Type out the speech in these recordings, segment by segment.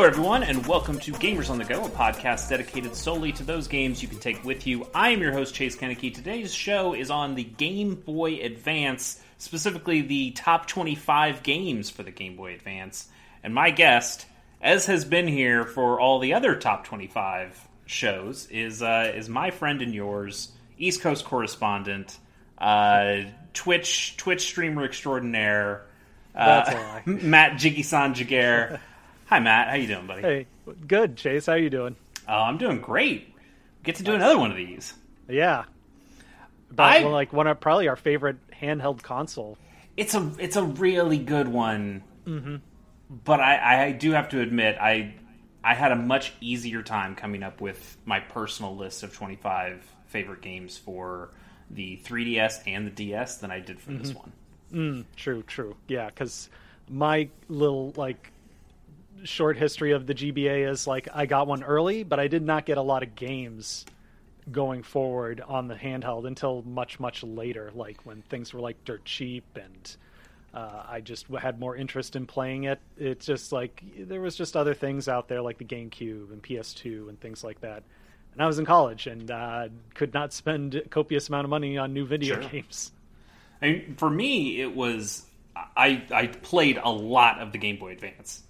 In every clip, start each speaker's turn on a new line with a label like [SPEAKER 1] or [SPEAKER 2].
[SPEAKER 1] Hello, everyone, and welcome to Gamers on the Go, a podcast dedicated solely to those games you can take with you. I am your host, Chase Kennedy. Today's show is on the Game Boy Advance, specifically the top 25 games for the Game Boy Advance. And my guest, as has been here for all the other top 25 shows, is uh, is my friend and yours, East Coast correspondent, uh, Twitch Twitch streamer extraordinaire, uh. Matt Jiggy-san Jaguar. Hi, Matt. How you doing, buddy?
[SPEAKER 2] Hey, good, Chase. How you doing?
[SPEAKER 1] Oh, I'm doing great. We get to do another one of these.
[SPEAKER 2] Yeah. But
[SPEAKER 1] I-
[SPEAKER 2] well, like one of probably our favorite handheld console.
[SPEAKER 1] It's a it's a really good one. Mm-hmm. But I, I do have to admit I I had a much easier time coming up with my personal list of 25 favorite games for the 3DS and the DS than I did for this mm-hmm. one.
[SPEAKER 2] Mm, true, true. Yeah, because my little like short history of the GBA is like I got one early, but I did not get a lot of games going forward on the handheld until much much later, like when things were like dirt cheap and. Uh, I just had more interest in playing it. It's just like there was just other things out there like the GameCube and PS2 and things like that. And I was in college and uh, could not spend a copious amount of money on new video
[SPEAKER 1] Sure.
[SPEAKER 2] games.
[SPEAKER 1] I mean, for me, it was I I played a lot of the Game Boy Advance.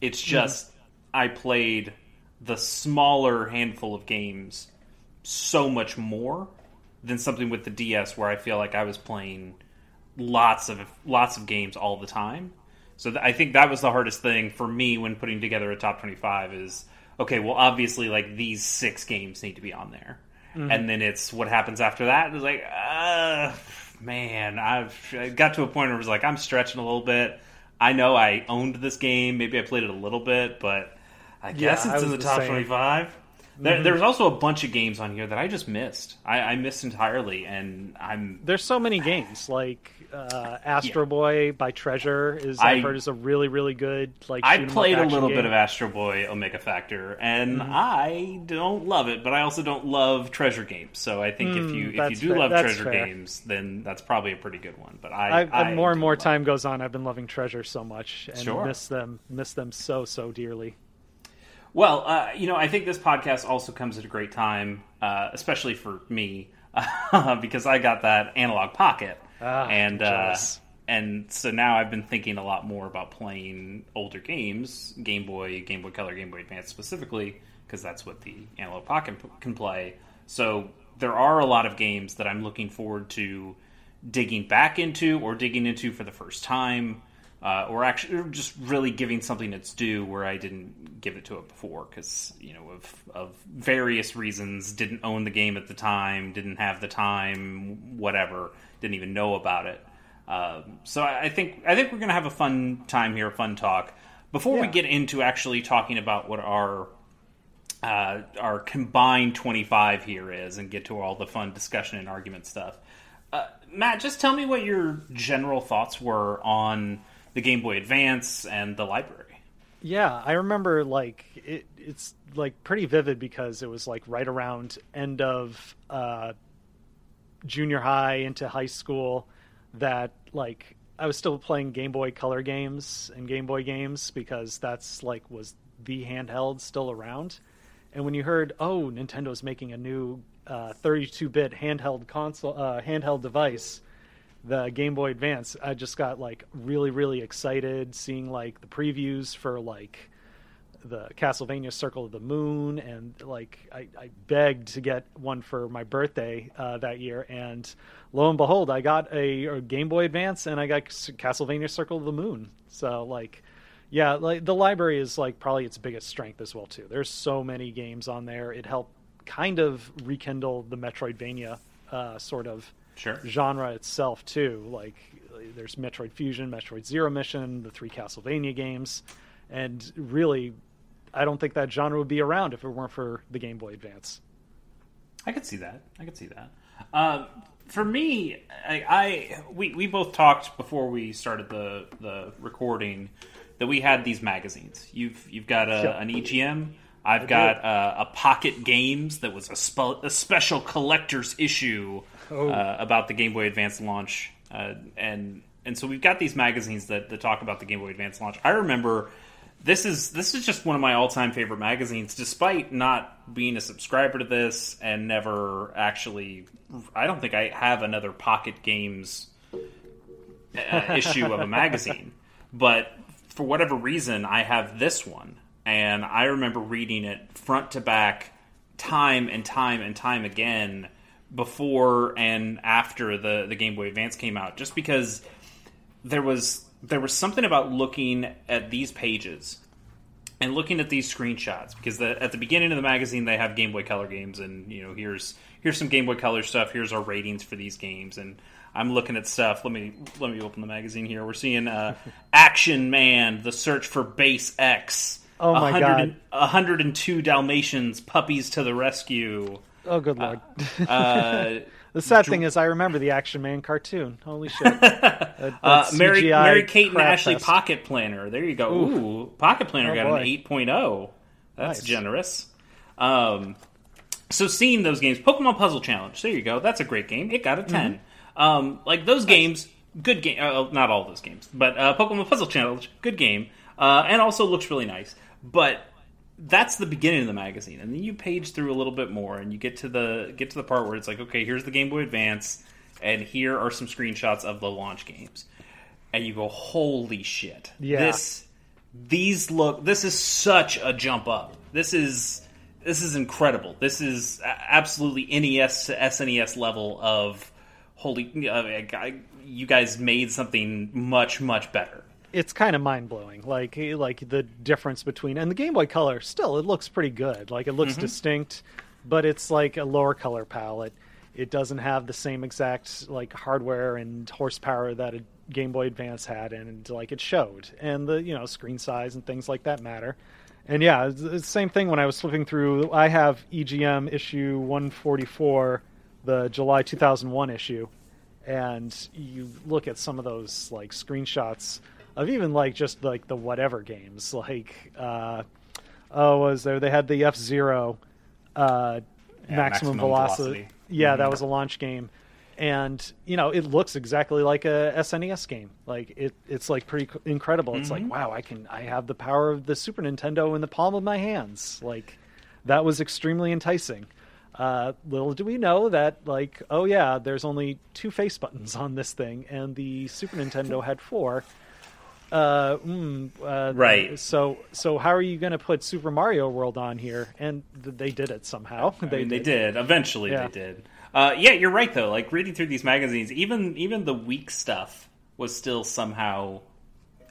[SPEAKER 1] It's just I played the smaller handful of games so much more than something with the DS, where I feel like I was playing lots of lots of games all the time. So th- I think that was the hardest thing for me when putting together a top twenty-five. Is okay. Well, obviously, like these six games need to be on there, and then it's what happens after that. And it's like, uh, man, I've I got to a point where it was like I'm stretching a little bit. I know I owned this game. Maybe I played it a little bit, but I guess
[SPEAKER 2] I
[SPEAKER 1] it's in the
[SPEAKER 2] the
[SPEAKER 1] top
[SPEAKER 2] same.
[SPEAKER 1] 25. There, mm-hmm. There's also a bunch of games on here that I just missed. I, I missed entirely, and I'm
[SPEAKER 2] There's so many games like uh, Astro Boy by Treasure is
[SPEAKER 1] I-
[SPEAKER 2] I've heard is a really really good like.
[SPEAKER 1] I
[SPEAKER 2] shoot 'em up
[SPEAKER 1] played a little
[SPEAKER 2] game.
[SPEAKER 1] bit of Astro Boy Omega Factor, and
[SPEAKER 2] Mm-hmm.
[SPEAKER 1] I don't love it, but I also don't love treasure games. So I think if you if you
[SPEAKER 2] Mm,
[SPEAKER 1] do
[SPEAKER 2] fair-
[SPEAKER 1] love
[SPEAKER 2] that's
[SPEAKER 1] treasure
[SPEAKER 2] fair.
[SPEAKER 1] games, then that's probably a pretty good one. But I,
[SPEAKER 2] I've,
[SPEAKER 1] I
[SPEAKER 2] more and more time goes on. I've been loving Treasure so much and
[SPEAKER 1] Sure.
[SPEAKER 2] miss them miss them so so dearly.
[SPEAKER 1] Well, uh, you know, I think this podcast also comes at a great time, uh, especially for me, because I got that analog pocket,
[SPEAKER 2] Ah,
[SPEAKER 1] and uh, and so now I've been thinking a lot more about playing older games, Game Boy, Game Boy Color, Game Boy Advance specifically, because that's what the analog pocket p- can play. So there are a lot of games that I'm looking forward to digging back into or digging into for the first time. Uh, or actually, or just really giving something its due where I didn't give it to it before, because you know of of various reasons, didn't own the game at the time, didn't have the time, whatever, didn't even know about it. Um, so I I think I think we're gonna have a fun time here, fun talk. Before we get into actually talking about what our uh, our combined 25 here is and get to all the fun discussion and argument stuff. Uh, Matt, just tell me what your general thoughts were on the Game Boy Advance and the library.
[SPEAKER 2] Yeah, I remember like it, it's like pretty vivid because it was like right around end of uh, junior high into high school that like I was still playing Game Boy Color games and Game Boy games because that's like was the handheld still around. And when you heard, oh, Nintendo's making a new uh, 32-bit handheld console, uh, handheld device, the Game Boy Advance, I just got like really, really excited seeing like the previews for like the Castlevania Circle of the Moon, and like I, I begged to get one for my birthday uh, that year, and lo and behold, I got a, a Game Boy Advance, and I got Castlevania Circle of the Moon. So like, yeah, like the library is like probably its biggest strength as well too. There's so many games on there. It helped kind of rekindle the Metroidvania uh, sort of
[SPEAKER 1] Sure.
[SPEAKER 2] genre itself too. Like there's Metroid Fusion, Metroid Zero Mission, the three Castlevania games, and really, I don't think that genre would be around if it weren't for the Game Boy Advance.
[SPEAKER 1] I could see that. I could see that. Um, for me, I, I we, we both talked before we started the the recording that we had these magazines. You've you've got a,
[SPEAKER 2] Yeah.
[SPEAKER 1] an EGM. I've got uh, a Pocket Games that was a, spe- a special collector's issue
[SPEAKER 2] Oh.
[SPEAKER 1] uh, about the Game Boy Advance launch, uh, and and so we've got these magazines that, that talk about the Game Boy Advance launch. I remember this is this is just one of my all time favorite magazines, despite not being a subscriber to this and never actually. I don't think I have another Pocket Games uh, issue of a magazine, but for whatever reason, I have this one, and I remember reading it front to back, time and time and time again, before and after the the Game Boy Advance came out, just because there was there was something about looking at these pages and looking at these screenshots because the, at the beginning of the magazine they have Game Boy Color games and you know here's here's some Game Boy Color stuff here's our ratings for these games and I'm looking at stuff let me let me open the magazine here we're seeing uh, Action Man the search for Base X
[SPEAKER 2] Oh my
[SPEAKER 1] 100
[SPEAKER 2] God.
[SPEAKER 1] 102 Dalmatians puppies to the rescue
[SPEAKER 2] Oh, good lord.
[SPEAKER 1] uh,
[SPEAKER 2] the sad thing is, I remember the Action Man cartoon. Holy shit. That-
[SPEAKER 1] Uh, Mary, Mary Kate and Ashley. Pocket Planner. There you go. Ooh, Pocket Planner
[SPEAKER 2] Oh,
[SPEAKER 1] got
[SPEAKER 2] boy.
[SPEAKER 1] an 8.0. That's
[SPEAKER 2] Nice.
[SPEAKER 1] generous. Um, so seeing those games, Pokemon Puzzle Challenge. There you go. That's a great game. It got a 10.
[SPEAKER 2] Mm-hmm.
[SPEAKER 1] Um, like those games, good game. Uh, not all those games, but uh, Pokemon Puzzle Challenge, good game, uh, and also looks really nice. But that's the beginning of the magazine, and then you page through a little bit more, and you get to the get to the part where it's like, okay, here's the Game Boy Advance, and here are some screenshots of the launch games, and you go, holy shit,
[SPEAKER 2] Yeah.
[SPEAKER 1] this these look this is such a jump up. This is this is incredible. This is absolutely NES to SNES level of holy. Uh, you guys made something much much better.
[SPEAKER 2] It's kind of mind blowing. Like like the difference between and the Game Boy Color still it looks pretty good. Like it looks
[SPEAKER 1] Mm-hmm.
[SPEAKER 2] distinct, but it's like a lower color palette. It doesn't have the same exact like hardware and horsepower that a Game Boy Advance had, and like it showed. And the you know screen size and things like that matter. And yeah, the same thing when I was flipping through. I have EGM issue 144, the July 2001 issue, and you look at some of those like screenshots of even like just like the whatever games like uh oh was there they had the f-zero uh
[SPEAKER 1] Yeah,
[SPEAKER 2] maximum,
[SPEAKER 1] Maximum
[SPEAKER 2] velocity.
[SPEAKER 1] Velocity.
[SPEAKER 2] yeah that
[SPEAKER 1] Mhm.
[SPEAKER 2] was a launch game. And you know it looks exactly like a snes game. Like it it's like pretty incredible. It's like wow i can i have the power of the super nintendo in the palm of my hands. Like that was extremely enticing. Uh, little do we know that like oh yeah there's only two face buttons on this thing and the super nintendo had four uh, mm, uh,
[SPEAKER 1] Right.
[SPEAKER 2] so so how are you going to put super mario world on here and th- they did it somehow
[SPEAKER 1] I mean, they did. Eventually,
[SPEAKER 2] Yeah.
[SPEAKER 1] they did. Uh, yeah, you're right though. Like reading through these magazines, even even the weak stuff was still somehow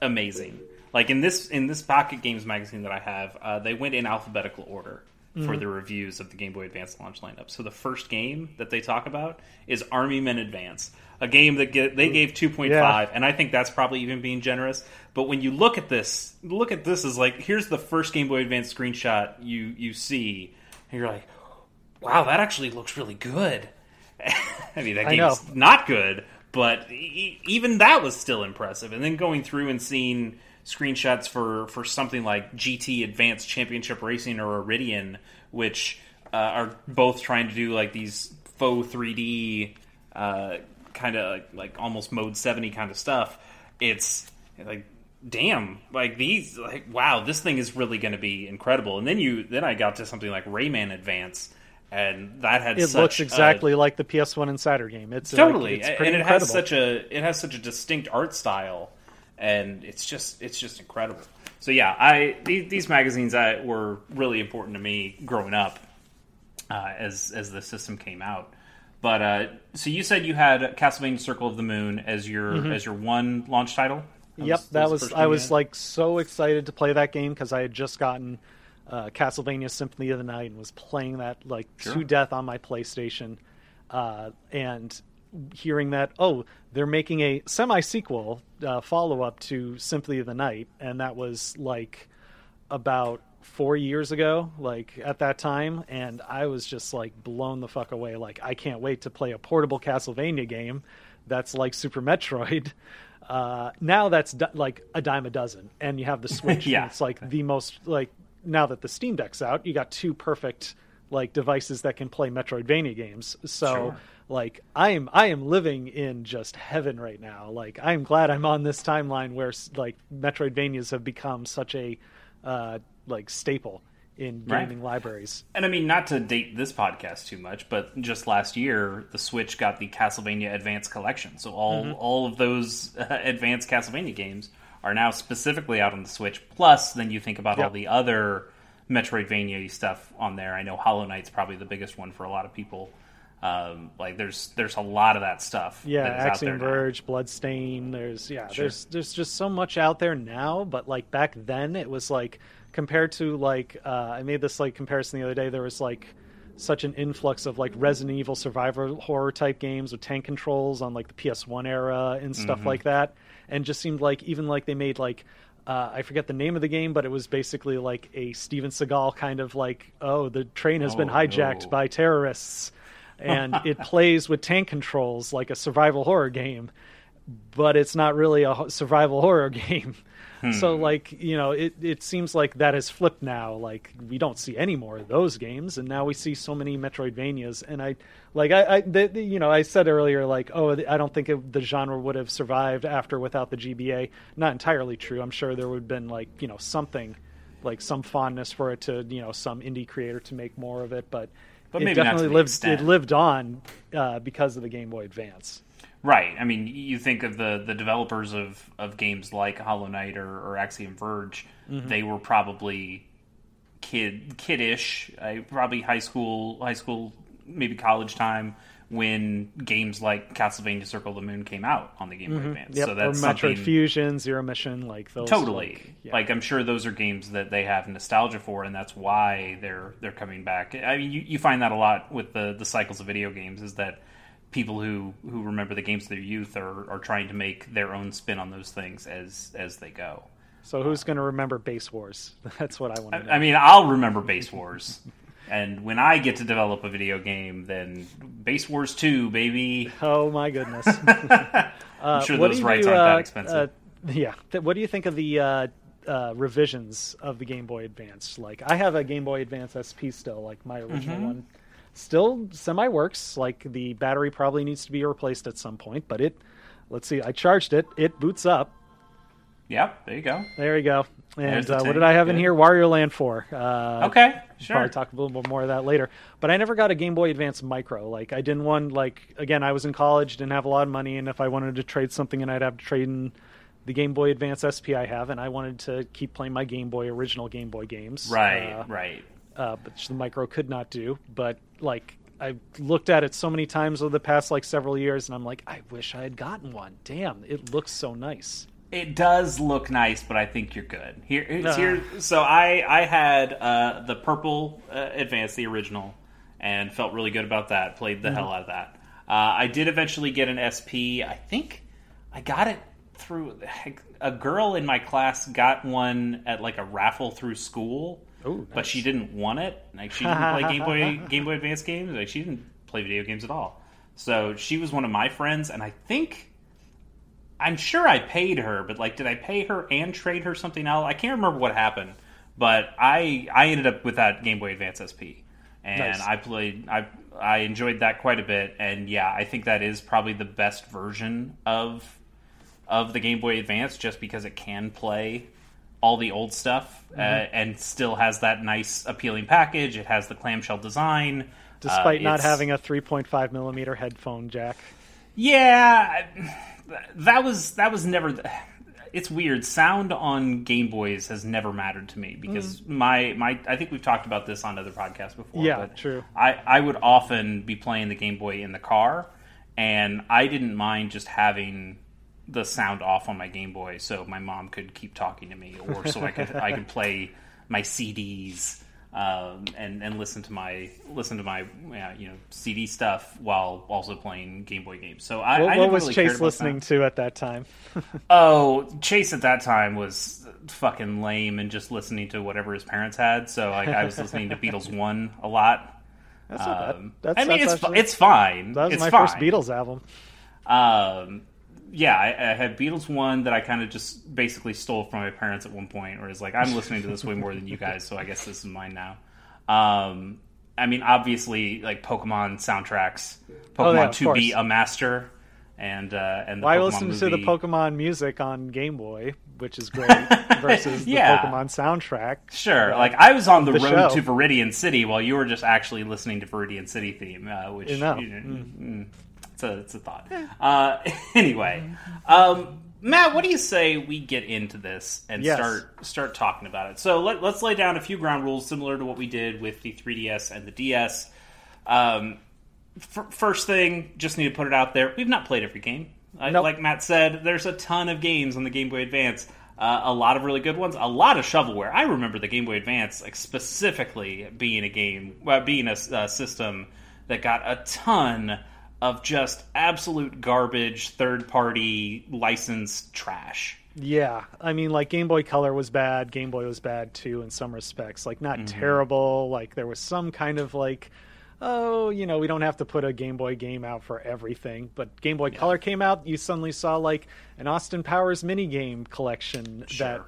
[SPEAKER 1] amazing. Like in this in this Pocket Games magazine that I have, uh, they went in alphabetical order
[SPEAKER 2] Mm-hmm.
[SPEAKER 1] for the reviews of the Game Boy Advance launch lineup. So the first game that they talk about is Army Men Advance, a game that get, they gave 2.5,
[SPEAKER 2] Yeah.
[SPEAKER 1] and I think that's probably even being generous. But when you look at this, look at this as like here's the first Game Boy Advance screenshot you you see, and you're like, wow, that actually looks really good. I mean, that game's not good, but e- even that was still impressive. And then going through and seeing screenshots for, for something like GT Advanced Championship Racing or Iridion, which uh, are both trying to do like these faux 3D uh, kind of like, like almost mode 70 kind of stuff. It's like damn like these like wow this thing is really going to be incredible and then you then i got to something like rayman advance and that had
[SPEAKER 2] it looks
[SPEAKER 1] a-
[SPEAKER 2] exactly like the ps1 Insider game it's like,
[SPEAKER 1] totally
[SPEAKER 2] it's
[SPEAKER 1] and it
[SPEAKER 2] incredible.
[SPEAKER 1] has such a it has such a distinct art style and it's just it's just incredible so yeah i these, these magazines I, were really important to me growing up uh, as as the system came out but uh, so you said you had Castlevania Circle of the Moon as your as your one launch title.
[SPEAKER 2] Yep, that
[SPEAKER 1] the
[SPEAKER 2] was.
[SPEAKER 1] first
[SPEAKER 2] I was
[SPEAKER 1] had?
[SPEAKER 2] like so excited to play that game because I had just gotten uh, Castlevania Symphony of the Night and was playing that like
[SPEAKER 1] Sure.
[SPEAKER 2] to death on my PlayStation, uh, and hearing that oh they're making a semi sequel uh, follow up to Symphony of the Night, and that was like about four years ago, like at that time, and I was just like blown the fuck away. Like I can't wait to play a portable Castlevania game that's like Super Metroid. Uh, now that's di- like a dime a dozen, and you have the Switch.
[SPEAKER 1] Yeah.
[SPEAKER 2] and it's like the most like now that the Steam Deck's out, you got two perfect like devices that can play Metroidvania games. So
[SPEAKER 1] Sure.
[SPEAKER 2] Like I am I am living in just heaven right now. Like I'm glad I'm on this timeline where like Metroidvanias have become such a uh, like staple in
[SPEAKER 1] Right.
[SPEAKER 2] gaming libraries.
[SPEAKER 1] And I mean, not to date this podcast too much, but just last year, the Switch got the Castlevania Advance Collection. So all all of those uh, advanced Castlevania games are now specifically out on the Switch. Plus, then you think about all the other Metroidvania stuff on there. I know Hollow Knight's probably the biggest one for a lot of people. Um, like there's there's a lot of that stuff.
[SPEAKER 2] Yeah,
[SPEAKER 1] that is out there
[SPEAKER 2] Axiom
[SPEAKER 1] now.
[SPEAKER 2] Verge, Bloodstain. There's yeah,
[SPEAKER 1] Sure.
[SPEAKER 2] there's there's just so much out there now. But like back then, it was like compared to like uh, I made this like comparison the other day. There was like such an influx of like Resident Evil survival horror type games with tank controls on like the PS1 era and stuff
[SPEAKER 1] Mm-hmm.
[SPEAKER 2] like that, and just seemed like even like they made like. Uh, I forget the name of the game, but it was basically like a Steven Seagal kind of like, oh, the train has been
[SPEAKER 1] Oh,
[SPEAKER 2] hijacked
[SPEAKER 1] no.
[SPEAKER 2] by terrorists, and it plays with tank controls like a survival horror game, but it's not really a survival horror game. So hmm. like you know, it it seems like that has flipped now. Like we don't see any more of those games, and now we see so many Metroidvanias. And I like I, I the, the- you know I said earlier like oh I don't think it, the genre would have survived after without the GBA. Not entirely true. I'm sure there would have been like you know something like some fondness for it to you know some indie creator to make more of it, but.
[SPEAKER 1] But
[SPEAKER 2] it
[SPEAKER 1] maybe
[SPEAKER 2] definitely
[SPEAKER 1] the
[SPEAKER 2] lived. It lived on uh, because of the Game Boy Advance.
[SPEAKER 1] Right. I mean, you think of the, the developers of, of games like Hollow Knight or, or Axiom Verge,
[SPEAKER 2] Mm-hmm.
[SPEAKER 1] they were probably kid kiddish, uh, probably high school, high school, maybe college time when games like Castlevania Circle of the Moon came out on the Game Boy Advance.
[SPEAKER 2] Mm-hmm. Yep,
[SPEAKER 1] So that's
[SPEAKER 2] or Metroid
[SPEAKER 1] something
[SPEAKER 2] Fusion, Zero Mission, like those.
[SPEAKER 1] totally
[SPEAKER 2] Like,
[SPEAKER 1] like. I'm sure those are games that they have nostalgia for, and that's why they're they're coming back. I mean, you, you find that a lot with the the cycles of video games is that people who who remember the games of their youth are are trying to make their own spin on those things as as they go.
[SPEAKER 2] so who's going to remember Base Wars? That's what I want to know.
[SPEAKER 1] I mean, I'll remember Base Wars. And when I get to develop a video game, then Base Wars 2, baby.
[SPEAKER 2] oh my goodness!
[SPEAKER 1] I'm sure
[SPEAKER 2] what
[SPEAKER 1] those
[SPEAKER 2] do you
[SPEAKER 1] rights
[SPEAKER 2] do,
[SPEAKER 1] aren't that
[SPEAKER 2] uh,
[SPEAKER 1] expensive.
[SPEAKER 2] uh, yeah. What do you think of the uh, uh, revisions of the Game Boy Advance? Like, I have a Game Boy Advance SP still, like my original
[SPEAKER 1] Mm-hmm.
[SPEAKER 2] one. Still semi works. Like the battery probably needs to be replaced at some point, but it. Let's see. I charged it. It boots up.
[SPEAKER 1] yep, there you go.
[SPEAKER 2] There you go. And
[SPEAKER 1] the
[SPEAKER 2] uh, what did I have in here? Wario Land 4. Uh,
[SPEAKER 1] Okay, sure.
[SPEAKER 2] Probably talk a little bit more of that later. But I never got a Game Boy Advance Micro. Like I didn't want like again I was in college, didn't have a lot of money, and if I wanted to trade something, and I'd have to trade in the Game Boy Advance SP I have, and I wanted to keep playing my Game Boy original Game Boy games.
[SPEAKER 1] Right,
[SPEAKER 2] Uh,
[SPEAKER 1] right.
[SPEAKER 2] uh, which the Micro could not do. But like I looked at it so many times over the past like several years, and I'm like, I wish I had gotten one. Damn, it looks so nice.
[SPEAKER 1] It does look nice, but I think you're good. Here, it's
[SPEAKER 2] Uh.
[SPEAKER 1] here. So I, I had uh, the purple uh, advance, the original, and felt really good about that. Played the hell out of that. Uh, I did eventually get an SP. I think I got it through a girl in my class got one at like a raffle through school.
[SPEAKER 2] Ooh,
[SPEAKER 1] but she didn't want it. Like she didn't play Game Boy Game Boy Advance games. Like she didn't play video games at all. So she was one of my friends, and I think I'm sure I paid her, but like, did I pay her and trade her something else? I can't remember what happened, but I I ended up with that Game Boy Advance SP, and
[SPEAKER 2] Nice.
[SPEAKER 1] I played I I enjoyed that quite a bit, and yeah, I think that is probably the best version of of the Game Boy Advance, just because it can play all the old stuff uh, and still has that nice appealing package. It has the clamshell design,
[SPEAKER 2] Despite
[SPEAKER 1] Uh,
[SPEAKER 2] not having a 3.5 millimeter headphone jack.
[SPEAKER 1] Yeah, I- that was that was never. It's weird. Sound on Game Boys has never mattered to me because mm. my my. I think we've talked about this on other podcasts before.
[SPEAKER 2] Yeah,
[SPEAKER 1] but
[SPEAKER 2] true.
[SPEAKER 1] I I would often be playing the Game Boy in the car, and I didn't mind just having the sound off on my Game Boy so my mom could keep talking to me, or so I could I could play my CDs. Um, and and listen to my listen to my uh, you know CD stuff while also playing Game Boy games. So I,
[SPEAKER 2] What,
[SPEAKER 1] I
[SPEAKER 2] what was
[SPEAKER 1] really
[SPEAKER 2] Chase listening
[SPEAKER 1] that.
[SPEAKER 2] to at that time?
[SPEAKER 1] Oh, Chase at that time was fucking lame and just listening to whatever his parents had. So like I was listening to Beatles One a lot.
[SPEAKER 2] That's not bad.
[SPEAKER 1] Um,
[SPEAKER 2] That's,
[SPEAKER 1] I mean,
[SPEAKER 2] that's
[SPEAKER 1] it's
[SPEAKER 2] actually-
[SPEAKER 1] it's fine.
[SPEAKER 2] that was
[SPEAKER 1] it's
[SPEAKER 2] my
[SPEAKER 1] fine.
[SPEAKER 2] first Beatles album.
[SPEAKER 1] Um, yeah, I, I had Beatles one that I kind of just basically stole from my parents at one point, or is like, I'm listening to this way more than you guys, so I guess this is mine now. Um, I mean, obviously, like Pokemon soundtracks,
[SPEAKER 2] Oh,
[SPEAKER 1] Pokemon
[SPEAKER 2] yeah, of
[SPEAKER 1] to be a master. and uh, and the
[SPEAKER 2] Well, I
[SPEAKER 1] Pokemon
[SPEAKER 2] listened
[SPEAKER 1] movie.
[SPEAKER 2] to the Pokemon music on Game Boy, which is great, versus
[SPEAKER 1] Yeah.
[SPEAKER 2] the Pokemon soundtrack.
[SPEAKER 1] Sure, like I was on the,
[SPEAKER 2] the
[SPEAKER 1] road
[SPEAKER 2] show.
[SPEAKER 1] to Viridian City while you were just actually listening to Viridian City theme, uh, which
[SPEAKER 2] You know.
[SPEAKER 1] you mm, it's a it's a thought. Uh, anyway, um, Matt, what do you say we get into this and
[SPEAKER 2] Yes.
[SPEAKER 1] start start talking about it? So let, let's lay down a few ground rules similar to what we did with the 3DS and the DS. Um, f- first thing, just need to put it out there: we've not played every game.
[SPEAKER 2] Nope.
[SPEAKER 1] Like Matt said, there's a ton of games on the Game Boy Advance. Uh, a lot of really good ones. A lot of shovelware. I remember the Game Boy Advance, like specifically being a game, well, being a uh, system that got a ton of just absolute garbage, third-party licensed trash.
[SPEAKER 2] Yeah, I mean, like Game Boy Color was bad. Game Boy was bad too in some respects. Like not mm-hmm. terrible. Like there was some kind of like, oh, you know, we don't have to put a Game Boy game out for everything. But Game Boy Color came out, you suddenly saw like an Austin Powers mini game collection
[SPEAKER 1] Sure.
[SPEAKER 2] that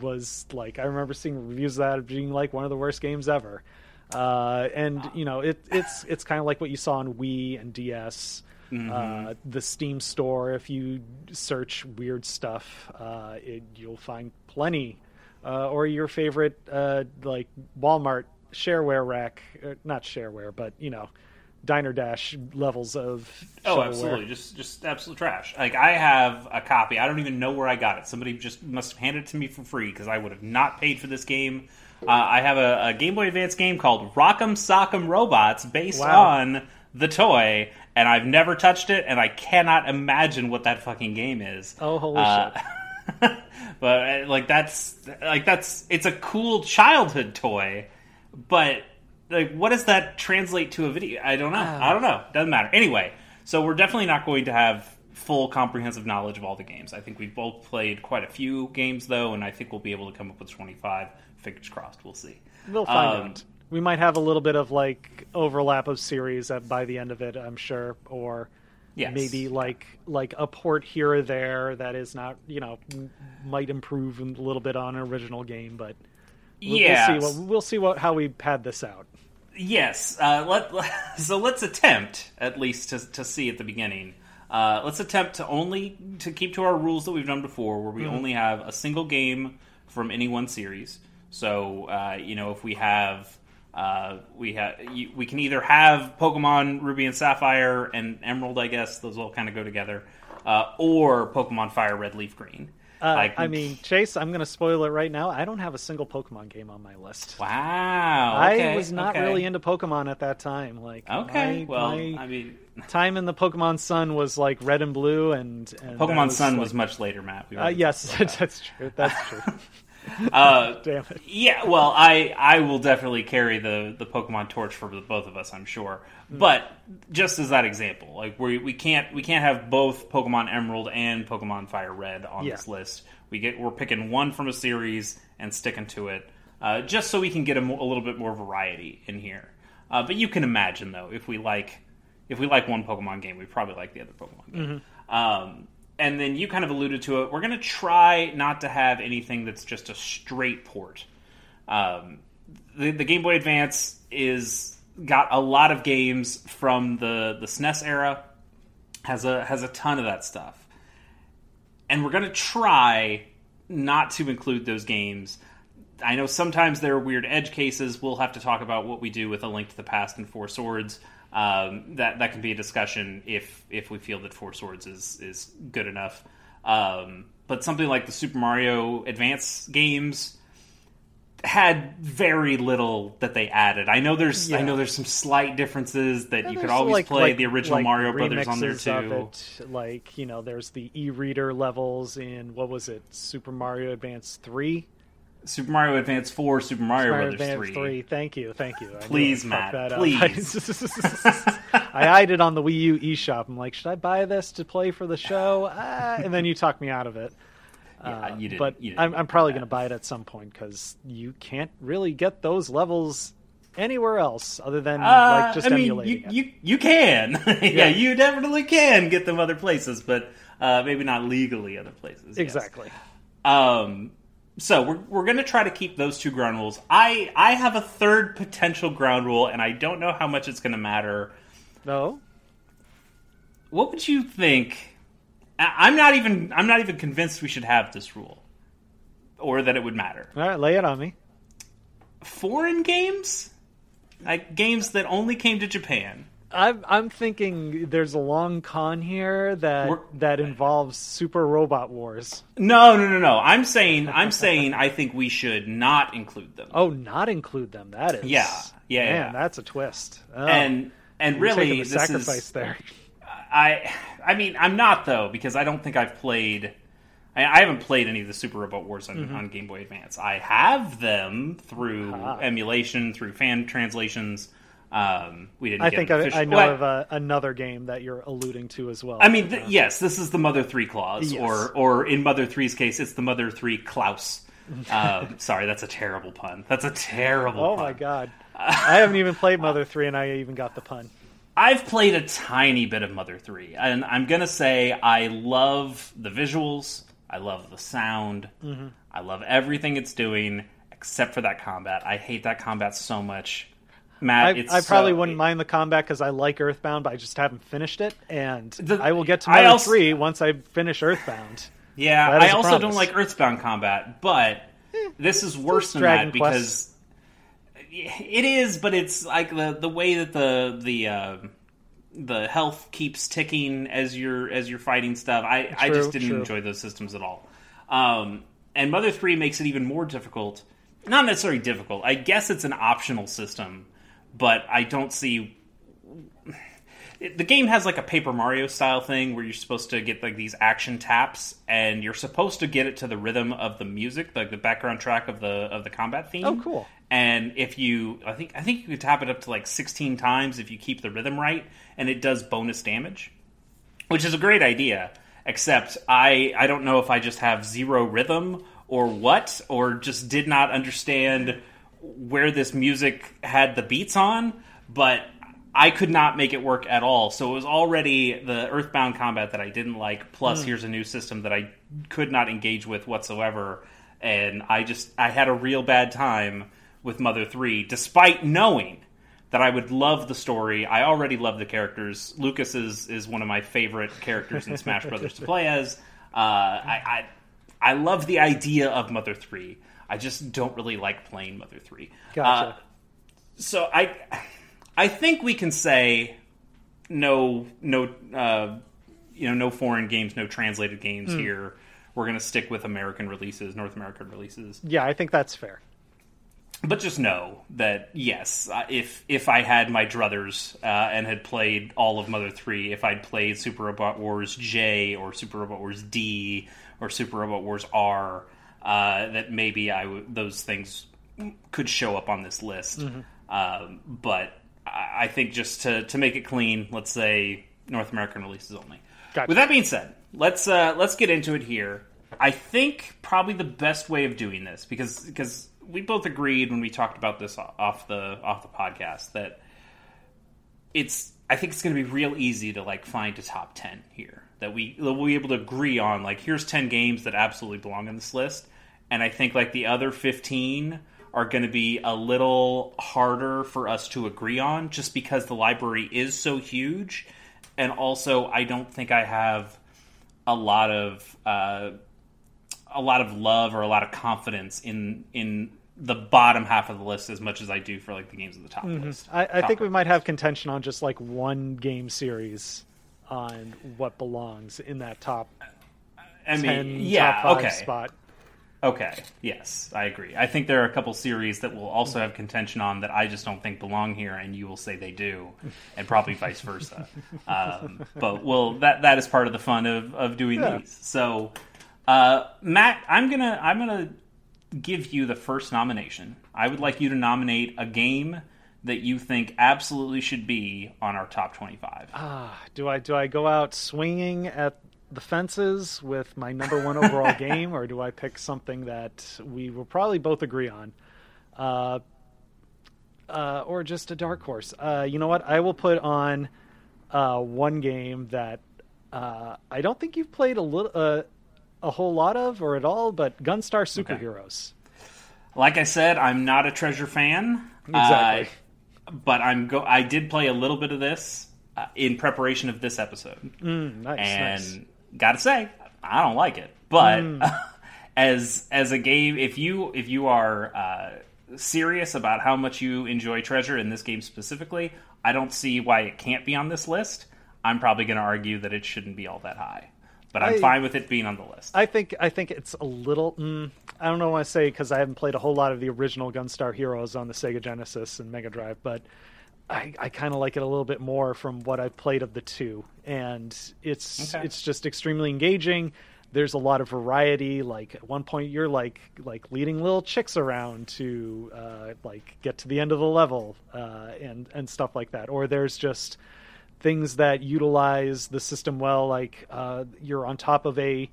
[SPEAKER 2] was like I remember seeing reviews of that being like one of the worst games ever. Uh, and you know, it, it's it's kind of like what you saw on Wii and DS. Uh, the Steam store, if you search weird stuff, uh, it, you'll find plenty. Uh, or your favorite, uh, like Walmart shareware rack, uh, not shareware, but you know, Diner Dash levels of.
[SPEAKER 1] Oh, absolutely, just just absolute trash. Like I have a copy. I don't even know where I got it. Somebody just must have handed it to me for free because I would have not paid for this game. Uh, I have a, a Game Boy Advance game called Rock'em Sock'em Robots, based
[SPEAKER 2] Wow.
[SPEAKER 1] on the toy, and I've never touched it, and I cannot imagine what that fucking game is.
[SPEAKER 2] Oh, holy
[SPEAKER 1] Uh,
[SPEAKER 2] shit!
[SPEAKER 1] but uh, like that's like that's it's a cool childhood toy, but like what does that translate to a video? I don't know. I don't know. Doesn't matter. Anyway, so we're definitely not going to have full comprehensive knowledge of all the games. I think we've both played quite a few games though, and I think we'll be able to come up with twenty five. Fingers crossed. We'll see.
[SPEAKER 2] We'll find
[SPEAKER 1] um,
[SPEAKER 2] out. We might have a little bit of like overlap of series by the end of it, I'm sure, or
[SPEAKER 1] Yes.
[SPEAKER 2] maybe like like a port here or there that is not you know might improve a little bit on an original game, but we'll,
[SPEAKER 1] yeah.
[SPEAKER 2] we'll see what we'll see what how we pad this out.
[SPEAKER 1] Yes. Uh, let, so let's attempt at least to, to see at the beginning. Uh, let's attempt to only to keep to our rules that we've done before, where we only have a single game from any one series. So uh, you know, if we have uh, we have we can either have Pokemon Ruby and Sapphire and Emerald, I guess those all kind of go together, uh, or Pokemon Fire Red Leaf Green.
[SPEAKER 2] Uh,
[SPEAKER 1] Like-
[SPEAKER 2] I mean, Chase, I'm going to spoil it right now. I don't have a single Pokemon game on my list.
[SPEAKER 1] wow. okay,
[SPEAKER 2] I was not
[SPEAKER 1] okay.
[SPEAKER 2] really into Pokemon at that time. Like,
[SPEAKER 1] Okay.
[SPEAKER 2] my-
[SPEAKER 1] well,
[SPEAKER 2] my
[SPEAKER 1] I mean,
[SPEAKER 2] time in the Pokemon Sun was like Red and Blue, and, and
[SPEAKER 1] Pokemon Sun
[SPEAKER 2] like-
[SPEAKER 1] was much later, Matt. We
[SPEAKER 2] Uh, yes,
[SPEAKER 1] that.
[SPEAKER 2] that's true. That's true.
[SPEAKER 1] Uh,
[SPEAKER 2] Damn it.
[SPEAKER 1] Yeah, well, I I will definitely carry the the Pokemon torch for the both of us, I'm sure. But just as that example, like we we can't we can't have both Pokemon Emerald and Pokemon Fire Red on
[SPEAKER 2] Yeah.
[SPEAKER 1] this list. We get we're picking one from a series and sticking to it, uh, just so we can get a, mo- a little bit more variety in here. Uh, but you can imagine though, if we like if we like one Pokemon game, we probably like the other Pokemon game. Um, and then you kind of alluded to it. We're going to try not to have anything that's just a straight port. Um, the, the Game Boy Advance is got a lot of games from the the SNES era. has a has a ton of that stuff, and we're going to try not to include those games. I know sometimes there are weird edge cases. We'll have to talk about what we do with A Link to the Past and Four Swords. Um, that that can be a discussion if if we feel that Four Swords is is good enough. Um, but something like the Super Mario Advance games had very little that they added. I know there's I know there's some slight differences that
[SPEAKER 2] Yeah,
[SPEAKER 1] you could always
[SPEAKER 2] like-
[SPEAKER 1] play
[SPEAKER 2] like-
[SPEAKER 1] the original
[SPEAKER 2] like
[SPEAKER 1] Mario Brothers on there too.
[SPEAKER 2] it. Like you know, there's the e-reader levels in what was it, Super Mario Advance three,
[SPEAKER 1] Super Mario Advance 4, Super Mario,
[SPEAKER 2] Mario
[SPEAKER 1] Brothers
[SPEAKER 2] Advance
[SPEAKER 1] 3.
[SPEAKER 2] Thank you, thank you. I
[SPEAKER 1] Please,
[SPEAKER 2] I
[SPEAKER 1] Matt, please.
[SPEAKER 2] I eyed it on the Wii U eShop. I'm like, should I buy this to play for the show? Ah, and then you talked me out of it.
[SPEAKER 1] Yeah,
[SPEAKER 2] Uh,
[SPEAKER 1] you didn't-
[SPEAKER 2] but
[SPEAKER 1] you
[SPEAKER 2] I'm, I'm probably going to buy it at some point because you can't really get those levels anywhere else other than
[SPEAKER 1] Uh,
[SPEAKER 2] like just
[SPEAKER 1] I mean,
[SPEAKER 2] emulating
[SPEAKER 1] you, you you can, yeah,
[SPEAKER 2] Yeah.
[SPEAKER 1] you definitely can get them other places, but uh, maybe not legally other places. yes.
[SPEAKER 2] Exactly.
[SPEAKER 1] Um, so we're we're gonna try to keep those two ground rules. I I have a third potential ground rule, and I don't know how much it's gonna matter.
[SPEAKER 2] No.
[SPEAKER 1] what would you think? I'm not even I'm not even convinced we should have this rule, or that it would matter.
[SPEAKER 2] All right, lay it on me.
[SPEAKER 1] Foreign games, like games that only came to Japan.
[SPEAKER 2] I'm I'm thinking there's a long con here that
[SPEAKER 1] We're-
[SPEAKER 2] that involves Super Robot Wars.
[SPEAKER 1] No, no, no, no. I'm saying I'm saying I think we should not include them.
[SPEAKER 2] Oh, not include them. That is.
[SPEAKER 1] Yeah, yeah,
[SPEAKER 2] Man,
[SPEAKER 1] yeah.
[SPEAKER 2] that's a twist. Oh,
[SPEAKER 1] and and really
[SPEAKER 2] the
[SPEAKER 1] this
[SPEAKER 2] sacrifice
[SPEAKER 1] is
[SPEAKER 2] there.
[SPEAKER 1] I I mean I'm not though because I don't think I've played I, I haven't played any of the Super Robot Wars on,
[SPEAKER 2] Mm-hmm.
[SPEAKER 1] on Game Boy Advance. I have them through
[SPEAKER 2] Ah.
[SPEAKER 1] emulation, through fan translations. Um, we didn't.
[SPEAKER 2] I
[SPEAKER 1] get
[SPEAKER 2] think I, I know
[SPEAKER 1] Well,
[SPEAKER 2] of uh, another game that you're alluding to as well.
[SPEAKER 1] I mean, th- yes, this is the Mother Three clause,
[SPEAKER 2] Yes.
[SPEAKER 1] or or in Mother 3's case, it's the Mother Three Klaus. Um, sorry, that's a terrible pun. That's a terrible.
[SPEAKER 2] oh
[SPEAKER 1] pun.
[SPEAKER 2] my god, I haven't even played Mother Three, and I even got the pun.
[SPEAKER 1] I've played a tiny bit of Mother 3, and I'm going to say I love the visuals, I love the sound,
[SPEAKER 2] Mm-hmm.
[SPEAKER 1] I love everything it's doing, except for that combat. I hate that combat so much. Matt,
[SPEAKER 2] I,
[SPEAKER 1] it's
[SPEAKER 2] I probably
[SPEAKER 1] so-
[SPEAKER 2] wouldn't mind the combat because I like Earthbound, but I just haven't finished it, and
[SPEAKER 1] The-
[SPEAKER 2] I will get to Mother
[SPEAKER 1] also-
[SPEAKER 2] Three once I finish Earthbound.
[SPEAKER 1] Yeah, I also don't like Earthbound combat, but this is worse than
[SPEAKER 2] Dragon
[SPEAKER 1] that because it is, but it's like the the way that the the uh, the health keeps ticking as you're as you're fighting stuff. I I just didn't
[SPEAKER 2] true.
[SPEAKER 1] enjoy those systems at all. Um, and Mother Three makes it even more difficult. Not necessarily difficult. I guess it's an optional system, but I don't see the game has like a Paper Mario style thing where you're supposed to get like these action taps, and you're supposed to get it to the rhythm of the music, like the background track of the of the combat theme.
[SPEAKER 2] Oh, cool.
[SPEAKER 1] And if you, I think I think you could tap it up to like 16 times if you keep the rhythm right, and it does bonus damage, which is a great idea. Except I I don't know if I just have zero rhythm or what, or just did not understand where this music had the beats on, but I could not make it work at all. So it was already the Earthbound combat that I didn't like. Plus, here's a new system that I could not engage with whatsoever, and I just I had a real bad time with Mother Three, despite knowing that I would love the story. I already love the characters. Lucas is is one of my favorite characters in Smash Brothers to play as. Uh, I, I I love the idea of Mother Three. I just don't really like playing Mother Three.
[SPEAKER 2] Gotcha.
[SPEAKER 1] Uh, so I I think we can say no no uh, you know no foreign games, no translated games here. We're going to stick with American releases, North American releases.
[SPEAKER 2] Yeah, I think that's fair.
[SPEAKER 1] But just know that yes, uh, if if I had my druthers uh, and had played all of Mother Three, if I'd played Super Robot Wars J or Super Robot Wars D or Super Robot Wars R, uh, that maybe I w- those things could show up on this list. Um, but I I think just to to make it clean, let's say North American releases only.
[SPEAKER 2] Gotcha.
[SPEAKER 1] With that being said, let's uh, let's get into it here. I think probably the best way of doing this because because we both agreed when we talked about this off the off the podcast that it's I think it's going to be real easy to like find a top 10 here that we that we'll be able to agree on like here's 10 games that absolutely belong on this list and I think like the other 15 are going to be a little harder for us to agree on just because the library is so huge and also I don't think I have a lot of uh, a lot of love or a lot of confidence in in the bottom half of the list as much as I do for like the games of the top list.
[SPEAKER 2] I, I
[SPEAKER 1] Top
[SPEAKER 2] think we
[SPEAKER 1] list.
[SPEAKER 2] might have contention on just like one game series on what belongs in that top
[SPEAKER 1] I mean,
[SPEAKER 2] ten,
[SPEAKER 1] yeah,
[SPEAKER 2] top five
[SPEAKER 1] okay,
[SPEAKER 2] spot.
[SPEAKER 1] Okay, yes, I agree. I think there are a couple series that will also have contention on that I just don't think belong here, and you will say they do, and probably vice versa. Um, but well, that that is part of the fun of of doing
[SPEAKER 2] Yeah.
[SPEAKER 1] these. So, uh, Matt, I'm gonna I'm gonna give you the first nomination. I would like you to nominate a game that you think absolutely should be on our top 25.
[SPEAKER 2] Ah, do I do I go out swinging at the fences with my number one overall game, or do I pick something that we will probably both agree on, uh, uh, or just a dark horse? Uh, you know what? I will put on uh, one game that uh, I don't think you've played a little, uh, a whole lot of, or at all, but Gunstar Superheroes.
[SPEAKER 1] Like I said, I'm not a treasure fan.
[SPEAKER 2] Exactly.
[SPEAKER 1] But I'm go. I did play a little bit of this. In preparation of this episode,
[SPEAKER 2] Mm, nice,
[SPEAKER 1] and
[SPEAKER 2] nice.
[SPEAKER 1] Gotta say, I don't like it. But
[SPEAKER 2] Mm.
[SPEAKER 1] as as a game, if you if you are uh, serious about how much you enjoy Treasure in this game specifically, I don't see why it can't be on this list. I'm probably going to argue that it shouldn't be all that high, but I'm
[SPEAKER 2] I-
[SPEAKER 1] fine with it being on the list.
[SPEAKER 2] I think I think it's a little. Mm, I don't know what I say because I haven't played a whole lot of the original Gunstar Heroes on the Sega Genesis and Mega Drive, but I, I kind of like it a little bit more from what I've played of the two, and it's
[SPEAKER 1] Okay.
[SPEAKER 2] it's just extremely engaging. There's a lot of variety. Like at one point, you're like like leading little chicks around to uh, like get to the end of the level uh, and and stuff like that. Or there's just things that utilize the system well. Like uh, you're on top of a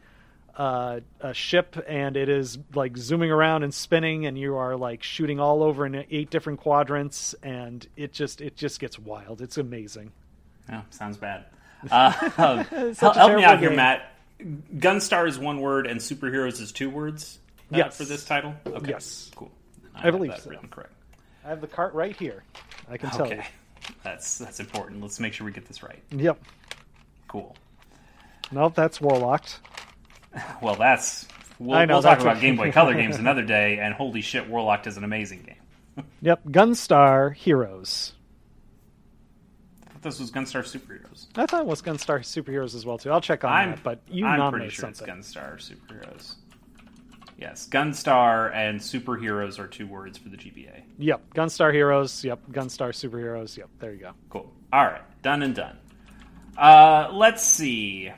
[SPEAKER 2] uh, a ship and it is like zooming around and spinning, and you are like shooting all over in eight different quadrants, and it just it just gets wild. It's amazing.
[SPEAKER 1] Oh, sounds bad. Uh, um, help help me out here. Matt. Gunstar is one word and superheroes is two words uh,
[SPEAKER 2] Yes.
[SPEAKER 1] for this title? Okay.
[SPEAKER 2] Yes.
[SPEAKER 1] Cool.
[SPEAKER 2] I
[SPEAKER 1] have
[SPEAKER 2] believe
[SPEAKER 1] that
[SPEAKER 2] so.
[SPEAKER 1] written correct.
[SPEAKER 2] I have the cart right here. I can tell
[SPEAKER 1] Okay. That's that's important. Let's make sure we get this right.
[SPEAKER 2] Yep.
[SPEAKER 1] Cool.
[SPEAKER 2] Nope, that's Warlocked.
[SPEAKER 1] Well, that's we'll,
[SPEAKER 2] I know,
[SPEAKER 1] we'll talk about Game Boy Color games another day. And holy shit, Warlocked is an amazing game.
[SPEAKER 2] Yep, Gunstar Heroes.
[SPEAKER 1] I thought this was Gunstar Superheroes.
[SPEAKER 2] I thought it was Gunstar Superheroes as well too. I'll check on
[SPEAKER 1] I'm
[SPEAKER 2] that, but you
[SPEAKER 1] I'm pretty sure
[SPEAKER 2] something.
[SPEAKER 1] it's Gunstar Superheroes. Yes, Gunstar and superheroes are two words for the GBA.
[SPEAKER 2] Yep, Gunstar Heroes. Yep, Gunstar Superheroes. Yep, there you go.
[SPEAKER 1] Cool. All right, done and done. Uh, let's see.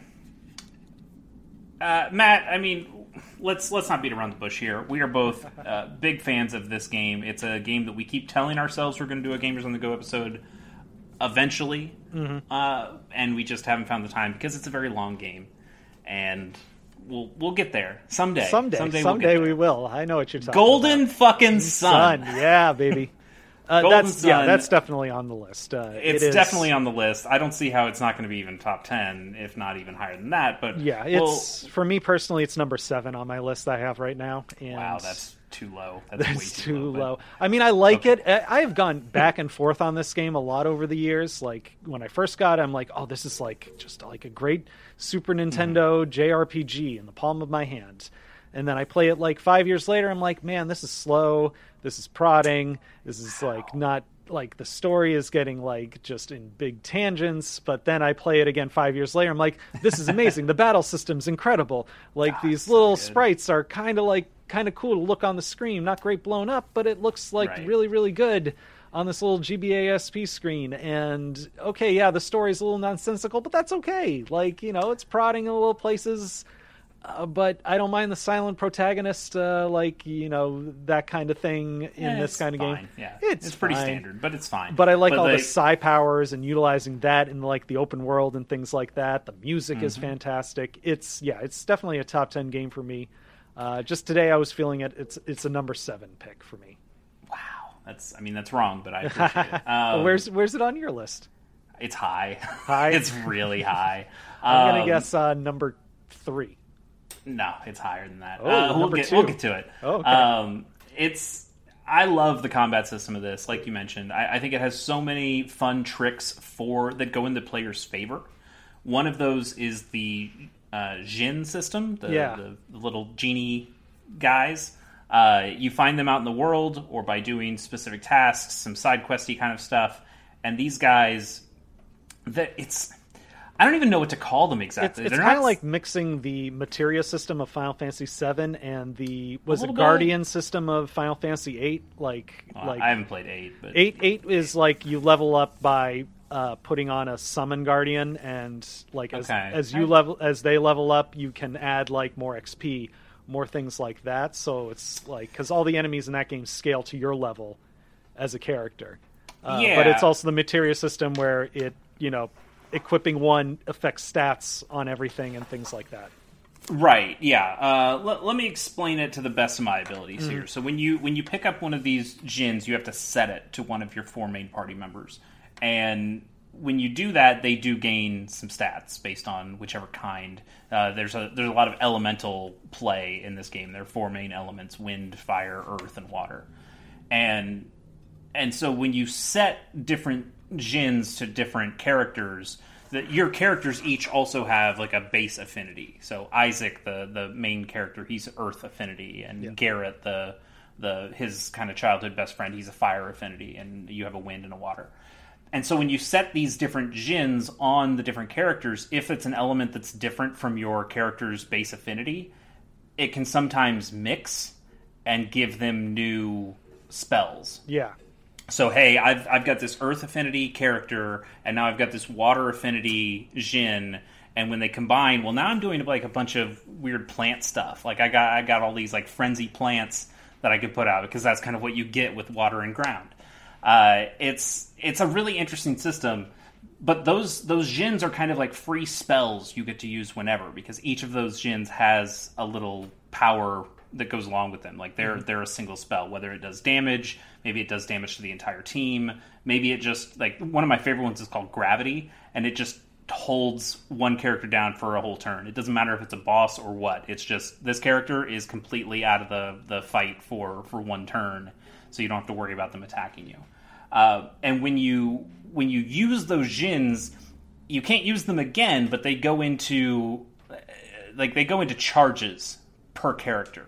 [SPEAKER 1] Uh, Matt, I mean, let's let's not beat around the bush here. We are both uh, big fans of this game. It's a game that we keep telling ourselves we're going to do a Gamers on the Go episode eventually, uh, and we just haven't found the time because it's a very long game, and we'll we'll get there someday.
[SPEAKER 2] Someday,
[SPEAKER 1] someday,
[SPEAKER 2] someday,
[SPEAKER 1] we'll
[SPEAKER 2] we will. I know what you're talking
[SPEAKER 1] Golden
[SPEAKER 2] about.
[SPEAKER 1] fucking sun.
[SPEAKER 2] Sun, yeah, baby. Uh,
[SPEAKER 1] Golden
[SPEAKER 2] that's yeah, that's definitely on the list. Uh,
[SPEAKER 1] It's
[SPEAKER 2] it is-
[SPEAKER 1] definitely on the list. I don't see how it's not going to be even top ten, if not even higher than that. But
[SPEAKER 2] Yeah,
[SPEAKER 1] well,
[SPEAKER 2] it's for me personally, it's number seven on my list I have right now. And
[SPEAKER 1] wow, that's too low. That's, way
[SPEAKER 2] that's
[SPEAKER 1] too,
[SPEAKER 2] too
[SPEAKER 1] low.
[SPEAKER 2] low. I mean, I like
[SPEAKER 1] Okay.
[SPEAKER 2] it. I I have gone back and forth on this game a lot over the years. Like when I first got, it, I'm like, oh, this is like just like a great Super Nintendo
[SPEAKER 1] Mm-hmm.
[SPEAKER 2] JRPG in the palm of my hand. And then I play it like five years later. I'm like, man, this is slow. This is prodding. This is like not like the story is getting like just in big tangents. But then I play it again five years later. I'm like, this is amazing. the battle system's incredible. Like these little
[SPEAKER 1] good.
[SPEAKER 2] sprites are kind of like kind of cool to look on the screen. Not great blown up, but it looks like
[SPEAKER 1] Right.
[SPEAKER 2] really really good on this little GBA SP screen. And okay, yeah, the story's a little nonsensical, but that's okay. Like you know, it's prodding in little places. Uh, but I don't mind the silent protagonist, uh, like you know that kind of thing in
[SPEAKER 1] Eh,
[SPEAKER 2] this kind of
[SPEAKER 1] fine.
[SPEAKER 2] game.
[SPEAKER 1] Yeah,
[SPEAKER 2] it's,
[SPEAKER 1] pretty standard, but it's fine.
[SPEAKER 2] But I like all
[SPEAKER 1] they-
[SPEAKER 2] the psi powers and utilizing that in like the open world and things like that. The music is
[SPEAKER 1] Mm-hmm.
[SPEAKER 2] fantastic. It's yeah, it's definitely a top ten game for me. Uh, just today, I was feeling it. It's it's a number seven pick for me.
[SPEAKER 1] Wow, that's. I mean, that's wrong, but I appreciate it. Um,
[SPEAKER 2] where's where's it on your list?
[SPEAKER 1] it's high?
[SPEAKER 2] High?
[SPEAKER 1] it's really high.
[SPEAKER 2] I'm gonna
[SPEAKER 1] Um,
[SPEAKER 2] guess uh, number three.
[SPEAKER 1] No, it's higher than that.
[SPEAKER 2] Oh,
[SPEAKER 1] uh, we'll get we'll get to it.
[SPEAKER 2] Oh, okay.
[SPEAKER 1] Um, it's I love the combat system of this. Like you mentioned, I, I think it has so many fun tricks for that go in the player's favor. One of those is the uh, Djinn system, the,
[SPEAKER 2] Yeah.
[SPEAKER 1] the, the little genie guys. Uh, you find them out in the world, or by doing specific tasks, some side questy kind of stuff. And these guys, that it's I don't even know what to call them exactly.
[SPEAKER 2] it's
[SPEAKER 1] They're
[SPEAKER 2] kind of
[SPEAKER 1] not-
[SPEAKER 2] like mixing the materia system of Final Fantasy VII and the was it
[SPEAKER 1] little bit.
[SPEAKER 2] Guardian system of Final Fantasy VIII. Like
[SPEAKER 1] Well,
[SPEAKER 2] like
[SPEAKER 1] I haven't played eight, but
[SPEAKER 2] eight eight is like you level up by uh, putting on a summon guardian and like as,
[SPEAKER 1] Okay.
[SPEAKER 2] as you level as they level up you can add like more xp more things like that so it's like because all the enemies in that game scale to your level as a character uh, but it's also the materia system where it you know equipping one affects stats on everything and things like that
[SPEAKER 1] Right. Yeah. Uh, let, let me explain it to the best of my abilities
[SPEAKER 2] Mm-hmm.
[SPEAKER 1] here. So when you when you pick up one of these Djinns, you have to set it to one of your four main party members, and when you do that, they do gain some stats based on whichever kind. Uh, there's a there's a lot of elemental play in this game. There are four main elements: wind, fire, earth, and water, and and so when you set different Djinns to different characters, that your characters each also have like a base affinity. So Isaac, the the main character, he's Earth affinity, and
[SPEAKER 2] Yeah.
[SPEAKER 1] Garrett, the the his kind of childhood best friend, he's a fire affinity, and you have a wind and a water. And so when you set these different Djinns on the different characters, if it's an element that's different from your character's base affinity, it can sometimes mix and give them new spells.
[SPEAKER 2] Yeah.
[SPEAKER 1] So hey, I've I've got this Earth affinity character, and now I've got this Water affinity Djinn, and when they combine, well, now I'm doing like a bunch of weird plant stuff. Like I got I got all these like frenzy plants that I could put out because that's kind of what you get with water and ground. Uh, it's it's a really interesting system, but those those Djinns are kind of like free spells you get to use whenever because each of those Djinns has a little power that goes along with them. Like they're they're a single spell, whether it does damage, maybe it does damage to the entire team, maybe it just like one of my favorite ones is called Gravity, and it just holds one character down for a whole turn. It doesn't matter if it's a boss or what. It's just this character is completely out of the the fight for for one turn, so you don't have to worry about them attacking you. Uh, and when you when you use those Djinns, you can't use them again, but they go into like they go into charges per character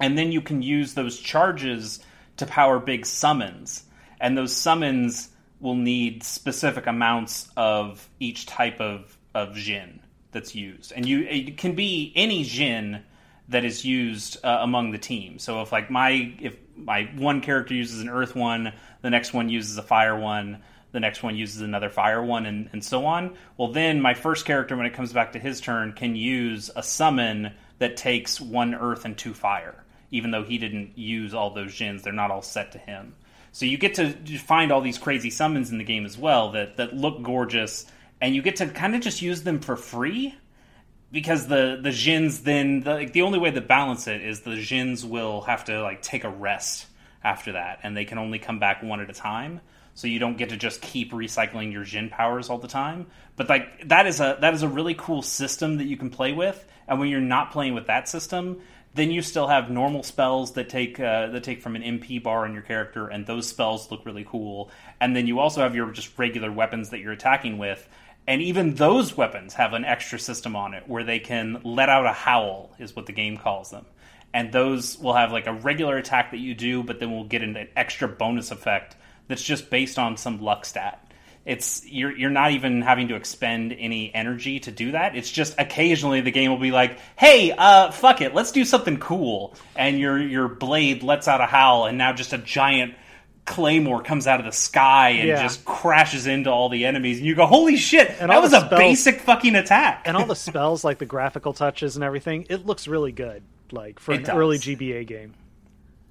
[SPEAKER 1] and then you can use those charges to power big summons. And those summons will need specific amounts of each type of of djinn that's used. And you it can be any djinn that is used uh, among the team. So if like my if my one character uses an earth one the next one uses a fire one the next one uses another fire one and, and so on well then my first character when it comes back to his turn can use a summon that takes one earth and two fire even though he didn't use all those djinns they're not all set to him. So you get to find all these crazy summons in the game as well that, that look gorgeous and you get to kind of just use them for free because the the Djinns then the, like, the only way to balance it is the Djinns will have to like take a rest after that and they can only come back one at a time. So you don't get to just keep recycling your Djinn powers all the time. But like that is a that is a really cool system that you can play with and when you're not playing with that system then you still have normal spells that take uh, that take from an MP bar in your character, and those spells look really cool. And then you also have your just regular weapons that you're attacking with, and even those weapons have an extra system on it where they can let out a howl, is what the game calls them. And those will have like a regular attack that you do, but then we'll get an extra bonus effect that's just based on some luck stat it's you're you're not even having to expend any energy to do that. It's just occasionally the game will be like, "Hey, uh, fuck it, let's do something cool," and your your blade lets out a howl, and now just a giant claymore comes out of the sky and
[SPEAKER 2] Yeah.
[SPEAKER 1] just crashes into all the enemies, and you go, "Holy shit,
[SPEAKER 2] And
[SPEAKER 1] that was
[SPEAKER 2] the
[SPEAKER 1] a basic fucking attack!"
[SPEAKER 2] and all the spells, like the graphical touches and everything, it looks really good. Like for
[SPEAKER 1] It
[SPEAKER 2] an
[SPEAKER 1] does.
[SPEAKER 2] early GBA game.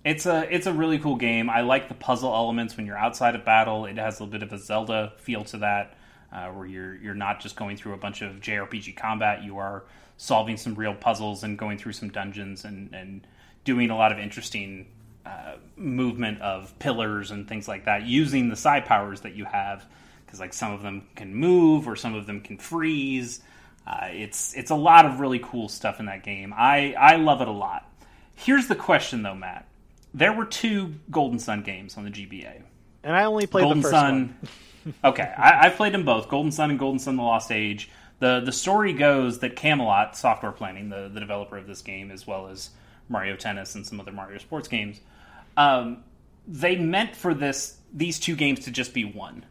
[SPEAKER 1] It's a it's a really cool game. I like the puzzle elements when you're outside of battle. It has a bit of a Zelda feel to that, uh, where you're you're not just going through a bunch of JRPG combat. You are solving some real puzzles and going through some dungeons and and doing a lot of interesting uh, movement of pillars and things like that using the side powers that you have. Because like some of them can move or some of them can freeze. Uh, it's it's a lot of really cool stuff in that game. I I love it a lot. Here's the question though, Matt. There were two Golden Sun games on the GBA.
[SPEAKER 2] And I only played
[SPEAKER 1] Golden
[SPEAKER 2] the first
[SPEAKER 1] Sun.
[SPEAKER 2] one.
[SPEAKER 1] okay, I, I've played them both. Golden Sun and Golden Sun: The Lost Age. the The story goes that Camelot Software Planning, the the developer of this game, as well as Mario Tennis and some other Mario sports games, um, they meant for this these two games to just be one,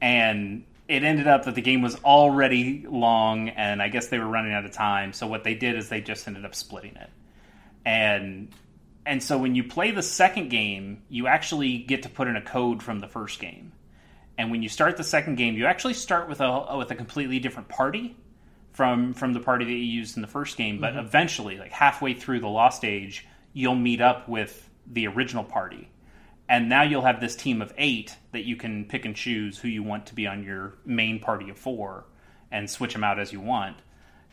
[SPEAKER 1] and it ended up that the game was already long, and I guess they were running out of time. So what they did is they just ended up splitting it, and and so when you play the second game, you actually get to put in a code from the first game. And when you start the second game, you actually start with a with a completely different party from from the party that you used in the first game. But mm-hmm. eventually, like halfway through the Lost Age, you'll meet up with the original party, and now you'll have this team of eight that you can pick and choose who you want to be on your main party of four, and switch them out as you want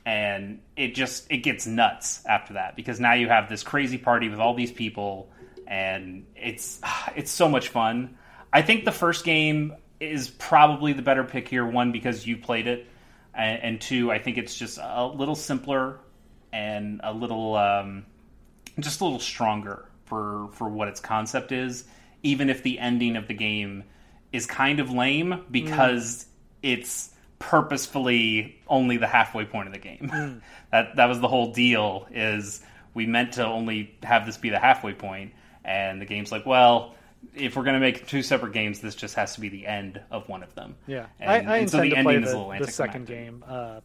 [SPEAKER 1] and it just it gets nuts after that because now you have this crazy party with all these people and it's it's so much fun. I think the first game is probably the better pick here one because you played it. And, and two i think it's just a little simpler and a little um, just a little stronger for for what its concept is even if the ending of the game is kind of lame because it's purposefully only the halfway point of the game. that that was the whole deal. Is we meant to only have this be the halfway point, and the game's like, well, if we're going to make two separate games, this just has to be the end of one of them.
[SPEAKER 2] Yeah,
[SPEAKER 1] And-
[SPEAKER 2] I, I
[SPEAKER 1] and
[SPEAKER 2] intend
[SPEAKER 1] so the
[SPEAKER 2] to play the, the second game uh,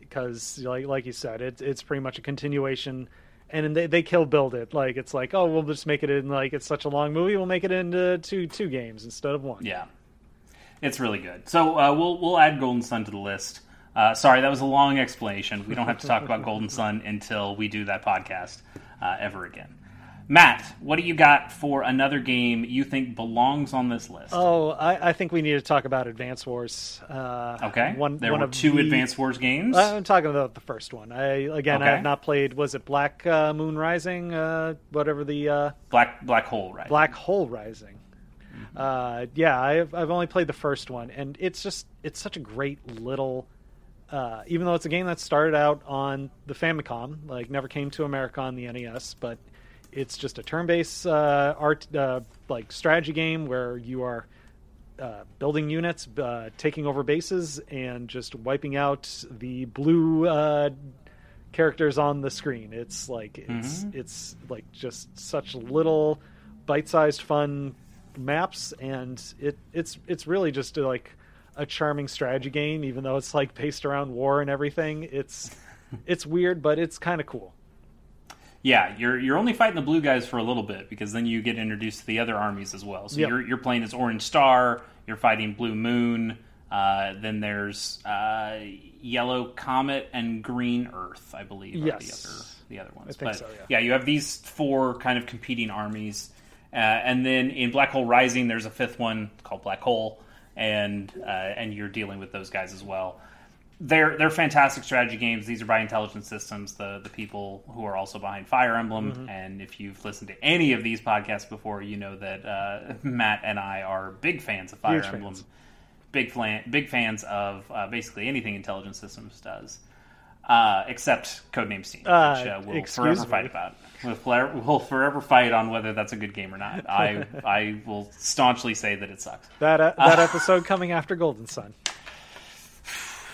[SPEAKER 2] because, like like you said, it's it's pretty much a continuation, and they they kill build it. Like it's like, oh, we'll just make it in like it's such a long movie, we'll make it into two two games instead of one.
[SPEAKER 1] Yeah, it's really good. So uh, we'll we'll add Golden Sun to the list. Uh, sorry, that was a long explanation. We don't have to talk about Golden Sun until we do that podcast uh, ever again. Matt, what do you got for another game you think belongs on this list?
[SPEAKER 2] Oh, I, I think we need to talk about Advance Wars. Uh,
[SPEAKER 1] okay,
[SPEAKER 2] one
[SPEAKER 1] there
[SPEAKER 2] one
[SPEAKER 1] were
[SPEAKER 2] of
[SPEAKER 1] two
[SPEAKER 2] the-
[SPEAKER 1] Advance Wars games.
[SPEAKER 2] I'm talking about the first one. I again, I have not played. Was it Black uh, Moon Rising? Uh, whatever the uh,
[SPEAKER 1] Black Black Hole, right?
[SPEAKER 2] Black Hole Rising. Uh, yeah, I've I've only played the first one, and it's just it's such a great little. Uh, even though it's a game that started out on the Famicom, like never came to America on the NES, but it's just a turn-based uh, art uh, like strategy game where you are uh, building units, uh, taking over bases, and just wiping out the blue uh, characters on the screen. It's like it's it's like just such little bite-sized fun maps, and it it's it's really just uh, like a charming strategy game, even though it's like based around war and everything. It's it's weird, but it's kind of cool.
[SPEAKER 1] Yeah, you're you're only fighting the blue guys for a little bit because then you get introduced to the other armies as well. So
[SPEAKER 2] Yep.
[SPEAKER 1] you're you're playing as Orange Star, you're fighting Blue Moon. Uh, then there's uh, Yellow Comet and Green Earth, I believe, are the other the other ones.
[SPEAKER 2] I think
[SPEAKER 1] but
[SPEAKER 2] so, yeah.
[SPEAKER 1] you have these four kind of competing armies, uh, and then in Black Hole Rising, there's a fifth one called Black Hole, and uh, and you're dealing with those guys as well they're they're fantastic strategy games. These are by Intelligent Systems, the the people who are also behind Fire Emblem.
[SPEAKER 2] Mm-hmm.
[SPEAKER 1] And if you've listened to any of these podcasts before, you know that uh, Matt and I are big fans of Fire
[SPEAKER 2] Huge
[SPEAKER 1] Emblem.
[SPEAKER 2] fans.
[SPEAKER 1] Big flan- big fans of uh, basically anything Intelligent Systems does, uh, except Codename Steam,
[SPEAKER 2] Uh,
[SPEAKER 1] which uh, we'll forever
[SPEAKER 2] me.
[SPEAKER 1] fight about. We'll, forever, fight on whether that's a good game or not. I I will staunchly say that it sucks.
[SPEAKER 2] That uh, that episode coming after Golden Sun.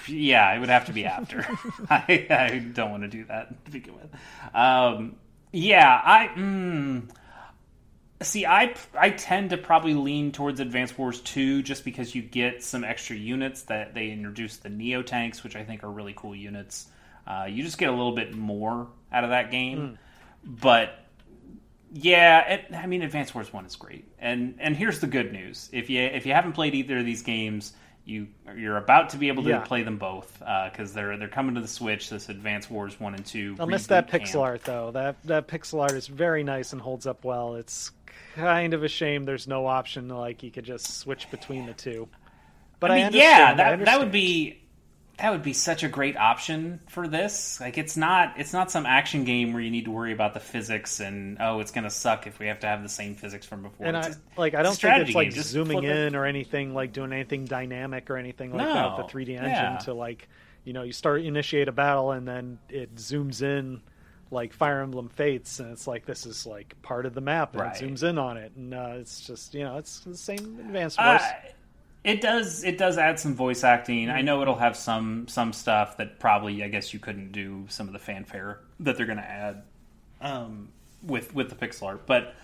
[SPEAKER 1] Yeah, it would have to be after. I, I don't want to do that to begin with. Um, yeah, I mm, see. I I tend to probably lean towards Advance Wars two just because you get some extra units that they introduce the Neo tanks, which I think are really cool units. Uh, you just get a little bit more out of that game, but yeah, it, I mean, Advance Wars One is great, and and here's the good news: if you if you haven't played either of these games, you you're about to be able to
[SPEAKER 2] Yeah.
[SPEAKER 1] play them both uh, because they're they're coming to the Switch. This Advance Wars One and Two.
[SPEAKER 2] I'll miss that
[SPEAKER 1] camp.
[SPEAKER 2] pixel art though. That that pixel art is very nice and holds up well. It's kind of a shame there's no option to, like you could just switch between the two. But I,
[SPEAKER 1] I mean,
[SPEAKER 2] understand.
[SPEAKER 1] yeah,
[SPEAKER 2] I
[SPEAKER 1] that that would be that would be such a great option for this. Like, it's not it's not some action game where you need to worry about the physics and oh, it's gonna suck if we have to have the same physics from before.
[SPEAKER 2] And
[SPEAKER 1] It's
[SPEAKER 2] I like I don't think it's like.
[SPEAKER 1] Just
[SPEAKER 2] zooming
[SPEAKER 1] flip it.
[SPEAKER 2] in or anything like doing anything dynamic or anything like
[SPEAKER 1] No,
[SPEAKER 2] that with the 3D engine
[SPEAKER 1] yeah.
[SPEAKER 2] to like you know you start initiate a battle and then it zooms in like Fire Emblem Fates and it's like this is like part of the map and
[SPEAKER 1] Right.
[SPEAKER 2] it zooms in on it and uh, it's just you know it's the same Advance Wars.
[SPEAKER 1] Uh, it does. It does add some voice acting. I know it'll have some some stuff that probably I guess you couldn't do some of the fanfare that they're going to add um, with with the pixel art. But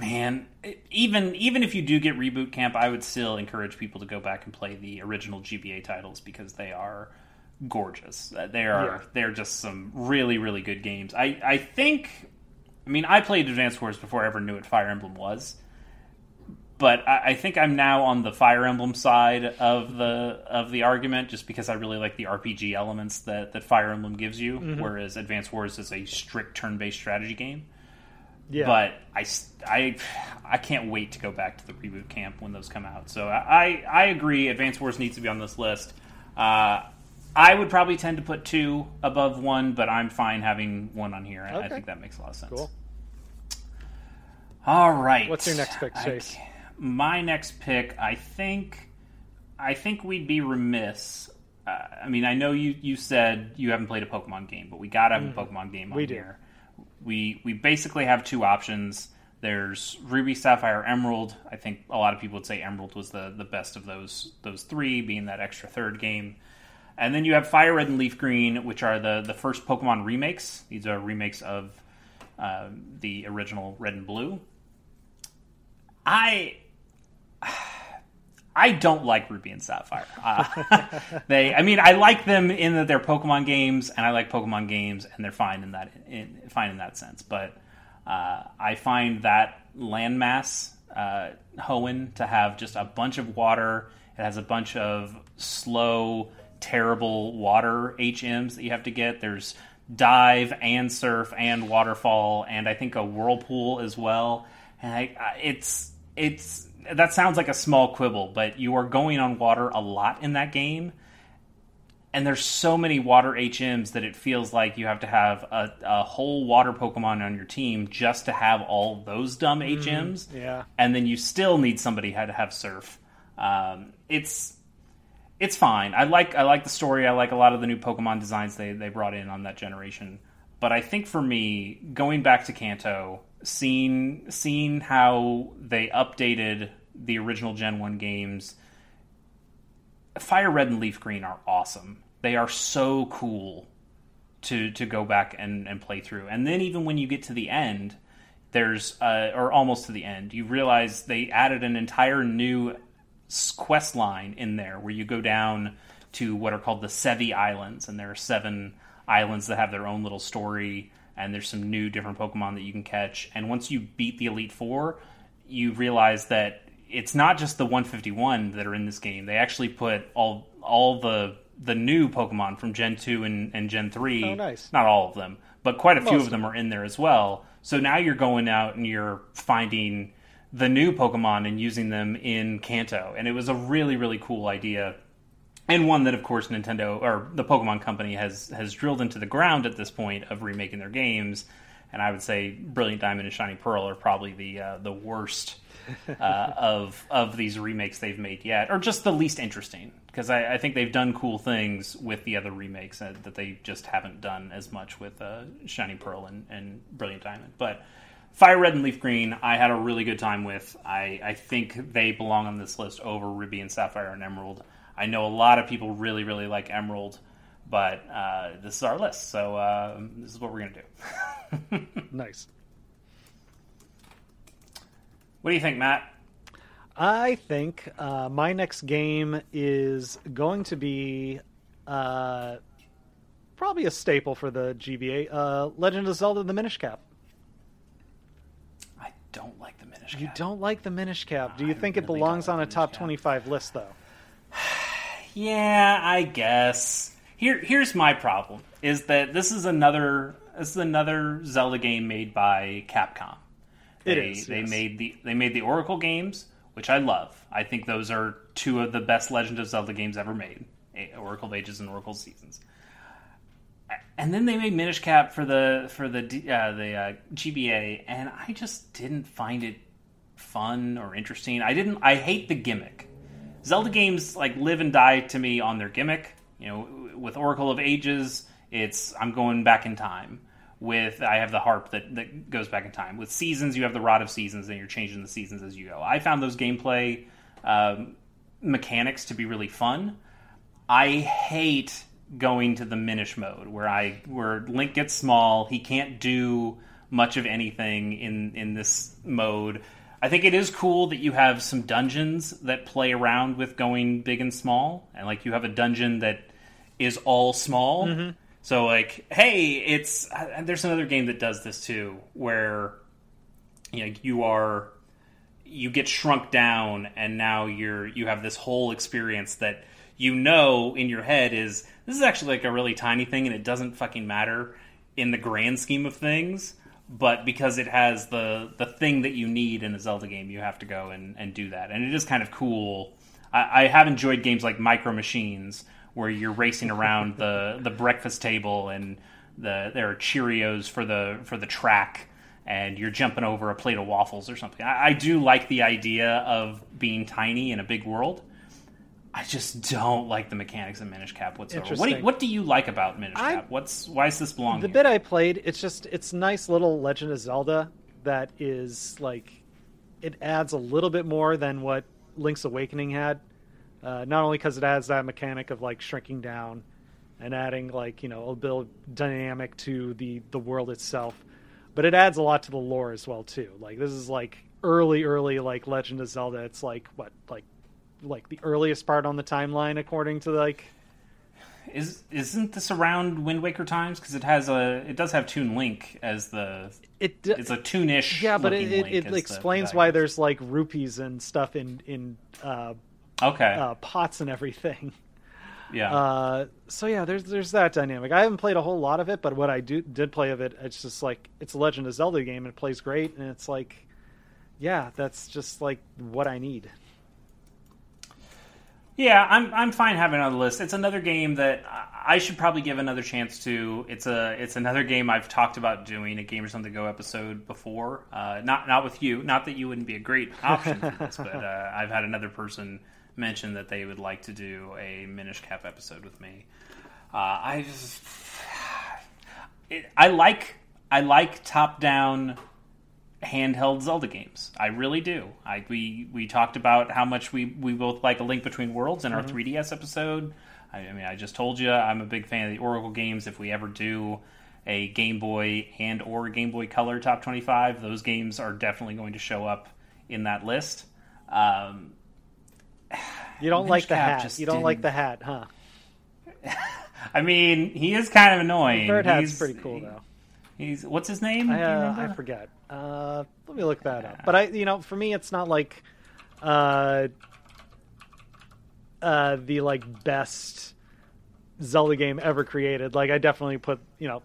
[SPEAKER 1] man, it- even even if you do get Re-Boot Camp, I would still encourage people to go back and play the original GBA titles because they are gorgeous. Uh, They are
[SPEAKER 2] Yeah.
[SPEAKER 1] they're just some really really good games. I I think. I mean, I played Advance Wars before I ever knew what Fire Emblem was but I, I think I'm now on the Fire Emblem side of the of the argument, just because I really like the RPG elements that, that Fire Emblem gives you, whereas Advance Wars is a strict turn-based strategy game.
[SPEAKER 2] yeah.
[SPEAKER 1] But I, I, I can't wait to go back to the Re-Boot Camp when those come out. So I, I agree. Advance Wars needs to be on this list. Uh, I would probably tend to put two above one, but I'm fine having one on here. I- I think that makes a lot of sense.
[SPEAKER 2] Cool.
[SPEAKER 1] All right.
[SPEAKER 2] What's your next pick, Chase?
[SPEAKER 1] ca- my next pick, I think, I think we'd be remiss. Uh, I mean, I know you you said you haven't played a Pokemon game, but we gotta have a Pokemon game on
[SPEAKER 2] Mm-hmm. We do.
[SPEAKER 1] here. We we basically have two options. There's Ruby, Sapphire, Emerald. I think a lot of people would say Emerald was the, the best of those those three, being that extra third game. And then you have Fire Red and Leaf Green, which are the the first Pokemon remakes. These are remakes of uh, the original Red and Blue. I I don't like Ruby and Sapphire. Uh, they, I mean, I like them in that they're Pokemon games, and I like Pokemon games, and they're fine in that in, fine in that sense. But uh, I find that landmass uh, Hoenn to have just a bunch of water. It has a bunch of slow, terrible water HMs that you have to get. There's dive and surf and waterfall, and I think a whirlpool as well. And I, it's it's that sounds like a small quibble, but you are going on water a lot in that game. And there's so many water HMs that it feels like you have to have a, a whole water Pokemon on your team just to have all those dumb HMs.
[SPEAKER 2] Mm, yeah.
[SPEAKER 1] And then you still need somebody had to have Surf. Um, it's it's fine. I like I like the story. I like a lot of the new Pokemon designs they, they brought in on that generation. But I think for me, going back to Kanto, seeing seeing how they updated the original Gen 1 games, Fire Red and Leaf Green are awesome. They are so cool to to go back and, and play through. And then even when you get to the end, there's uh, or almost to the end, you realize they added an entire new quest line in there where you go down to what are called the Sevii Islands, and there are seven islands that have their own little story. And there's some new different Pokemon that you can catch. And once you beat the Elite Four, you realize that it's not just the 151 that are in this game. They actually put all all the the new Pokemon from Gen 2 and, and Gen 3.
[SPEAKER 2] Oh, nice.
[SPEAKER 1] Not all of them, but quite a Most few of them are in there as well. So now you're going out and you're finding the new Pokemon and using them in Kanto. And it was a really, really cool idea. And one that, of course, Nintendo or the Pokemon Company has has drilled into the ground at this point of remaking their games. And I would say Brilliant Diamond and Shiny Pearl are probably the uh, the worst uh, of of these remakes they've made yet, or just the least interesting. Because I, I, think they've done cool things with the other remakes that, that they just haven't done as much with uh, Shiny Pearl and, and, Brilliant Diamond. But Fire Red and Leaf Green, I had a really good time with. I, I think they belong on this list over Ruby and Sapphire and Emerald. I know a lot of people really, really like Emerald, but uh, this is our list, so uh, this is what we're gonna
[SPEAKER 2] do. nice.
[SPEAKER 1] What do you think, Matt?
[SPEAKER 2] I think uh, my next game is going to be uh, probably a staple for the GBA uh, Legend of Zelda the Minish Cap.
[SPEAKER 1] I don't like the Minish Cap.
[SPEAKER 2] You don't like the Minish Cap. Do you I think really it belongs on a top Cap. 25 list, though?
[SPEAKER 1] yeah, I guess. Here, here's my problem: is that this is another this is another Zelda game made by Capcom. They,
[SPEAKER 2] yes.
[SPEAKER 1] they made the they made the Oracle games, which I love. I think those are two of the best Legend of Zelda games ever made: Oracle of Ages and Oracle Seasons. And then they made Minish Cap for the for the uh, the uh, GBA, and I just didn't find it fun or interesting. I didn't. I hate the gimmick. Zelda games like live and die to me on their gimmick. You know, with Oracle of Ages, it's I'm going back in time with I have the harp that, that goes back in time. With seasons, you have the rod of seasons, and you're changing the seasons as you go. I found those gameplay um, mechanics to be really fun. I hate going to the Minish mode where I where Link gets small. He can't do much of anything in in this mode. I think it is cool that you have some dungeons that play around with going big and small, and like you have a dungeon that is all small. Mm-hmm so like, hey, it's uh, there's another game that does this too, where you know you are you get shrunk down, and now you're you have this whole experience that you know in your head is this is actually like a really tiny thing, and it doesn't fucking matter in the grand scheme of things. But because it has the the thing that you need in a Zelda game, you have to go and, and do that, and it is kind of cool. I, I have enjoyed games like Micro Machines where you're racing around the the breakfast table and the there are Cheerios for the for the track and you're jumping over a plate of waffles or something. I, I do like the idea of being tiny in a big world. I just don't like the mechanics of Minish Cap whatsoever. What do, you, what do you like about Minish Cap? What's why is this belong?
[SPEAKER 2] The
[SPEAKER 1] here?
[SPEAKER 2] bit I played, it's just it's nice little Legend of Zelda that is like it adds a little bit more than what Link's Awakening had. Uh, not only because it adds that mechanic of like shrinking down and adding like you know a bit dynamic to the the world itself, but it adds a lot to the lore as well too. Like this is like early, early like Legend of Zelda. It's like what like like the earliest part on the timeline according to like
[SPEAKER 1] is isn't this around Wind Waker times? Because it has a it does have Toon Link as the
[SPEAKER 2] it.
[SPEAKER 1] It's a toonish.
[SPEAKER 2] Yeah, but it, it, it explains why there's like rupees and stuff in in uh,
[SPEAKER 1] okay
[SPEAKER 2] uh, pots and everything.
[SPEAKER 1] Yeah.
[SPEAKER 2] Uh, so yeah, there's there's that dynamic. I haven't played a whole lot of it, but what I do did play of it, it's just like it's a Legend of Zelda game and it plays great, and it's like, yeah, that's just like what I need.
[SPEAKER 1] Yeah, I'm I'm fine having it on the list. It's another game that I should probably give another chance to. It's a it's another game I've talked about doing a Gamers on the Go episode before. Uh, not not with you. Not that you wouldn't be a great option for this, but uh, I've had another person mention that they would like to do a Minish Cap episode with me. Uh, I just it, I like I like top down handheld Zelda games. I really do. I we we talked about how much we we both like a Link Between Worlds in our mm-hmm. 3DS episode. I, I, mean, I just told you I'm a big fan of the Oracle games. If we ever do a Game Boy and or Game Boy Color top 25, those games are definitely going to show up in that list. Um,
[SPEAKER 2] you don't like the hat. You don't didn't... like the hat, huh?
[SPEAKER 1] I mean, he is kind of annoying.
[SPEAKER 2] The bird hat's pretty cool, though.
[SPEAKER 1] He's what's his name?
[SPEAKER 2] I, uh, I forget. Uh, let me look that up. But I, you know, for me, it's not like uh, uh, the like best Zelda game ever created. Like I definitely put, you know,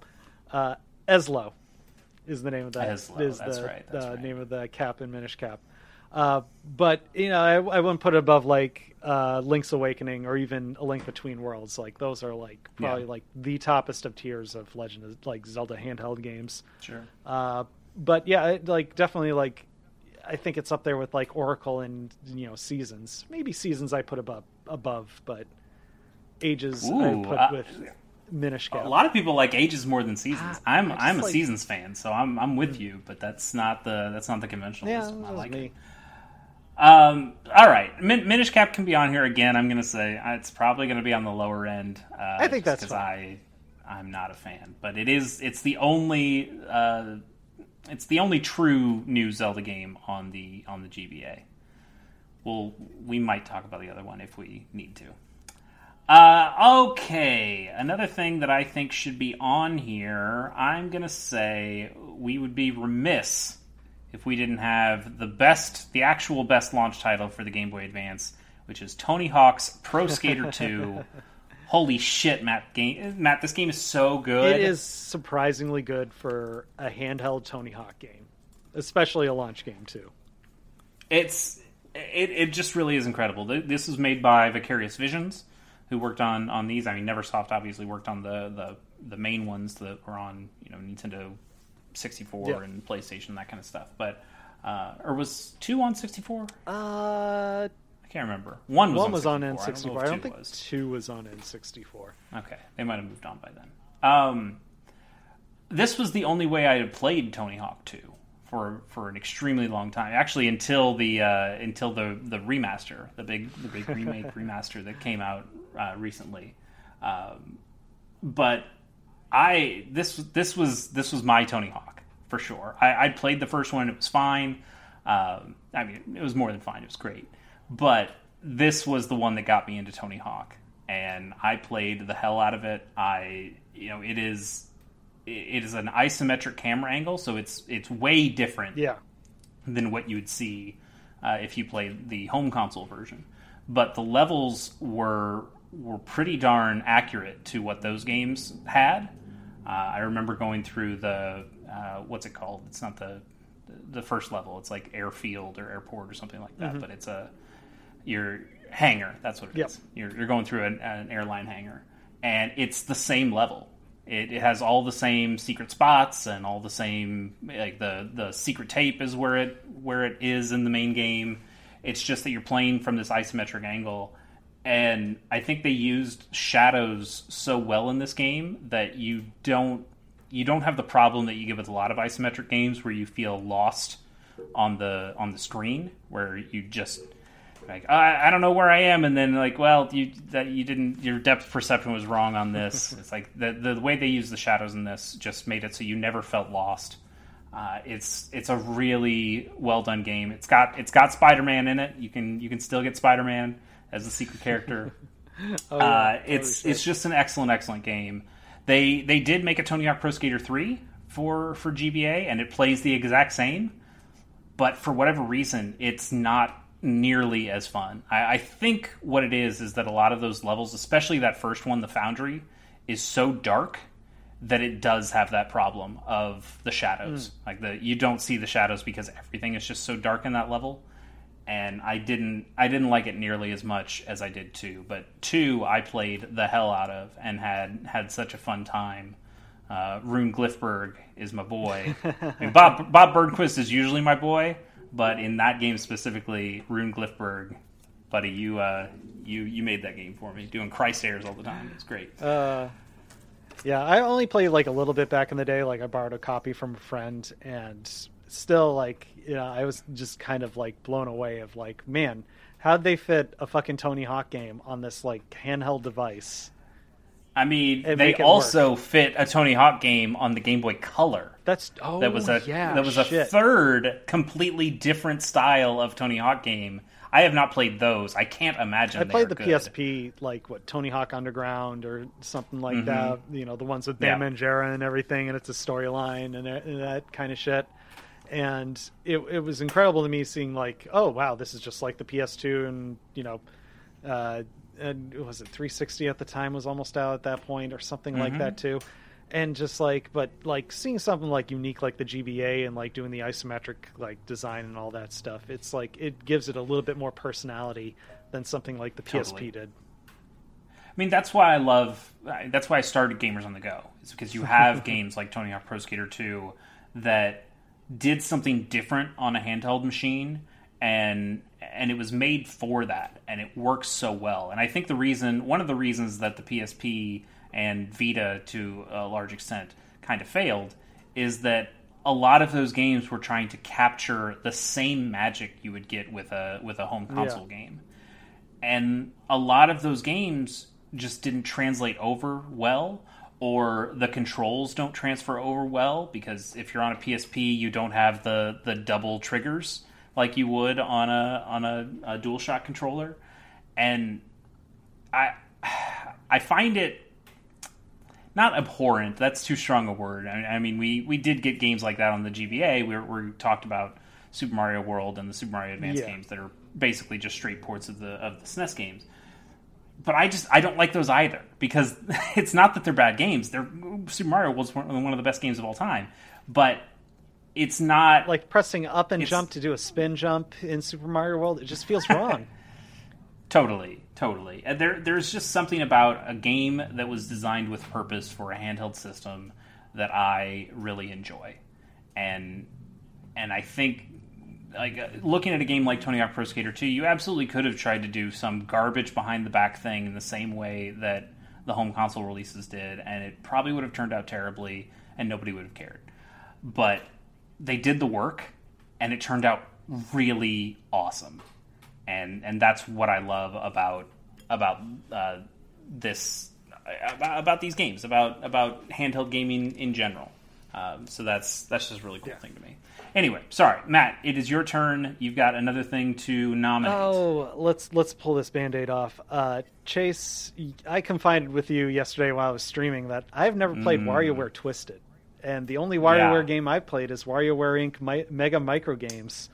[SPEAKER 2] uh, Ezlo is the name of that.
[SPEAKER 1] Ezlo,
[SPEAKER 2] is
[SPEAKER 1] that's
[SPEAKER 2] the,
[SPEAKER 1] right. That's
[SPEAKER 2] the
[SPEAKER 1] right.
[SPEAKER 2] name of the cap in Minish Cap. Uh, but you know, I, I wouldn't put it above like uh, Link's Awakening or even A Link Between Worlds. Like those are like probably yeah. like the toppest of tiers of Legend of like Zelda handheld games.
[SPEAKER 1] Sure.
[SPEAKER 2] Uh, but yeah, it, like definitely like I think it's up there with like Oracle and you know Seasons. Maybe Seasons I put above above, but Ages
[SPEAKER 1] Ooh,
[SPEAKER 2] I put
[SPEAKER 1] uh,
[SPEAKER 2] with Minish Cap.
[SPEAKER 1] A lot of people like Ages more than Seasons. Ah, I'm I'm a
[SPEAKER 2] like,
[SPEAKER 1] Seasons fan, so I'm I'm with you. But that's not the that's not the conventional
[SPEAKER 2] yeah,
[SPEAKER 1] wisdom. I like
[SPEAKER 2] me.
[SPEAKER 1] it. Um, all right, Min- Minish Cap can be on here again. I'm going to say uh, it's probably going to be on the lower end. Uh,
[SPEAKER 2] I think that's
[SPEAKER 1] because I I'm not a fan, but it is it's the only uh, it's the only true new Zelda game on the on the GBA. Well, we might talk about the other one if we need to. Uh, okay, another thing that I think should be on here. I'm gonna say we would be remiss if we didn't have the best, the actual best launch title for the Game Boy Advance, which is Tony Hawk's Pro Skater 2. Holy shit, Matt! Game, Matt, this game is so good.
[SPEAKER 2] It is surprisingly good for a handheld Tony Hawk game, especially a launch game too.
[SPEAKER 1] It's it, it just really is incredible. This was made by Vicarious Visions, who worked on on these. I mean, NeverSoft obviously worked on the the the main ones that were on you know Nintendo 64 yeah. and PlayStation, that kind of stuff. But uh, or was two on 64?
[SPEAKER 2] Uh,
[SPEAKER 1] I can't remember. One was
[SPEAKER 2] one
[SPEAKER 1] on
[SPEAKER 2] was
[SPEAKER 1] 64.
[SPEAKER 2] on N64. I don't,
[SPEAKER 1] I don't
[SPEAKER 2] think
[SPEAKER 1] was.
[SPEAKER 2] two was on N64.
[SPEAKER 1] Okay, they might have moved on by then. Um, this was the only way I had played Tony Hawk 2 for for an extremely long time. Actually, until the uh, until the the remaster, the big the big remake remaster that came out uh, recently. Um, but I this this was this was my Tony Hawk for sure. I, I played the first one; it was fine. Um, I mean, it was more than fine; it was great. But this was the one that got me into Tony Hawk, and I played the hell out of it. I, you know, it is it is an isometric camera angle, so it's it's way different,
[SPEAKER 2] yeah.
[SPEAKER 1] than what you would see uh, if you played the home console version. But the levels were were pretty darn accurate to what those games had. Uh, I remember going through the uh, what's it called? It's not the the first level. It's like airfield or airport or something like that. Mm-hmm. But it's a your hangar. That's what it
[SPEAKER 2] yep.
[SPEAKER 1] is. You're, you're going through an, an, airline hangar, and it's the same level. It, it, has all the same secret spots and all the same like the the secret tape is where it where it is in the main game. It's just that you're playing from this isometric angle and I think they used shadows so well in this game that you don't you don't have the problem that you get with a lot of isometric games where you feel lost on the on the screen, where you just like I, I don't know where I am, and then like, well, you that you didn't your depth perception was wrong on this. it's like the the way they use the shadows in this just made it so you never felt lost. Uh, it's it's a really well done game. It's got it's got Spider Man in it. You can you can still get Spider Man as a secret character. oh, yeah. uh, it's it's just an excellent excellent game. They they did make a Tony Hawk Pro Skater three for for GBA, and it plays the exact same. But for whatever reason, it's not nearly as fun. I, I, think what it is is that a lot of those levels, especially that first one, the Foundry, is so dark that it does have that problem of the shadows. Mm. Like the you don't see the shadows because everything is just so dark in that level. And I didn't I didn't like it nearly as much as I did two. But two I played the hell out of and had had such a fun time. Uh, Rune Glifberg is my boy. I mean, Bob Bob Burnquist is usually my boy, but in that game specifically, Rune Glifberg, buddy, you uh, you you made that game for me, doing Christ Airs all the time. It's great.
[SPEAKER 2] Uh, yeah, I only played like a little bit back in the day. Like I borrowed a copy from a friend, and still, like you know, I was just kind of like blown away of like, man, how'd they fit a fucking Tony Hawk game on this like handheld device?
[SPEAKER 1] I mean, they also work. fit a Tony Hawk game on the Game Boy Color.
[SPEAKER 2] That's oh that was a yeah,
[SPEAKER 1] that was a third completely different style of Tony Hawk game. I have not played those. I can't imagine. I
[SPEAKER 2] played the
[SPEAKER 1] good.
[SPEAKER 2] PSP, like what Tony Hawk Underground or something like mm-hmm. that. You know, the ones with Bam yeah. Margera and everything, and it's a storyline and, and that kind of shit. And it it was incredible to me seeing like, oh wow, this is just like the PS2, and you know. Uh, and was it 360 at the time was almost out at that point or something mm-hmm. like that too and just like but like seeing something like unique like the GBA and like doing the isometric like design and all that stuff it's like it gives it a little bit more personality than something like the totally. PSP did
[SPEAKER 1] I mean that's why I love that's why I started Gamers on the Go is because you have games like Tony Hawk Pro Skater 2 that did something different on a handheld machine and and it was made for that and it works so well. And i think the reason one of the reasons that the psp and vita to a large extent kind of failed is that a lot of those games were trying to capture the same magic you would get with a with a home console yeah. game. And a lot of those games just didn't translate over well or the controls don't transfer over well because if you're on a PSP you don't have the the double triggers like you would on a on a, a DualShock controller, and I I find it not abhorrent. That's too strong a word. I, I mean, we we did get games like that on the GBA. We, we talked about Super Mario World and the Super Mario Advance yeah. games that are basically just straight ports of the of the SNES games. But I just I don't like those either because it's not that they're bad games. They're Super Mario was one of the best games of all time, but it's not
[SPEAKER 2] like pressing up and jump to do a spin jump in Super Mario World. It just feels wrong.
[SPEAKER 1] totally, totally. And there, there's just something about a game that was designed with purpose for a handheld system that I really enjoy, and and I think like uh, looking at a game like Tony Hawk Pro Skater 2, you absolutely could have tried to do some garbage behind the back thing in the same way that the home console releases did, and it probably would have turned out terribly, and nobody would have cared. But they did the work, and it turned out really awesome. And and that's what I love about about uh, this about these games about about handheld gaming in general. Um, so that's that's just a really cool yeah. thing to me. Anyway, sorry, Matt. It is your turn. You've got another thing to nominate.
[SPEAKER 2] Oh, let's let's pull this band-aid off. Uh, Chase, I confided with you yesterday while I was streaming that I've never played mm. WarioWare Twisted and the only WarioWare yeah. game I've played is WarioWare Inc. Mega Micro Games.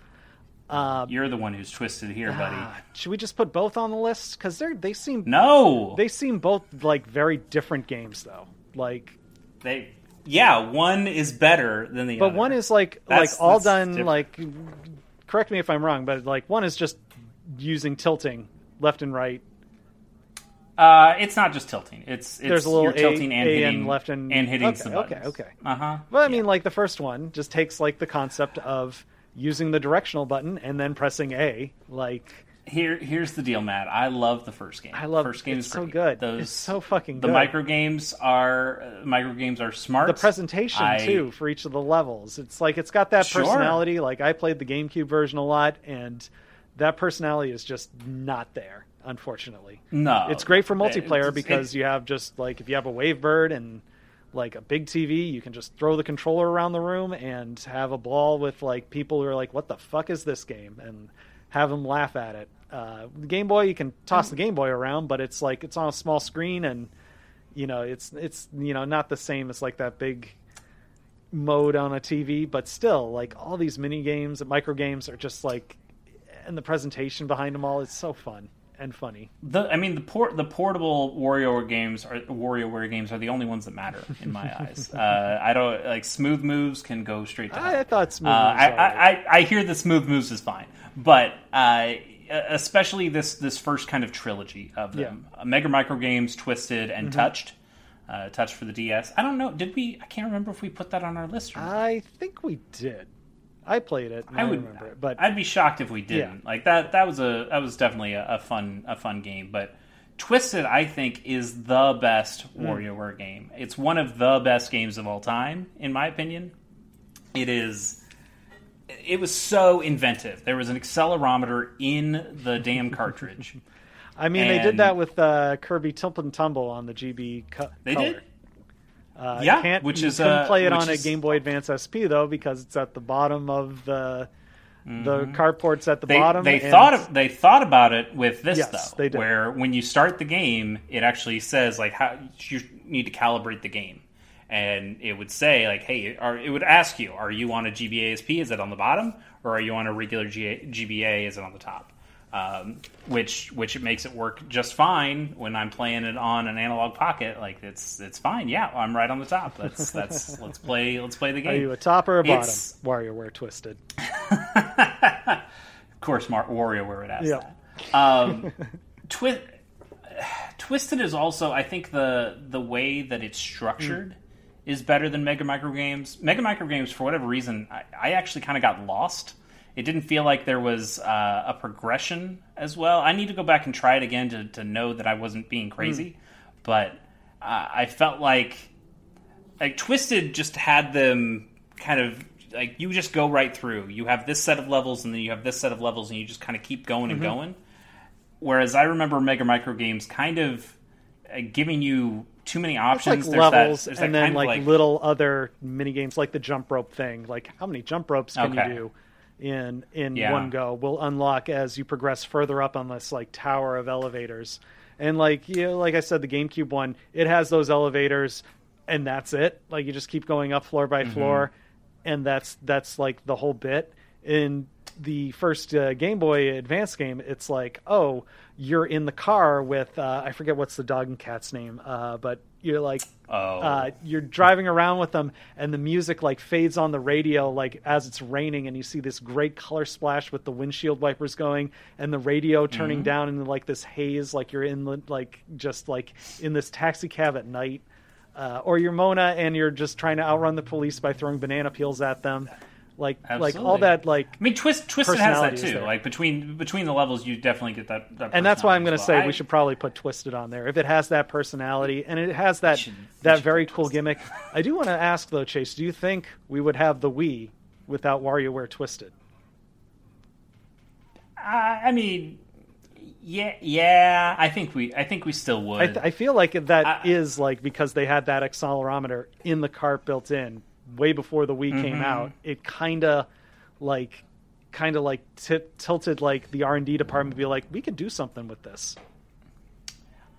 [SPEAKER 1] Uh, You're the one who's twisted here, buddy. Uh,
[SPEAKER 2] should we just put both on the list? Because they they seem
[SPEAKER 1] no,
[SPEAKER 2] they seem both like very different games, though. Like
[SPEAKER 1] they, yeah, one is better than the
[SPEAKER 2] but
[SPEAKER 1] other.
[SPEAKER 2] But one is like that's, like all done different. like. Correct me if I'm wrong, but like one is just using tilting left and right
[SPEAKER 1] uh, it's not just tilting. It's, it's
[SPEAKER 2] there's a little
[SPEAKER 1] you're tilting
[SPEAKER 2] a,
[SPEAKER 1] and
[SPEAKER 2] a
[SPEAKER 1] hitting
[SPEAKER 2] left and,
[SPEAKER 1] and hitting
[SPEAKER 2] okay,
[SPEAKER 1] some
[SPEAKER 2] buttons. Okay, okay.
[SPEAKER 1] Uh huh.
[SPEAKER 2] Well, I yeah. mean, like the first one just takes like the concept of using the directional button and then pressing A. Like
[SPEAKER 1] Here, here's the deal, Matt. I love the first game.
[SPEAKER 2] I love
[SPEAKER 1] first game.
[SPEAKER 2] It's
[SPEAKER 1] is
[SPEAKER 2] so
[SPEAKER 1] great.
[SPEAKER 2] good.
[SPEAKER 1] Those
[SPEAKER 2] it's so fucking
[SPEAKER 1] the
[SPEAKER 2] good.
[SPEAKER 1] micro games are uh, micro games are smart.
[SPEAKER 2] the presentation
[SPEAKER 1] I-
[SPEAKER 2] too for each of the levels. It's like it's got that
[SPEAKER 1] Sure.
[SPEAKER 2] personality. Like I played the GameCube version a lot, and that personality is just not there, unfortunately.
[SPEAKER 1] No,
[SPEAKER 2] It's great for multiplayer
[SPEAKER 1] it's-
[SPEAKER 2] because you have just like if you have a Wavebird and like a big TV, you can just throw the controller around the room and have a ball with like people who are like, "What the fuck is this game?" and have them laugh at it. Uh, the Game Boy, you can toss the Game Boy around, but it's like it's on a small screen and you know it's it's you know not the same as like that big mode on a TV, but still like all these mini games and micro games are just like and the presentation behind them all is so fun and funny.
[SPEAKER 1] The, I mean, the port, the portable WarioWare games are WarioWare games are the only ones that matter in my eyes. Uh, I don't like smooth moves can go straight to.
[SPEAKER 2] I, I thought smooth.
[SPEAKER 1] Uh, I,
[SPEAKER 2] right.
[SPEAKER 1] I, I, I hear the smooth moves is fine, but uh, especially this this first kind of trilogy of them: Uh, Mega Micro Games, Twisted, and
[SPEAKER 2] Mm-hmm.
[SPEAKER 1] Touched. Uh, Touched for the DS. I don't know. Did we? I can't remember if we put that on our list. Or not.
[SPEAKER 2] I think we did. I played it. I,
[SPEAKER 1] I would
[SPEAKER 2] remember it, but
[SPEAKER 1] I'd be shocked if we didn't.
[SPEAKER 2] Yeah.
[SPEAKER 1] Like that that was a that was definitely a, a fun a fun game. But Twisted, I think, is the best
[SPEAKER 2] Hmm.
[SPEAKER 1] WarioWare game. It's one of the best games of all time, in my opinion. It is. It was so inventive. There was an accelerometer in the damn cartridge.
[SPEAKER 2] I mean, they did that with uh, Kirby Tilt and Tumble on the GB co-
[SPEAKER 1] They
[SPEAKER 2] color.
[SPEAKER 1] did?
[SPEAKER 2] Uh,
[SPEAKER 1] Yeah,
[SPEAKER 2] can't,
[SPEAKER 1] which
[SPEAKER 2] you
[SPEAKER 1] is,
[SPEAKER 2] couldn't
[SPEAKER 1] uh,
[SPEAKER 2] play it on
[SPEAKER 1] is-
[SPEAKER 2] a Game Boy Advance SP though because it's at the bottom of the the
[SPEAKER 1] Mm-hmm.
[SPEAKER 2] carport's at the
[SPEAKER 1] They,
[SPEAKER 2] bottom.
[SPEAKER 1] they
[SPEAKER 2] and-
[SPEAKER 1] thought of, they thought about it with this
[SPEAKER 2] Yes,
[SPEAKER 1] though,
[SPEAKER 2] they did.
[SPEAKER 1] where when you start the game, it actually says like how you need to calibrate the game, and it would say like, hey, are, it would ask you, are you on a GBA SP? Is it on the bottom, or are you on a regular G- GBA? Is it on the top? Um, which which it makes it work just fine when I'm playing it on an analog pocket. Like it's it's fine. Yeah, I'm right on the top. That's that's let's play let's play the game.
[SPEAKER 2] Are you a top or a bottom?
[SPEAKER 1] It's-
[SPEAKER 2] WarioWare Twisted.
[SPEAKER 1] of course, Mar- WarioWare would ask
[SPEAKER 2] Yeah.
[SPEAKER 1] that. Um, Twi- Twisted is also, I think, the the way that it's structured is better than Mega Micro Games. Mega Micro Games, for whatever reason, I, I actually kind of got lost. It didn't feel like there was uh, a progression as well. I need to go back and try it again to, to know that I wasn't being crazy. But uh, I felt like like Twisted just had them kind of like you just go right through. You have this set of levels, and then you have this set of levels, and you just kind of keep going and going. Whereas I remember Mega Micro Games kind of uh, giving you too many options.
[SPEAKER 2] like
[SPEAKER 1] There's that-
[SPEAKER 2] levels
[SPEAKER 1] there's that
[SPEAKER 2] and then
[SPEAKER 1] of
[SPEAKER 2] like, little other mini games like the jump rope thing. Like how many jump ropes can
[SPEAKER 1] Okay.
[SPEAKER 2] you do in in
[SPEAKER 1] Yeah.
[SPEAKER 2] one go? Will unlock as you progress further up on this like tower of elevators. And like you know, like I said, the GameCube one, it has those elevators, and that's it. Like you just keep going up floor by mm-hmm. floor, and that's that's like the whole bit. In the first uh, Game Boy Advance game, it's like, oh, you're in the car with uh, I forget what's the dog and cat's name, uh, but you're like
[SPEAKER 1] Oh.
[SPEAKER 2] uh, you're driving around with them and the music like fades on the radio like as it's raining and you see this great color splash with the windshield wipers going and the radio turning
[SPEAKER 1] Mm-hmm.
[SPEAKER 2] down into like this haze like you're in the like just like in this taxi cab at night uh, or you're Mona and you're just trying to outrun the police by throwing banana peels at them like like all that like
[SPEAKER 1] I mean, Twist Twisted has that too. Like between between the levels, you definitely get that. that
[SPEAKER 2] and that's why I'm going to
[SPEAKER 1] as
[SPEAKER 2] say
[SPEAKER 1] well.
[SPEAKER 2] we should probably put Twisted on there if it has that personality and it has that
[SPEAKER 1] should-
[SPEAKER 2] that very cool
[SPEAKER 1] Twisted.
[SPEAKER 2] gimmick. I do want to ask though, Chase, do you think we would have the Wii without WarioWare Twisted?
[SPEAKER 1] I I mean, yeah, yeah. I think we, I think we still would.
[SPEAKER 2] I, th- I feel like that is
[SPEAKER 1] I-
[SPEAKER 2] like because they had that accelerometer in the cart built in way before the Wii
[SPEAKER 1] Mm-hmm.
[SPEAKER 2] came out. It kind of like kind of like t- tilted like the R and D department to be like, we could do something with this.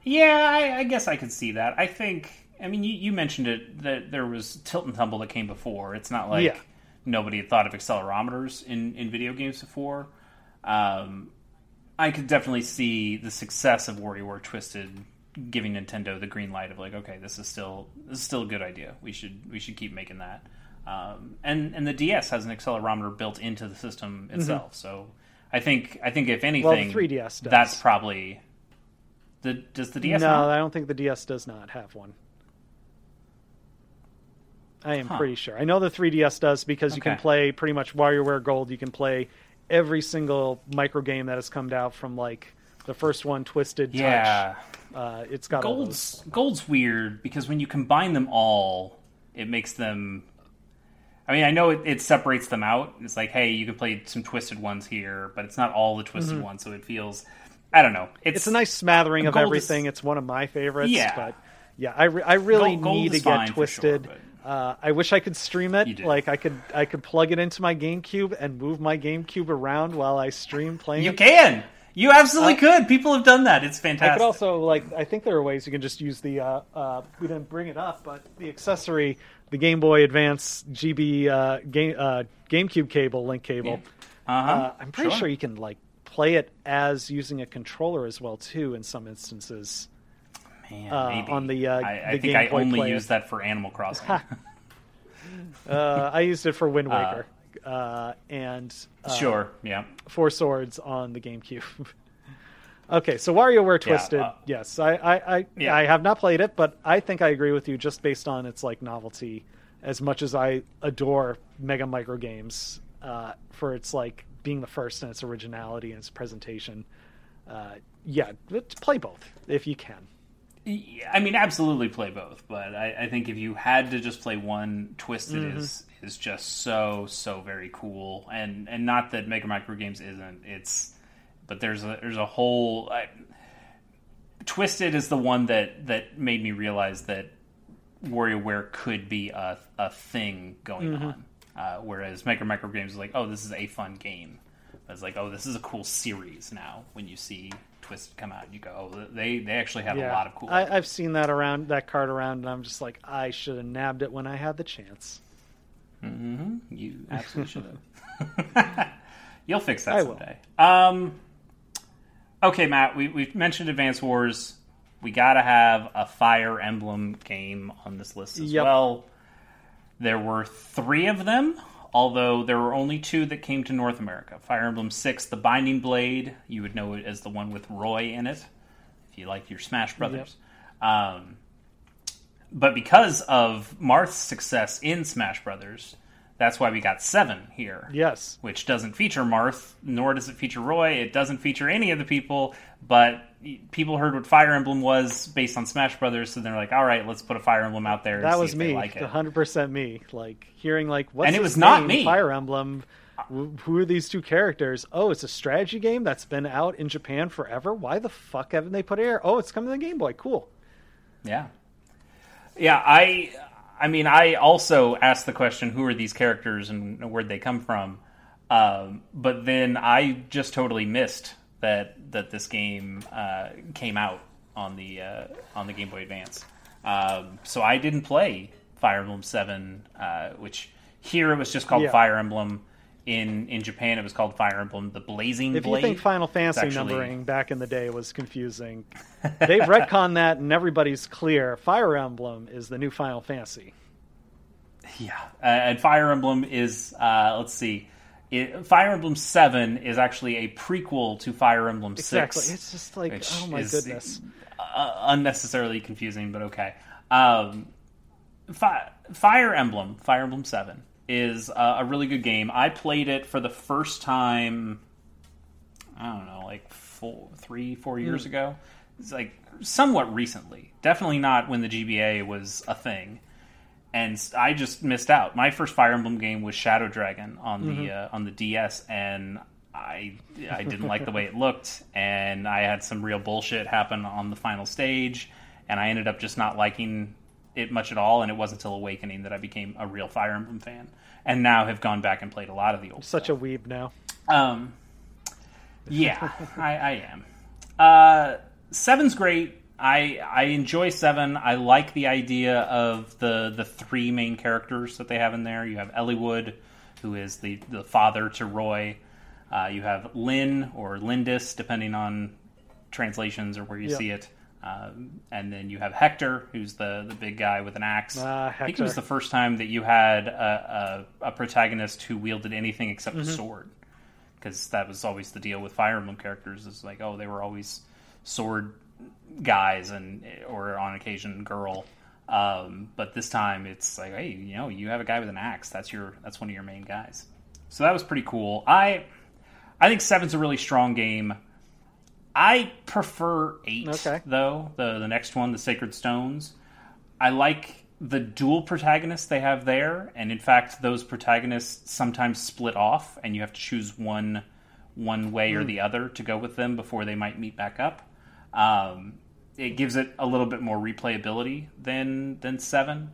[SPEAKER 1] Yeah, I, I guess I could see that. I think. I mean, you, you mentioned it that there was tilt and tumble that came before. It's not like
[SPEAKER 2] Yeah.
[SPEAKER 1] nobody had thought of accelerometers in, in video games before. Um, I could definitely see the success of WarioWare Twisted giving Nintendo the green light of like, okay, this is still this is still a good idea. We should we should keep making that. Um, and and the DS has an accelerometer built into the system itself. So I think I think if anything, well,
[SPEAKER 2] 3DS does.
[SPEAKER 1] that's probably the does the DS
[SPEAKER 2] no,
[SPEAKER 1] not?
[SPEAKER 2] I don't think the DS does not have one. I am
[SPEAKER 1] Huh.
[SPEAKER 2] pretty sure. I know the 3DS does because you can play pretty much WarioWare Gold. You can play every single micro game that has come out from like the first one, Twisted
[SPEAKER 1] Yeah.
[SPEAKER 2] Touch. Uh, it's got.
[SPEAKER 1] Gold's Gold's weird because when you combine them all, it makes them. I mean, I know it, it separates them out. It's like, hey, you can play some twisted ones here, but it's not all the twisted ones, so it feels. I don't know. It's,
[SPEAKER 2] Mm-hmm. It's a nice smattering of
[SPEAKER 1] Gold is-
[SPEAKER 2] everything. It's one of my favorites.
[SPEAKER 1] Yeah.
[SPEAKER 2] But yeah, I, re- I really
[SPEAKER 1] Gold-
[SPEAKER 2] need to get
[SPEAKER 1] sure,
[SPEAKER 2] Twisted.
[SPEAKER 1] but-
[SPEAKER 2] uh, I wish I could stream it. Like I could, I could plug it into my GameCube and move my GameCube around while I stream playing.
[SPEAKER 1] You
[SPEAKER 2] it.
[SPEAKER 1] can. You absolutely
[SPEAKER 2] Uh,
[SPEAKER 1] could. People have done that. It's fantastic.
[SPEAKER 2] I could also like. I think there are ways you can just use the. Uh, uh, we didn't bring it up, but the accessory, the Game Boy Advance GB uh, game uh, GameCube cable, link cable.
[SPEAKER 1] uh-huh.
[SPEAKER 2] Uh, I'm pretty sure. you can like play it as using a controller as well too in some instances.
[SPEAKER 1] Man,
[SPEAKER 2] uh,
[SPEAKER 1] maybe.
[SPEAKER 2] on the, uh,
[SPEAKER 1] I, I
[SPEAKER 2] the
[SPEAKER 1] think
[SPEAKER 2] Game
[SPEAKER 1] I
[SPEAKER 2] Boy
[SPEAKER 1] only
[SPEAKER 2] Player.
[SPEAKER 1] use that for Animal Crossing.
[SPEAKER 2] Uh, I used it for Wind Waker uh, and uh,
[SPEAKER 1] sure. Yeah.
[SPEAKER 2] Four Swords on the GameCube. okay, so WarioWare Twisted.
[SPEAKER 1] uh,
[SPEAKER 2] yes, I I I,
[SPEAKER 1] Yeah.
[SPEAKER 2] I have not played it, but I think I agree with you just based on its like novelty. As much as I adore Mega Micro games uh, for its like being the first and its originality and its presentation, uh, yeah, play both if you can.
[SPEAKER 1] I mean, absolutely play both, but I, I think if you had to just play one, Twisted
[SPEAKER 2] Mm-hmm.
[SPEAKER 1] is is just so so very cool, and and not that Mega Micro Games isn't. It's but there's a there's a whole I, Twisted is the one that that made me realize that WarioWare could be a a thing going
[SPEAKER 2] Mm-hmm.
[SPEAKER 1] on, uh, whereas Mega Micro Games is like, oh, this is a fun game. It's like, oh, this is a cool series now. When you see Twisted come out, you go, oh, they they actually have a lot of cool.
[SPEAKER 2] I, I've seen that around that card around, and I'm just like, I should have nabbed it when I had the chance.
[SPEAKER 1] You absolutely should have. You'll fix that
[SPEAKER 2] I
[SPEAKER 1] someday. Um, okay, Matt. We we mentioned Advance Wars. We got to have a Fire Emblem game on this list as
[SPEAKER 2] Yep.
[SPEAKER 1] well. There were three of them, although there were only two that came to North America. Fire Emblem Six: The Binding Blade. You would know it as the one with Roy in it, if you like your Smash Brothers. Um, but because of Marth's success in Smash Brothers, that's why we got seven here.
[SPEAKER 2] Yes,
[SPEAKER 1] Which doesn't feature Marth, nor does it feature Roy. It doesn't feature any of the people, but people heard what Fire Emblem was based on Smash Brothers, so they're like, "All right, let's put a Fire Emblem out there." And
[SPEAKER 2] that was me, 100 percent me. Like hearing like what's
[SPEAKER 1] And it was not me.
[SPEAKER 2] Fire Emblem. Who are these two characters? Oh, it's a strategy game that's been out in Japan forever. Why the fuck haven't they put it here? Oh, it's coming to the Game Boy. Cool.
[SPEAKER 1] Yeah, yeah. I, I mean, I also asked the question, "Who are these characters and where'd they come from?" Um, but then I just totally missed that that this game uh, came out on the uh, on the Game Boy Advance. Um, so I didn't play Fire Emblem Seven, uh, which here it was just called
[SPEAKER 2] Yeah.
[SPEAKER 1] Fire Emblem. In in Japan, it was called Fire Emblem: The Blazing
[SPEAKER 2] If
[SPEAKER 1] Blade.
[SPEAKER 2] you think Final Fantasy
[SPEAKER 1] actually-
[SPEAKER 2] numbering back in the day was confusing, they've retconned that, and everybody's clear. Fire Emblem is the new Final Fantasy.
[SPEAKER 1] Yeah, uh, and Fire Emblem is uh, let's see, it, Fire Emblem Seven is actually a prequel to Fire Emblem
[SPEAKER 2] Exactly.
[SPEAKER 1] Six.
[SPEAKER 2] It's just like, oh my goodness.
[SPEAKER 1] uh, unnecessarily confusing, but okay. Um, Fi- Fire Emblem, Fire Emblem Seven is uh, a really good game. I played it for the first time. I don't know, like four, three, four years ago. It's like somewhat recently. Definitely not when the GBA was a thing. And I just missed out. My first Fire Emblem game was Shadow Dragon on the uh, on the DS, and I I didn't like the way it looked, and I had some real bullshit happen on the final stage, and I ended up just not liking it much at all. And it wasn't until Awakening that I became a real Fire Emblem fan, and now have gone back and played a lot of the old.
[SPEAKER 2] Such
[SPEAKER 1] stuff.
[SPEAKER 2] a weeb now.
[SPEAKER 1] Um, yeah, I, I am. Uh, seven's great. I I enjoy seven. I like the idea of the the three main characters that they have in there. You have Eliwood, who is the the father to Roy. Uh, you have Lyn or Lindis, depending on translations or where you
[SPEAKER 2] Yeah.
[SPEAKER 1] see it. Um, and then you have Hector, who's the the big guy with an axe.
[SPEAKER 2] Ah,
[SPEAKER 1] I think it was the first time that you had a, a, a protagonist who wielded anything except
[SPEAKER 2] Mm-hmm.
[SPEAKER 1] a sword because that was always the deal with Fire Emblem characters. Is like, oh, they were always sword guys and or on occasion girl. Um, but this time it's like, hey, you know, you have a guy with an axe. That's your that's one of your main guys. So that was pretty cool. I I think seven's a really strong game. I prefer eight,
[SPEAKER 2] Okay.
[SPEAKER 1] though the the next one, the Sacred Stones. I like the dual protagonists they have there, and in fact, those protagonists sometimes split off, and you have to choose one one way or the other to go with them before they might meet back up. Um, it gives it a little bit more replayability than than seven.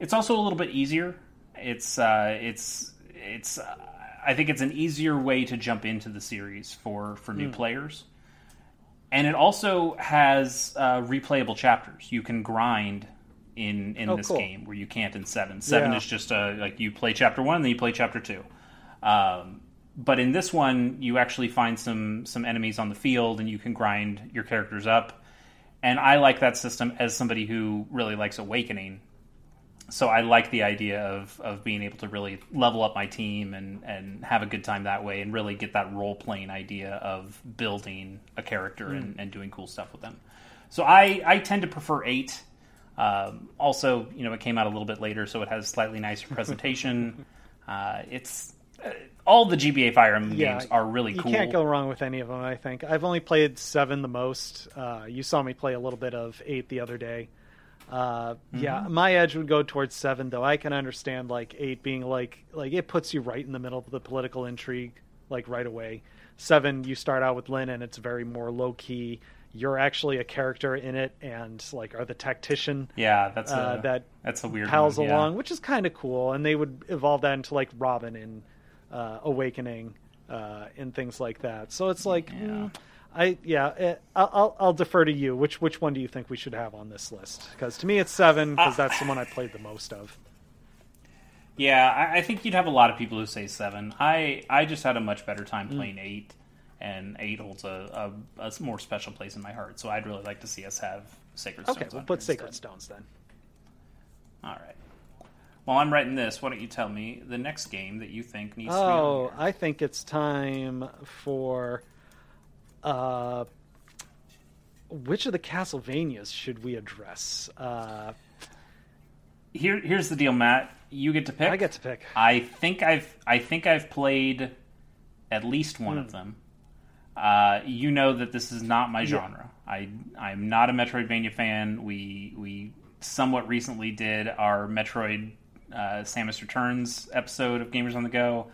[SPEAKER 1] It's also a little bit easier. It's uh, it's it's. Uh, I think it's an easier way to jump into the series for for new players, and it also has uh, replayable chapters. You can grind in in
[SPEAKER 2] Oh,
[SPEAKER 1] this
[SPEAKER 2] cool.
[SPEAKER 1] game where you can't in seven. Seven
[SPEAKER 2] Yeah.
[SPEAKER 1] is just a like you play chapter one, then you play chapter two. Um, but in this one, you actually find some some enemies on the field, and you can grind your characters up. And I like that system as somebody who really likes Awakening. So I like the idea of, of being able to really level up my team and, and have a good time that way, and really get that role playing idea of building a character and, and doing cool stuff with them. So I, I tend to prefer eight. Um, also, you know, it came out a little bit later, so it has slightly nicer presentation. uh, it's uh, all the GBA Fire Emblem
[SPEAKER 2] Yeah,
[SPEAKER 1] games are really cool.
[SPEAKER 2] you can't go wrong with any of them. I think I've only played seven the most. Uh, you saw me play a little bit of eight the other day. Uh, Yeah,
[SPEAKER 1] Mm-hmm.
[SPEAKER 2] my edge would go towards seven, though. I can understand like eight being like like it puts you right in the middle of the political intrigue, like right away. Seven, you start out with Lyn, and it's very more low key. You're actually a character in it, and like are the tactician
[SPEAKER 1] Yeah, that's a,
[SPEAKER 2] uh, that
[SPEAKER 1] that's a weird
[SPEAKER 2] pals
[SPEAKER 1] one, yeah.
[SPEAKER 2] along, which is kind of cool. And they would evolve that into like Robin in uh, Awakening uh, and things like that. So it's like, mm, I yeah, eh, I'll, I'll defer to you. Which which one do you think we should have on this list? Because to me, it's seven because
[SPEAKER 1] Uh,
[SPEAKER 2] that's the one I played the most of.
[SPEAKER 1] Yeah, I, I think you'd have a lot of people who say seven. I I just had a much better time
[SPEAKER 2] Mm.
[SPEAKER 1] playing eight, and eight holds a, a, a more special place in my heart. So I'd really like to see us have Sacred Stones.
[SPEAKER 2] Okay, we'll put Sacred
[SPEAKER 1] instead.
[SPEAKER 2] Stones then.
[SPEAKER 1] All right. While I'm writing this, why don't you tell me the next game that you think needs to be
[SPEAKER 2] Oh? I think it's time for. Uh, which of the Castlevanias should we address? Uh,
[SPEAKER 1] Here, here's the deal, Matt. You get to pick.
[SPEAKER 2] I get to pick.
[SPEAKER 1] I think I've I think I've played at least one
[SPEAKER 2] Hmm.
[SPEAKER 1] of them. Uh, you know that this is not my genre. I I'm not a Metroidvania fan. We we somewhat recently did our Metroid uh, Samus Returns episode of Gamers on the Go.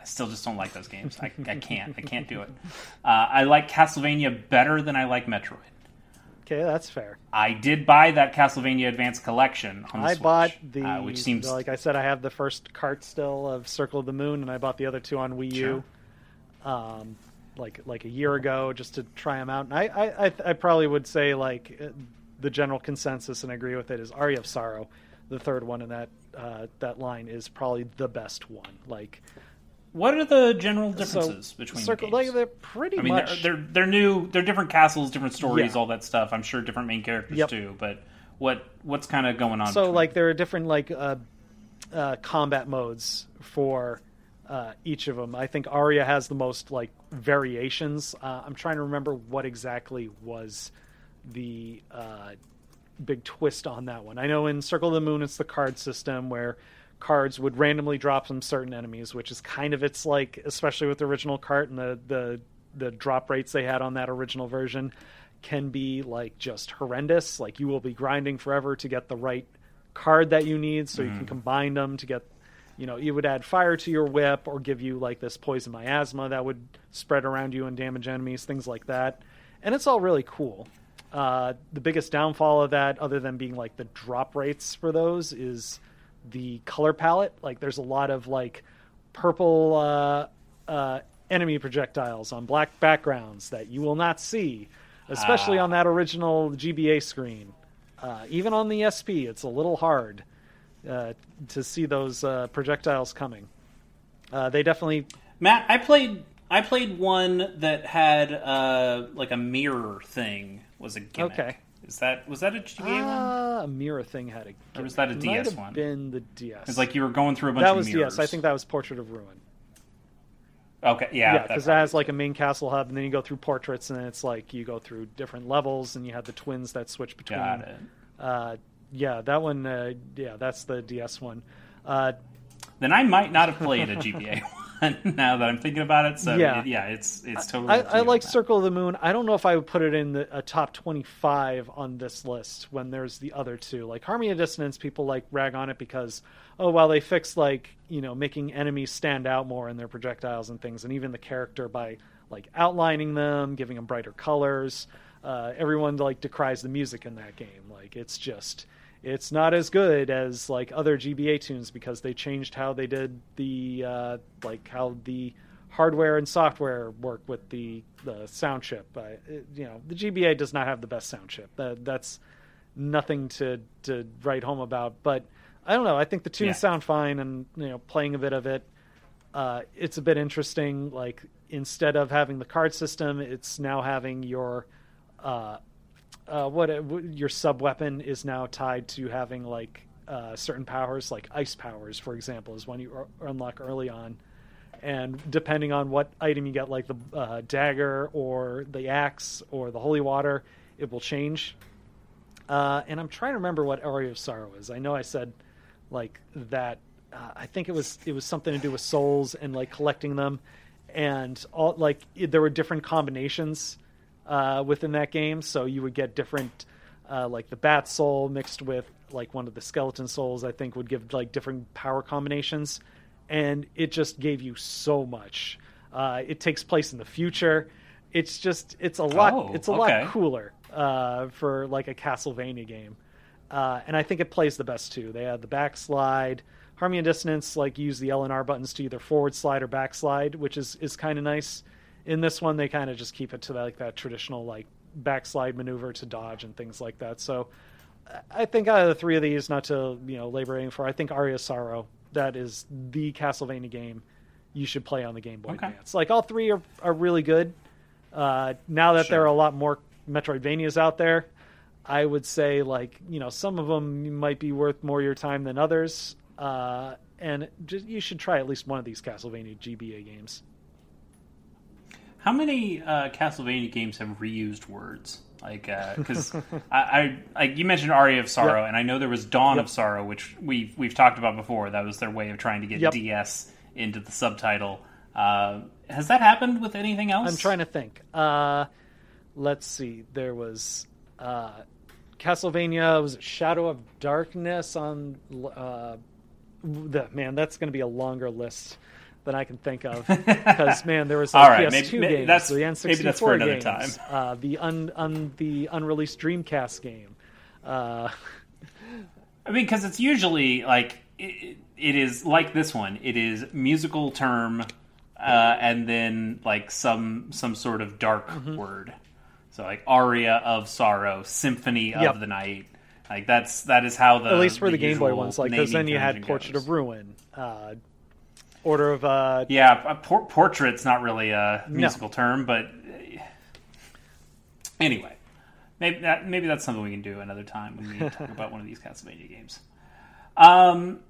[SPEAKER 1] I still just don't like those games. I, I can't. I can't do it. Uh, I like Castlevania better than I like Metroid.
[SPEAKER 2] Okay, that's fair.
[SPEAKER 1] I did buy that Castlevania Advanced Collection on the
[SPEAKER 2] I
[SPEAKER 1] Switch,
[SPEAKER 2] bought the,
[SPEAKER 1] uh, which seems
[SPEAKER 2] like I said, I have the first cart still of Circle of the Moon, and I bought the other two on Wii U, um, like like a year ago, just to try them out. And I I, I, I probably would say like uh, the general consensus, and I agree with it, is Aria of Sorrow, the third one in that uh, that line is probably the best one. Like
[SPEAKER 1] What are the general
[SPEAKER 2] so,
[SPEAKER 1] differences between
[SPEAKER 2] Circle,
[SPEAKER 1] the games?
[SPEAKER 2] like they're pretty
[SPEAKER 1] I mean,
[SPEAKER 2] much.
[SPEAKER 1] they're, they're they're new. They're different castles, different stories,
[SPEAKER 2] Yeah.
[SPEAKER 1] all that stuff. I'm sure different main characters
[SPEAKER 2] Yep.
[SPEAKER 1] too. But what what's kind of going on?
[SPEAKER 2] so
[SPEAKER 1] between-
[SPEAKER 2] like there are different like uh, uh, combat modes for uh, each of them. I think Aria has the most like variations. Uh, I'm trying to remember what exactly was the uh, big twist on that one. I know in Circle of the Moon it's the card system where cards would randomly drop some certain enemies, which is kind of its like, especially with the original cart and the the the drop rates they had on that original version can be like just horrendous. Like you will be grinding forever to get the right card that you need, so you can combine them to get. You know, you would add fire to your whip or give you like this poison miasma that would spread around you and damage enemies, things like that. And it's all really cool. Uh, the biggest downfall of that, other than being like the drop rates for those, is the color palette. Like, there's a lot of like purple uh, uh, enemy projectiles on black backgrounds that you will not see, especially
[SPEAKER 1] Ah.
[SPEAKER 2] on that original GBA screen. Uh, even on the SP, it's a little hard uh, to see those uh, projectiles coming. Uh, they definitely
[SPEAKER 1] Matt, I played I played one that had uh, like a mirror thing was a gimmick.
[SPEAKER 2] Okay.
[SPEAKER 1] Is that was that a GBA one?
[SPEAKER 2] Ah, a mirror thing had a.
[SPEAKER 1] Or was that a
[SPEAKER 2] Might
[SPEAKER 1] DS
[SPEAKER 2] have
[SPEAKER 1] one?
[SPEAKER 2] Been the DS.
[SPEAKER 1] It's like you were going through a bunch
[SPEAKER 2] that
[SPEAKER 1] of
[SPEAKER 2] was
[SPEAKER 1] mirrors.
[SPEAKER 2] DS. I think that was Portrait of Ruin.
[SPEAKER 1] Okay, yeah,
[SPEAKER 2] Yeah, because that has like a main castle hub, and then you go through portraits, and then it's like you go through different levels, and you have the twins that switch between.
[SPEAKER 1] got it.
[SPEAKER 2] Uh, yeah, that one. Uh, yeah, that's the DS one. Uh,
[SPEAKER 1] Then I might not have played a GBA one. now that I'm thinking about it. So
[SPEAKER 2] Yeah.
[SPEAKER 1] yeah, yeah it's it's totally.
[SPEAKER 2] I, I like. Circle of the Moon. I don't know if I would put it in the, a top 25 on this list when there's the other two. Like Harmony of Dissonance, people like rag on it because, oh, well, they fixed like, you know, making enemies stand out more in their projectiles and things, and even the character by like outlining them, giving them brighter colors. Uh, everyone like decries the music in that game. Like it's just, it's not as good as like other GBA tunes because they changed how they did the uh, like how the hardware and software work with the the sound chip. Uh, it- you know, the GBA does not have the best sound chip. That that's nothing to to write home about. But I don't know. I think the tunes
[SPEAKER 1] Yeah.
[SPEAKER 2] sound fine, and you know, playing a bit of it, uh, it's a bit interesting. Like instead of having the card system, it's now having your uh, uh, what it- your sub weapon is now tied to having like uh, certain powers, like ice powers, for example, is one you r- unlock early on. And depending on what item you get, like the uh, dagger or the axe or the holy water, it will change. Uh, and I'm trying to remember what Aria of Sorrow is. I know I said like that. Uh, I think it was it was something to do with souls and like collecting them, and all like it- there were different combinations uh, within that game. So you would get different, uh, like the bat soul mixed with like one of the skeleton souls. I think would give like different power combinations, and it just gave you so much. Uh, it takes place in the future. It's just it's a lot.
[SPEAKER 1] Oh,
[SPEAKER 2] it's a
[SPEAKER 1] okay.
[SPEAKER 2] lot cooler uh, for like a Castlevania game, uh, and I think it plays the best too. They had the backslide. Harmony and Dissonance like use the L and R buttons to either forward slide or backslide, which is is kind of nice. In this one, they kind of just keep it to like that traditional like backslide maneuver to dodge and things like that. So I think out of the three of these, not to you know labor aiming for, I think Aria Sorrow that is the Castlevania game you should play on the Game Boy
[SPEAKER 1] Okay.
[SPEAKER 2] Advance. Like all three are are really good. Uh, now that there are a lot more Metroidvanias out there, I would say like you know some of them might be worth more your time than others. Uh, and just, you should try at least one of these Castlevania GBA games.
[SPEAKER 1] How many uh, Castlevania games have reused words? Like, because I, I, like you mentioned Aria of Sorrow,
[SPEAKER 2] Yep.
[SPEAKER 1] and I know there was Dawn
[SPEAKER 2] Yep.
[SPEAKER 1] of Sorrow, which we've we've talked about before. That was their way of trying to get
[SPEAKER 2] Yep.
[SPEAKER 1] DS into the subtitle. Uh, has that happened with anything else?
[SPEAKER 2] I'm trying to think. Uh, let's see. There was uh, Castlevania. Was Shadow of Darkness on? Uh, the man, that's going to be a longer list than I can think of because man, there was like
[SPEAKER 1] right,
[SPEAKER 2] PS2
[SPEAKER 1] maybe-
[SPEAKER 2] games,
[SPEAKER 1] that's-
[SPEAKER 2] the N64
[SPEAKER 1] maybe that's for another
[SPEAKER 2] games,
[SPEAKER 1] time.
[SPEAKER 2] Uh, the un, un the unreleased Dreamcast game. Uh,
[SPEAKER 1] I mean, because it's usually like it, it is like this one. It is musical term, uh, and then like some some sort of dark
[SPEAKER 2] Mm-hmm.
[SPEAKER 1] word. So like aria of sorrow, symphony of
[SPEAKER 2] Yep.
[SPEAKER 1] the night. Like that's that is how the
[SPEAKER 2] at least for the, Game Boy ones, like because then you had Portrait
[SPEAKER 1] goes.
[SPEAKER 2] of Ruin, uh, Order of uh,
[SPEAKER 1] Yeah, a por- portrait's not really a musical term, but uh, anyway, maybe that maybe that's something we can do another time when we talk about one of these Castlevania games. Um,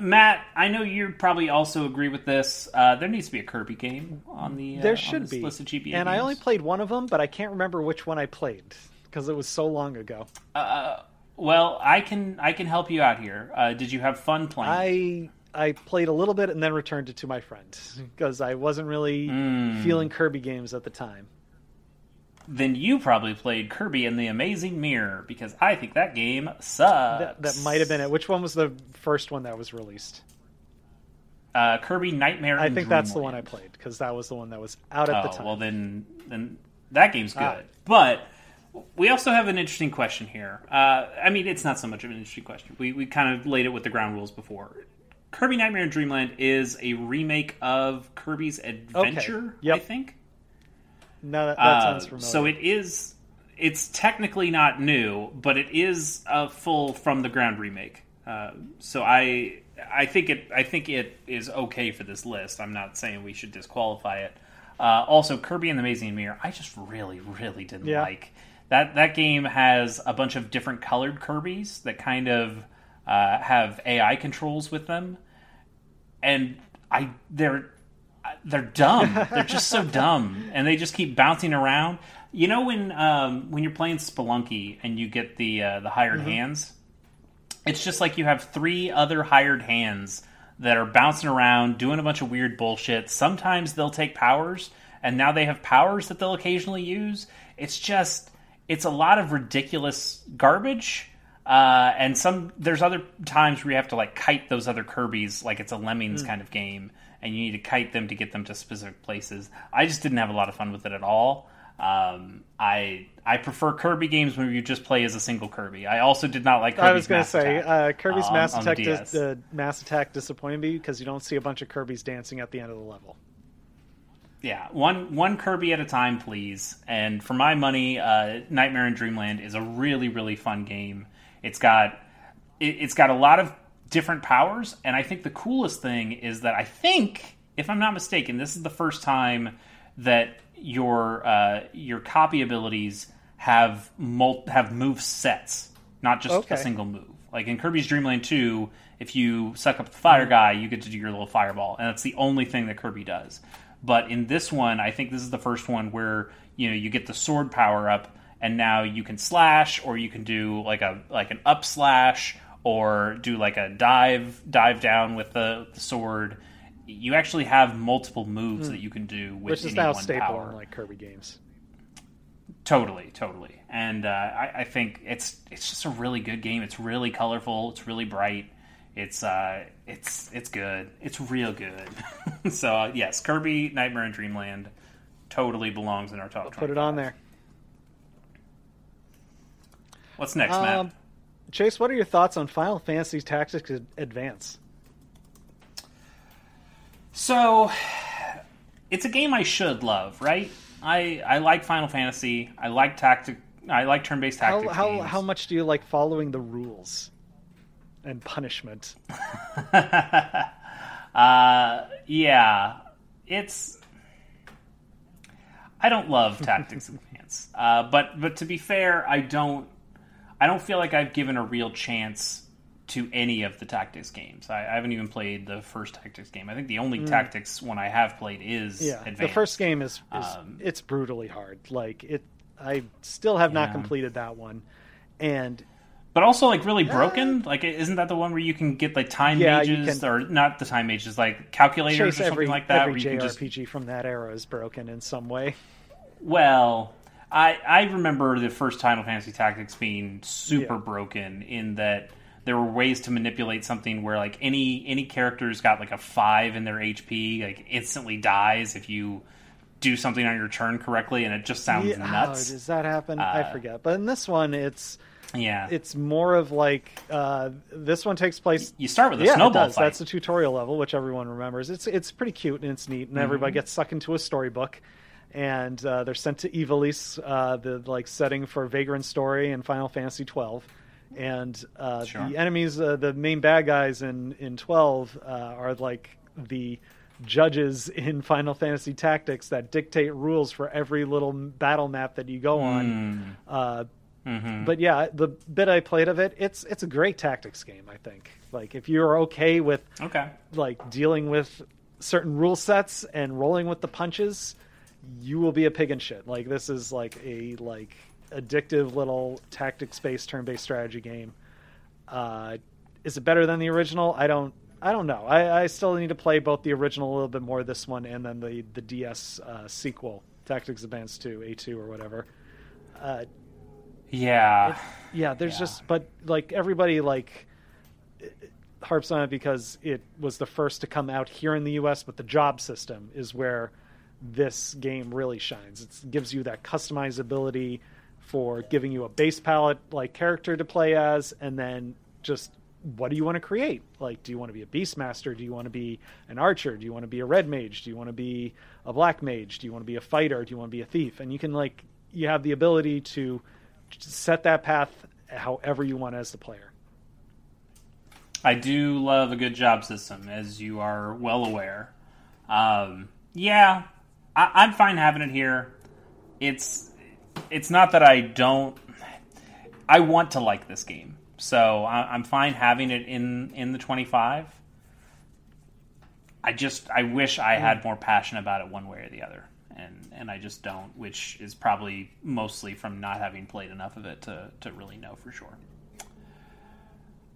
[SPEAKER 1] Matt, I know you probably also agree with this. Uh, there needs to be a Kirby game on the uh,
[SPEAKER 2] There
[SPEAKER 1] on
[SPEAKER 2] should be.
[SPEAKER 1] list of GBA
[SPEAKER 2] and I only played one of them, but I can't remember which one I played because it was so long ago.
[SPEAKER 1] Well, I can I can help you out here. Uh, did you have fun playing?
[SPEAKER 2] I I played a little bit and then returned it to my friend because I wasn't really
[SPEAKER 1] Hmm.
[SPEAKER 2] feeling Kirby games at the time.
[SPEAKER 1] Then you probably played Kirby and the Amazing Mirror because I think that game sucks.
[SPEAKER 2] That, that might have been it. Which one was the first one that was released?
[SPEAKER 1] uh, Kirby Nightmare.
[SPEAKER 2] I
[SPEAKER 1] in
[SPEAKER 2] think that's the one I played because that was the one that was out at
[SPEAKER 1] Oh
[SPEAKER 2] the time.
[SPEAKER 1] well, then then that game's good.
[SPEAKER 2] Ah.
[SPEAKER 1] But we also have an interesting question here. Uh, I mean, it's not so much of an interesting question. We we kind of laid it with the ground rules before. Kirby Nightmare in Dreamland is a remake of Kirby's Adventure.
[SPEAKER 2] Yep.
[SPEAKER 1] I think.
[SPEAKER 2] no, that, that
[SPEAKER 1] Uh,
[SPEAKER 2] sounds familiar.
[SPEAKER 1] so it is. It's technically not new, but it is a full from the ground remake. Uh, so I, I think it, I think it is okay for this list. I'm not saying we should disqualify it. Uh, also, Kirby and the Amazing Mirror, I just really, really didn't
[SPEAKER 2] Yeah.
[SPEAKER 1] like that. That game has a bunch of different colored Kirby's that kind of uh, have AI controls with them, and I they're they're dumb. they're just so dumb, and they just keep bouncing around. You know when um, when you're playing Spelunky and you get the uh, the hired hands, it's just like you have three other hired hands that are bouncing around, doing a bunch of weird bullshit. Sometimes they'll take powers, and now they have powers that they'll occasionally use. It's just, it's a lot of ridiculous garbage. Uh, and some there's other times where you have to like kite those other Kirby's like it's a Lemmings mm. kind of game, and you need to kite them to get them to specific places. I just didn't have a lot of fun with it at all. Um, I I prefer Kirby games where you just play as a single Kirby. I also did not like. Kirby's I was going to say
[SPEAKER 2] uh, Kirby's uh, Mass Attack. Dis- uh, Mass Attack disappointed me because you don't see a bunch of Kirby's dancing at the end of the level.
[SPEAKER 1] Yeah, one one Kirby at a time, please. And for my money, uh, Nightmare in Dreamland is a really really fun game. It's got it, it's got a lot of different powers, and I think the coolest thing is that I think, if I'm not mistaken, this is the first time that your uh, your copy abilities have mul- have move sets, not just okay. a single move. Like in Kirby's Dream Land 2, if you suck up the fire mm-hmm. guy, you get to do your little fireball, and that's the only thing that Kirby does. But in this one, I think this is the first one where you know you get the sword power up, and now you can slash, or you can do like a like an up slash, or do like a dive dive down with the, the sword you actually have multiple moves mm. that you can do with
[SPEAKER 2] which is now staple power. in like Kirby games.
[SPEAKER 1] Totally, totally, and uh, I, I, think it's it's just a really good game. It's really colorful. It's really bright. It's uh, it's it's good. It's real good. so uh, yes, Kirby Nightmare in Dreamland totally belongs in our top.
[SPEAKER 2] Put it on there.
[SPEAKER 1] What's next, um, Matt?
[SPEAKER 2] Chase, what are your thoughts on Final Fantasy Tactics Advance?
[SPEAKER 1] So, it's a game I should love, right? I I like Final Fantasy. I like tactic. I like turn-based tactics.
[SPEAKER 2] How how, how much do you like following the rules and punishment?
[SPEAKER 1] uh, yeah, it's. I don't love Tactics Advance, uh, but but to be fair, I don't. I don't feel like I've given a real chance to any of the tactics games. I, I, haven't even played the first tactics game. I think the only mm. tactics one I have played is yeah. Advanced.
[SPEAKER 2] The first game is, is um, it's brutally hard. Like it, I still have not completed that one, and
[SPEAKER 1] but also like really broken. Uh, like isn't that the one where you can get like time yeah, mages can, or not the time mages, like calculators or something
[SPEAKER 2] every,
[SPEAKER 1] like that?
[SPEAKER 2] Every JRPG just... from that era is broken in some way.
[SPEAKER 1] Well, I I remember the first Final Fantasy Tactics being super yeah. broken in that there were ways to manipulate something where like any any character's got like a five in their HP, like instantly dies if you do something on your turn correctly, and it just sounds yeah, nuts.
[SPEAKER 2] Oh, does that happen? Uh, I forget. But in this one, it's
[SPEAKER 1] yeah,
[SPEAKER 2] it's more of like uh, this one takes place.
[SPEAKER 1] You start with a yeah, snowball fight.
[SPEAKER 2] That's the tutorial level, which everyone remembers. It's it's pretty cute and it's neat, and mm-hmm. everybody gets sucked into a storybook. And uh, they're sent to Ivalice, uh, the like setting for Vagrant Story and Final Fantasy twelve and uh, sure. the enemies, uh, the main bad guys in in twelve, uh, are like the judges in Final Fantasy Tactics that dictate rules for every little battle map that you go on. Mm. Mm-hmm. But yeah, the bit I played of it, it's it's a great tactics game. I think. Like if you're okay with
[SPEAKER 1] okay,
[SPEAKER 2] like dealing with certain rule sets and rolling with the punches, you will be a pig in shit. Like this is like a like addictive little tactics-based turn-based strategy game. Uh, is it better than the original? I don't. I don't know. I, I, still need to play both the original a little bit more, this one, and then the the DS uh, sequel, Tactics Advance Two, A two or whatever. Uh,
[SPEAKER 1] yeah,
[SPEAKER 2] it, yeah. There's yeah. just, but like everybody like harps on it because it was the first to come out here in the U.S. But the job system is where this game really shines. It gives you that customizability for giving you a base palette like character to play as, and then just what do you want to create? Like, do you want to be a beastmaster? Do you want to be an archer? Do you want to be a red mage? Do you want to be a black mage? Do you want to be a fighter? Do you want to be a thief? And you can like you have the ability to set that path however you want as the player.
[SPEAKER 1] I do love a good job system, as you are well aware. Um, yeah, I, am fine having it here. It's it's not that I don't. I want to like this game, so I, am fine having it in in the 25. I just I wish I had more passion about it one way or the other, and and I just don't, which is probably mostly from not having played enough of it to to really know for sure.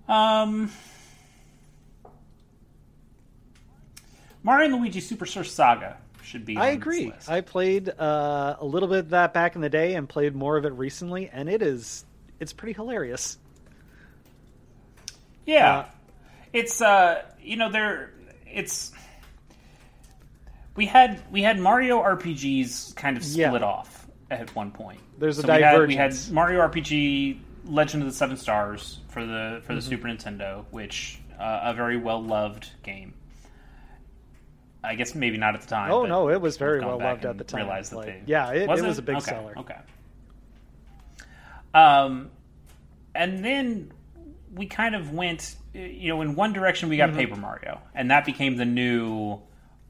[SPEAKER 1] Um. Mario and Luigi Superstar Saga should be.
[SPEAKER 2] I agree. I played uh, a little bit of that back in the day and played more of it recently, and it is it's pretty hilarious.
[SPEAKER 1] Yeah, uh, it's uh, you know there it's we had we had Mario RPGs kind of split yeah. off at one point.
[SPEAKER 2] There's a
[SPEAKER 1] so
[SPEAKER 2] divergence.
[SPEAKER 1] We had, we had Mario RPG Legend of the Seven Stars for the for the mm-hmm. Super Nintendo, which uh, a very well loved game. I guess maybe not at the time.
[SPEAKER 2] Oh no, it was very well loved at the time.
[SPEAKER 1] Realized that like, they,
[SPEAKER 2] yeah, it was,
[SPEAKER 1] it
[SPEAKER 2] was a big
[SPEAKER 1] okay,
[SPEAKER 2] seller.
[SPEAKER 1] Okay. Um, and then we kind of went, you know, in one direction we got mm-hmm. Paper Mario, and that became the new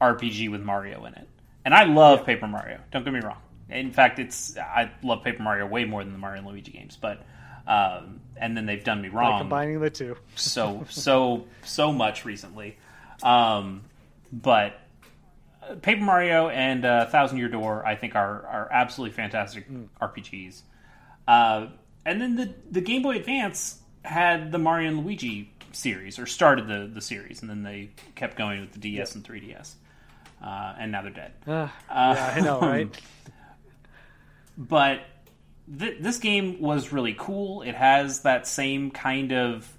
[SPEAKER 1] RPG with Mario in it. And I love yeah. Paper Mario. Don't get me wrong. In fact, it's I love Paper Mario way more than the Mario and Luigi games. But um, and then they've done me wrong
[SPEAKER 2] By combining the two.
[SPEAKER 1] so so so much recently. Um, but Paper Mario and uh, Thousand Year Door, I think, are are absolutely fantastic mm. RPGs. Uh, and then the the Game Boy Advance had the Mario and Luigi series, or started the the series, and then they kept going with the DS and 3DS, uh, and now they're dead.
[SPEAKER 2] Uh, yeah, I know, right?
[SPEAKER 1] but th- this game was really cool. It has that same kind of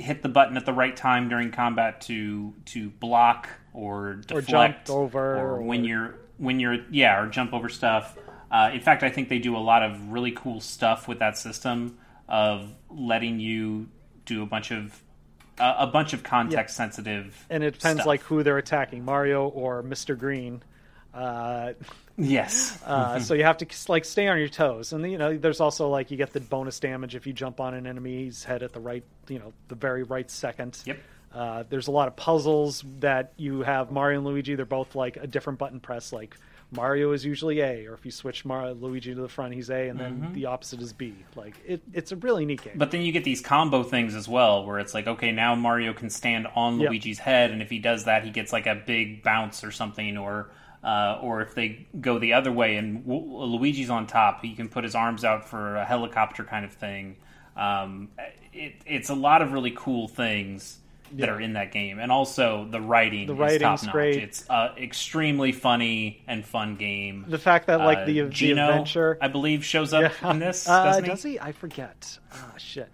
[SPEAKER 1] hit the button at the right time during combat to to block or deflect
[SPEAKER 2] or jump over,
[SPEAKER 1] or, or when you're when you're yeah, or jump over stuff. Uh, in fact, I think they do a lot of really cool stuff with that system of letting you do a bunch of uh, a bunch of context sensitive.
[SPEAKER 2] And it depends
[SPEAKER 1] stuff.
[SPEAKER 2] like who they're attacking, Mario or Mr. Green. Uh,
[SPEAKER 1] yes.
[SPEAKER 2] uh, so you have to like stay on your toes, and you know there's also like you get the bonus damage if you jump on an enemy's head at the right, you know, the very right second.
[SPEAKER 1] Yep.
[SPEAKER 2] Uh, there's a lot of puzzles that you have Mario and Luigi. They're both like a different button press. Like Mario is usually A, or if you switch Mario, Luigi to the front, he's A, and then mm-hmm. the opposite is B. Like it, it's a really neat game.
[SPEAKER 1] But then you get these combo things as well, where it's like, okay, now Mario can stand on yep. Luigi's head, and if he does that, he gets like a big bounce or something, or uh, or if they go the other way and w- Luigi's on top, he can put his arms out for a helicopter kind of thing. Um, it, it's a lot of really cool things that yeah. are in that game, and also the writing. The writing's great. It's uh, extremely funny and fun game.
[SPEAKER 2] The fact that like the,
[SPEAKER 1] uh, Geno,
[SPEAKER 2] the adventure,
[SPEAKER 1] I believe, shows up yeah. in this.
[SPEAKER 2] Uh,
[SPEAKER 1] he?
[SPEAKER 2] Does he? I forget. Ah, shit.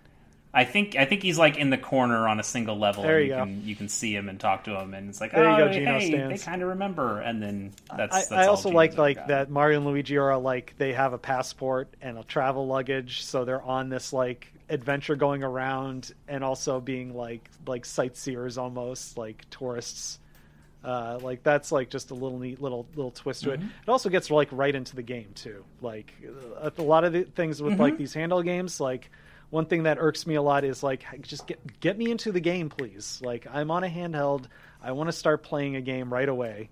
[SPEAKER 1] I think I think he's like in the corner on a single level.
[SPEAKER 2] There you,
[SPEAKER 1] you
[SPEAKER 2] go.
[SPEAKER 1] Can, you can see him and talk to him, and it's like,
[SPEAKER 2] there
[SPEAKER 1] oh,
[SPEAKER 2] you go, Geno
[SPEAKER 1] hey,
[SPEAKER 2] stands.
[SPEAKER 1] they kind of remember. And then that's.
[SPEAKER 2] I,
[SPEAKER 1] that's
[SPEAKER 2] I also like like
[SPEAKER 1] got.
[SPEAKER 2] that Mario and Luigi are like they have a passport and a travel luggage, so they're on this like adventure going around and also being like like sightseers almost like tourists. Uh, like that's like just a little neat little little twist to mm-hmm. it. It also gets like right into the game too. Like uh, a lot of the things with mm-hmm. like these handle games, like one thing that irks me a lot is like just get get me into the game, please. Like I'm on a handheld, I want to start playing a game right away.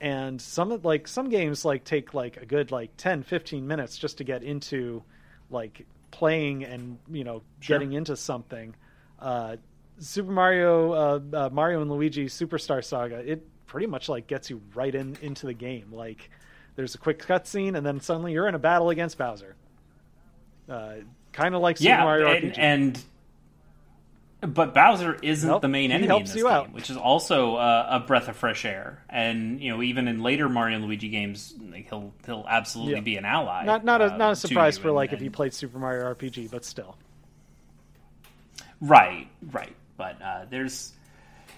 [SPEAKER 2] And some like some games like take like a good like 10 15 minutes just to get into like playing and, you know, sure. getting into something. Uh, Super Mario uh, uh, Mario and Luigi Superstar Saga, it pretty much like gets you right in into the game. Like there's a quick cutscene and then suddenly you're in a battle against Bowser. Kind of like Super
[SPEAKER 1] yeah,
[SPEAKER 2] Mario
[SPEAKER 1] and,
[SPEAKER 2] RPG.
[SPEAKER 1] And but Bowser isn't
[SPEAKER 2] nope,
[SPEAKER 1] the main enemy in this game, out. which is also uh, a breath of fresh air. And you know, even in later Mario and Luigi games, like, he'll he'll absolutely yeah. be an ally.
[SPEAKER 2] Not not a
[SPEAKER 1] uh,
[SPEAKER 2] not a surprise for
[SPEAKER 1] and,
[SPEAKER 2] like
[SPEAKER 1] and...
[SPEAKER 2] if you played Super Mario RPG, but still.
[SPEAKER 1] Right, right. But uh, there's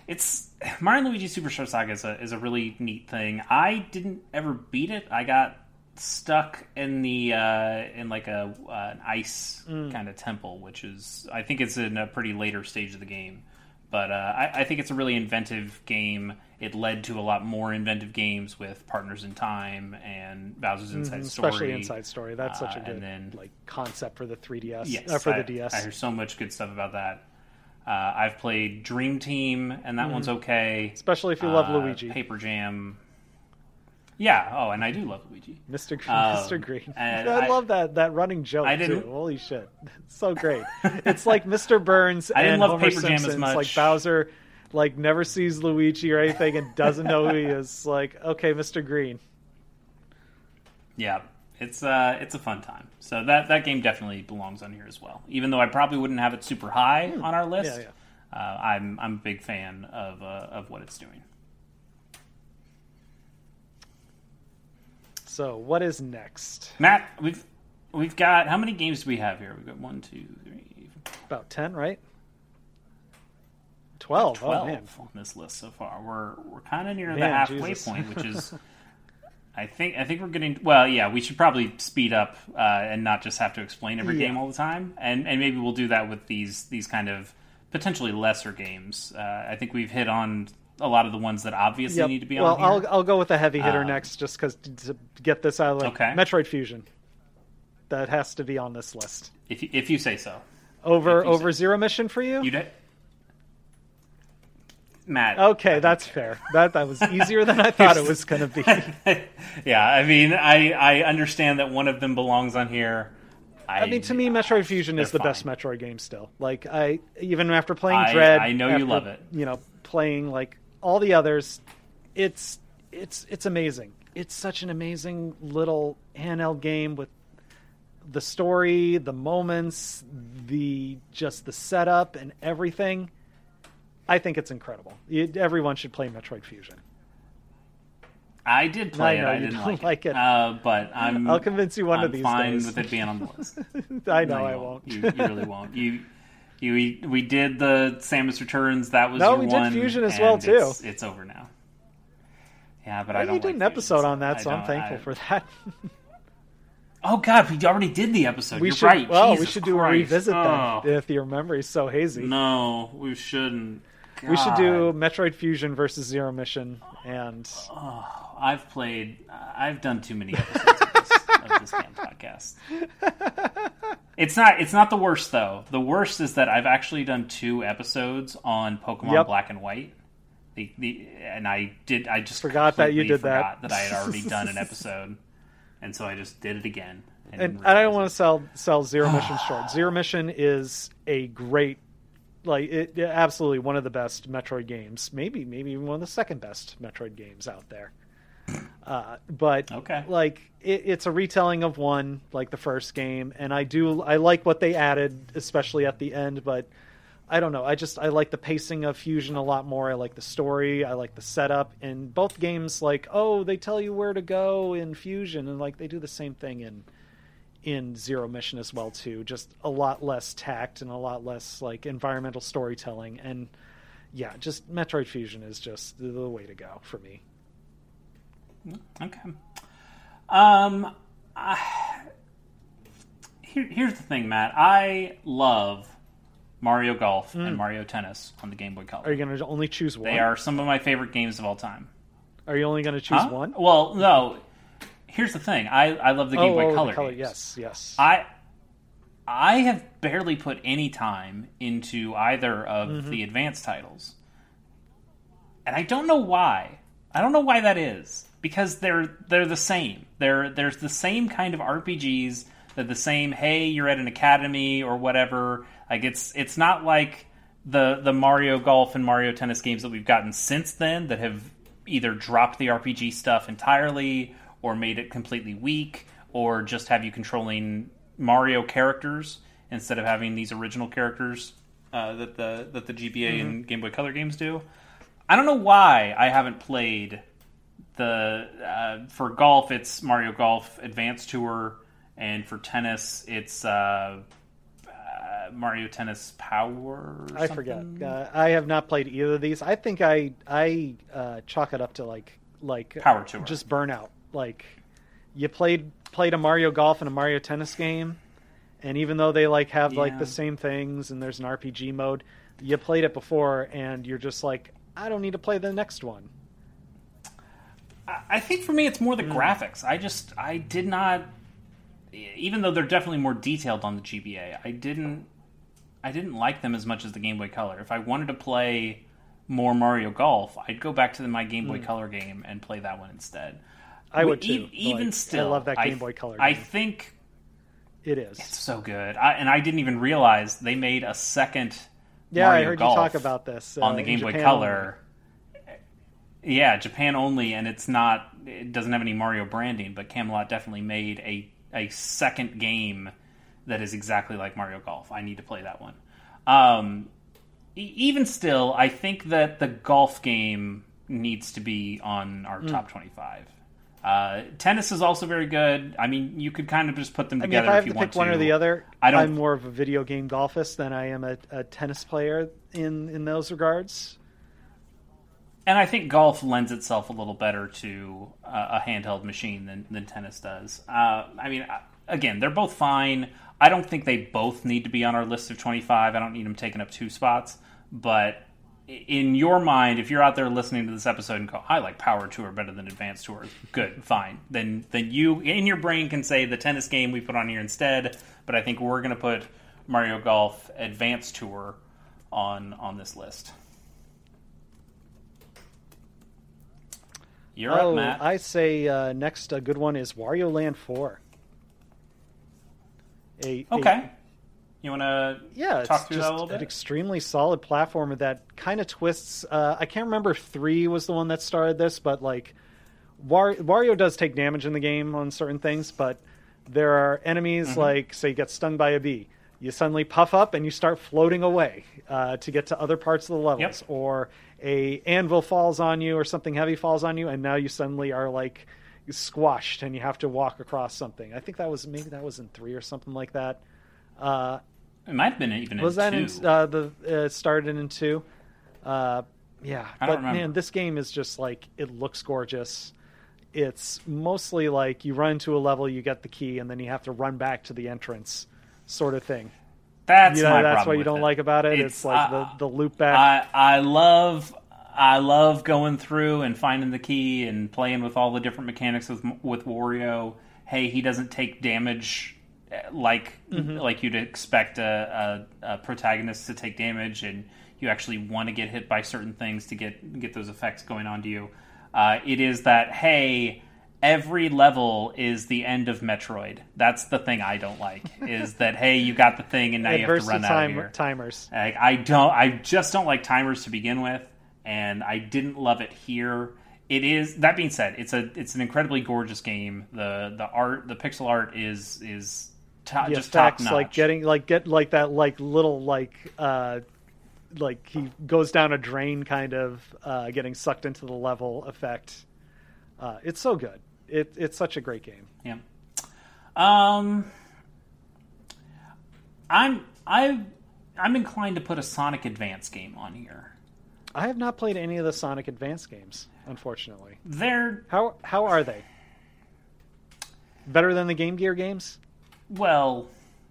[SPEAKER 1] it's Mario and Luigi Superstar Saga is a is a really neat thing. I didn't ever beat it. I got stuck in the uh, in like a uh, an ice mm. kind of temple, which is I think it's in a pretty later stage of the game. But uh, I, I, think it's a really inventive game. It led to a lot more inventive games with Partners in Time and Bowser's Inside mm-hmm,
[SPEAKER 2] Story. Especially Inside Story. That's such a uh, good then, like concept for the 3DS. Yes, uh, for
[SPEAKER 1] I,
[SPEAKER 2] the DS.
[SPEAKER 1] I hear so much good stuff about that. Uh, I've played Dream Team, and that mm. one's okay.
[SPEAKER 2] Especially if you love Luigi.
[SPEAKER 1] Paper Jam. Yeah. Oh, and I do love Luigi,
[SPEAKER 2] Mr. Green. Um, Mr. Green. I, I, love that that running joke I didn't, too. Holy shit, it's so great. it's like Mr. Burns. I didn't love Homer Paper Simpsons, Jam as much. Like Bowser, like never sees Luigi or anything and doesn't know who he is. Like, okay, Mr. Green.
[SPEAKER 1] Yeah, it's uh, it's a fun time. So that that game definitely belongs on here as well. Even though I probably wouldn't have it super high hmm. on our list,
[SPEAKER 2] yeah, yeah.
[SPEAKER 1] Uh, I'm I'm a big fan of uh, of what it's doing.
[SPEAKER 2] So what is next?
[SPEAKER 1] Matt, we've we've got how many games do we have here? We've got one, two, three,
[SPEAKER 2] About ten, right? Twelve.
[SPEAKER 1] twelve
[SPEAKER 2] Oh man.
[SPEAKER 1] on this list so far. We're we're kind of near the halfway
[SPEAKER 2] Jesus.
[SPEAKER 1] point, which is. I think I think we're getting well. Yeah, we should probably speed up uh, and not just have to explain every
[SPEAKER 2] Yeah.
[SPEAKER 1] game all the time, and and maybe we'll do that with these these kind of potentially lesser games. Uh, I think we've hit on a lot of the ones that obviously
[SPEAKER 2] Yep.
[SPEAKER 1] need to be
[SPEAKER 2] well,
[SPEAKER 1] on here.
[SPEAKER 2] I'll I'll go with a heavy hitter
[SPEAKER 1] Um,
[SPEAKER 2] next, just because to get this out of the
[SPEAKER 1] Okay.
[SPEAKER 2] Metroid Fusion. That has to be on this list.
[SPEAKER 1] if you, if you say so.
[SPEAKER 2] Over over Zero Mission for you?
[SPEAKER 1] You Matt.
[SPEAKER 2] Okay, that's fair. That that was easier than I thought it was going to be.
[SPEAKER 1] yeah, I mean, I I understand that one of them belongs on here. I,
[SPEAKER 2] I mean, to me, Metroid Fusion is the
[SPEAKER 1] they're
[SPEAKER 2] best. Metroid game still. Like, I even after playing
[SPEAKER 1] I-
[SPEAKER 2] Dread,
[SPEAKER 1] I know you love it.
[SPEAKER 2] You know, playing like all the others, it's it's it's amazing. It's such an amazing little handheld game with the story, the moments, the just the setup and everything. I think it's incredible. You, everyone should play Metroid Fusion.
[SPEAKER 1] I did play
[SPEAKER 2] I
[SPEAKER 1] it. I didn't like,
[SPEAKER 2] like
[SPEAKER 1] it.
[SPEAKER 2] it.
[SPEAKER 1] Uh, but I'm.
[SPEAKER 2] I'll convince you one
[SPEAKER 1] I'm
[SPEAKER 2] of these
[SPEAKER 1] fine
[SPEAKER 2] days.
[SPEAKER 1] with it being on the list.
[SPEAKER 2] I know
[SPEAKER 1] No,
[SPEAKER 2] I won't.
[SPEAKER 1] You, you really won't. You. You, we did the Samus Returns. That was
[SPEAKER 2] No, we did
[SPEAKER 1] one,
[SPEAKER 2] Fusion as well, too.
[SPEAKER 1] It's, it's over now. Yeah, but I don't.
[SPEAKER 2] you did
[SPEAKER 1] like
[SPEAKER 2] an
[SPEAKER 1] Fusion,
[SPEAKER 2] episode on that, so I'm thankful
[SPEAKER 1] I-
[SPEAKER 2] for that.
[SPEAKER 1] Oh God, we already did the episode.
[SPEAKER 2] we
[SPEAKER 1] You're
[SPEAKER 2] should
[SPEAKER 1] right.
[SPEAKER 2] well, we
[SPEAKER 1] Jesus
[SPEAKER 2] should do a revisit
[SPEAKER 1] oh,
[SPEAKER 2] then if your memory's so hazy.
[SPEAKER 1] No, we shouldn't.
[SPEAKER 2] we should do Metroid Fusion versus Zero Mission and
[SPEAKER 1] Oh, I've played. I've done too many episodes this, of damn podcast. It's not. It's not the worst though. The worst is that I've actually done two episodes on Pokemon
[SPEAKER 2] Yep.
[SPEAKER 1] Black and White. The, the and I did. I just
[SPEAKER 2] Forgot that you did that.
[SPEAKER 1] that I had already done an episode, and so I just did it again.
[SPEAKER 2] and
[SPEAKER 1] didn't
[SPEAKER 2] I don't want to sell sell Zero Mission short. Zero Mission is a great like it, absolutely one of the best Metroid games. Maybe maybe even one of the second best Metroid games out there. Uh, but
[SPEAKER 1] Okay.
[SPEAKER 2] like it, it's a retelling of one like the first game and i do i like what they added especially at the end but i don't know. I just i like the pacing of fusion a lot more. I like the story. I like the setup. In both games like oh they tell you where to go in fusion and like they do the same thing in in zero mission as well too. Just a lot less tact and a lot less like environmental storytelling. And yeah just metroid fusion is just the, the way to go for me
[SPEAKER 1] Okay. Um, I, here, here's the thing, Matt. I love Mario Golf and Mario Tennis on the Game Boy Color.
[SPEAKER 2] are you going to only choose one
[SPEAKER 1] they are some of my favorite games of all time.
[SPEAKER 2] Are you only going to choose
[SPEAKER 1] Huh?
[SPEAKER 2] one?
[SPEAKER 1] Well, no. Here's the thing. I, I love the Game
[SPEAKER 2] oh,
[SPEAKER 1] Boy
[SPEAKER 2] oh,
[SPEAKER 1] Color.
[SPEAKER 2] color.
[SPEAKER 1] games.
[SPEAKER 2] Yes, yes.
[SPEAKER 1] I I have barely put any time into either of
[SPEAKER 2] Mm-hmm.
[SPEAKER 1] the advanced titles. And I don't know why. I don't know why that is. Because they're they're the same. They're there's the same kind of RPGs. They're the same, hey, you're at an academy or whatever. Like it's it's not like the the Mario Golf and Mario Tennis games that we've gotten since then that have either dropped the RPG stuff entirely or made it completely weak or just have you controlling Mario characters instead of having these original characters uh, that the that the GBA and Game Boy Color games do. I don't know why I haven't played the uh, for golf. It's Mario Golf Advanced Tour, and for tennis, it's uh, uh, Mario Tennis Power.
[SPEAKER 2] I forget. Uh, I have not played either of these. I think I I uh, chalk it up to like like
[SPEAKER 1] Power Tour.
[SPEAKER 2] just burnout. Like you played played a Mario Golf and a Mario Tennis game, and even though they like have like the same things and there's an RPG mode, you played it before and you're just like, I don't need to play the next one.
[SPEAKER 1] I I think for me, it's more the
[SPEAKER 2] Hmm.
[SPEAKER 1] graphics. I just I did not, even though they're definitely more detailed on the GBA. I didn't I didn't like them as much as the Game Boy Color. If I wanted to play more Mario Golf, I'd go back to the, my Game Boy Color game and play that one instead.
[SPEAKER 2] I would
[SPEAKER 1] E-
[SPEAKER 2] too.
[SPEAKER 1] even
[SPEAKER 2] Like,
[SPEAKER 1] still,
[SPEAKER 2] I love that
[SPEAKER 1] I-
[SPEAKER 2] Game Boy Color.
[SPEAKER 1] I
[SPEAKER 2] game.
[SPEAKER 1] think
[SPEAKER 2] it is.
[SPEAKER 1] it's so good. I, and I didn't even realize they made a second.
[SPEAKER 2] Yeah, I
[SPEAKER 1] Mario
[SPEAKER 2] heard
[SPEAKER 1] Golf
[SPEAKER 2] you talk about this uh,
[SPEAKER 1] on the
[SPEAKER 2] in
[SPEAKER 1] Game Boy
[SPEAKER 2] Japan
[SPEAKER 1] Color. Yeah, Japan only, and it's not. It doesn't have any Mario branding, but Camelot definitely made a a second game that is exactly like Mario Golf. I need to play that one. Um, e- even still, I think that the golf game needs to be on our
[SPEAKER 2] Hmm.
[SPEAKER 1] top twenty-five. Uh, tennis is also very good. I mean, you could kind of just put them
[SPEAKER 2] I mean,
[SPEAKER 1] together
[SPEAKER 2] if I have
[SPEAKER 1] you
[SPEAKER 2] to
[SPEAKER 1] want
[SPEAKER 2] pick one or the other,
[SPEAKER 1] I don't-
[SPEAKER 2] I'm more of a video game golfist than I am a, a tennis player in in those regards.
[SPEAKER 1] And I think golf lends itself a little better to uh, a handheld machine than, than tennis does. Uh, I mean, uh, again, they're both fine. I don't think they both need to be on our list of 25. I don't need them taking up two spots. But in your mind, if you're out there listening to this episode and go, I like Power Tour better than Advance Tour, good, fine. Then, then you, in your brain, can say the tennis game we put on here instead. But I think we're going to put Mario Golf Advance Tour on on this list. You're
[SPEAKER 2] oh,
[SPEAKER 1] up, Matt.
[SPEAKER 2] I say uh, next a good one is Wario Land Four. A, a-
[SPEAKER 1] okay. You want to
[SPEAKER 2] yeah,
[SPEAKER 1] talk through
[SPEAKER 2] just
[SPEAKER 1] that a little bit?
[SPEAKER 2] an extremely solid platformer that kind of twists. Uh, I can't remember if three was the one that started this, but like War- Wario does take damage in the game on certain things, but there are enemies
[SPEAKER 1] Mm-hmm.
[SPEAKER 2] like say you get stung by a bee, you suddenly puff up and you start floating away uh, to get to other parts of the levels,
[SPEAKER 1] Yep.
[SPEAKER 2] or a anvil falls on you or something heavy falls on you, and now you suddenly are like squashed and you have to walk across something. I think that was maybe that was in three or something like that. Uh,
[SPEAKER 1] It might have been even
[SPEAKER 2] was
[SPEAKER 1] in
[SPEAKER 2] that
[SPEAKER 1] two.
[SPEAKER 2] in uh, the uh, started in two? Uh, yeah,
[SPEAKER 1] I don't
[SPEAKER 2] but
[SPEAKER 1] remember.
[SPEAKER 2] man, this game is just like it looks gorgeous. It's mostly like you run to a level, you get the key, and then you have to run back to the entrance, sort of thing.
[SPEAKER 1] That's
[SPEAKER 2] you know,
[SPEAKER 1] my
[SPEAKER 2] that's what you don't
[SPEAKER 1] it.
[SPEAKER 2] like about it. It's, like
[SPEAKER 1] uh,
[SPEAKER 2] the the loop back.
[SPEAKER 1] I I love I love going through and finding the key and playing with all the different mechanics with with Wario. Hey, he doesn't take damage eh, like
[SPEAKER 2] Mm-hmm.
[SPEAKER 1] like you'd expect a, a, a protagonist to take damage, and you actually want to get hit by certain things to get get those effects going on to you. Uh, it is that hey. Every level is the end of Metroid. That's the thing I don't like. Is that hey, you got the thing and now you have to run out of here.
[SPEAKER 2] timers.
[SPEAKER 1] Like, I don't. I just don't like timers to begin with, and I didn't love it here. It is that being said, it's a it's an incredibly gorgeous game. the The art, the pixel art is is
[SPEAKER 2] The
[SPEAKER 1] just top notch.
[SPEAKER 2] like getting like get like that like little like uh like he goes down a drain kind of uh getting sucked into the level effect. Uh, it's so good. It, it's such a great game.
[SPEAKER 1] yeah. Um, I'm I I'm inclined to put a Sonic Advance game on here.
[SPEAKER 2] I have not played any of the Sonic Advance games, unfortunately.
[SPEAKER 1] They're
[SPEAKER 2] How how are they? Better than the Game Gear games?
[SPEAKER 1] well,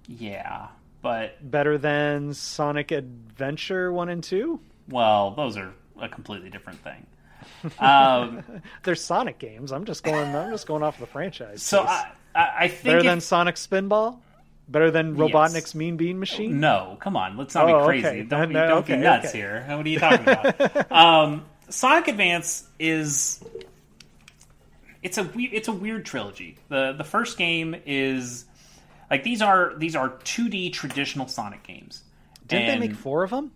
[SPEAKER 1] yeah, but
[SPEAKER 2] Better than Sonic Adventure 1 and 2?
[SPEAKER 1] well, those are a completely different thing. Um,
[SPEAKER 2] They're Sonic games. I'm just going I'm just going off the franchise.
[SPEAKER 1] so I I, I think
[SPEAKER 2] Better
[SPEAKER 1] if-
[SPEAKER 2] than Sonic Spinball? Better than
[SPEAKER 1] Yes.
[SPEAKER 2] Robotnik's Mean Bean Machine?
[SPEAKER 1] No, come on, let's not
[SPEAKER 2] Oh,
[SPEAKER 1] be crazy.
[SPEAKER 2] okay.
[SPEAKER 1] Don't, be,
[SPEAKER 2] No,
[SPEAKER 1] don't be nuts
[SPEAKER 2] okay.
[SPEAKER 1] here. What are you talking about? um, Sonic Advance is it's a we- it's a weird trilogy. the The first game is like these are these are two D traditional Sonic games.
[SPEAKER 2] Didn't
[SPEAKER 1] And-
[SPEAKER 2] they make four of them?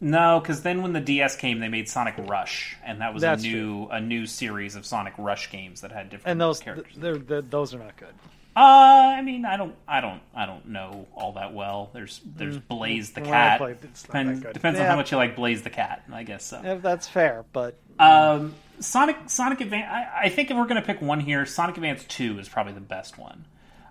[SPEAKER 1] No, because then when the DS came, they made Sonic Rush, and that was
[SPEAKER 2] That's
[SPEAKER 1] a new a new series of Sonic Rush games that had different
[SPEAKER 2] And those
[SPEAKER 1] characters.
[SPEAKER 2] they're, they're, those are not good.
[SPEAKER 1] Uh, I mean, I don't, I don't, I don't know all that well. There's, there's Blaze the
[SPEAKER 2] Well,
[SPEAKER 1] cat.
[SPEAKER 2] played- it's not
[SPEAKER 1] Depend- depends on how much you like Blaze the cat. I guess so.
[SPEAKER 2] If that's fair, but
[SPEAKER 1] Um, Sonic, Sonic Advance. I, I think if we're gonna pick one here, Sonic Advance Two is probably the best one.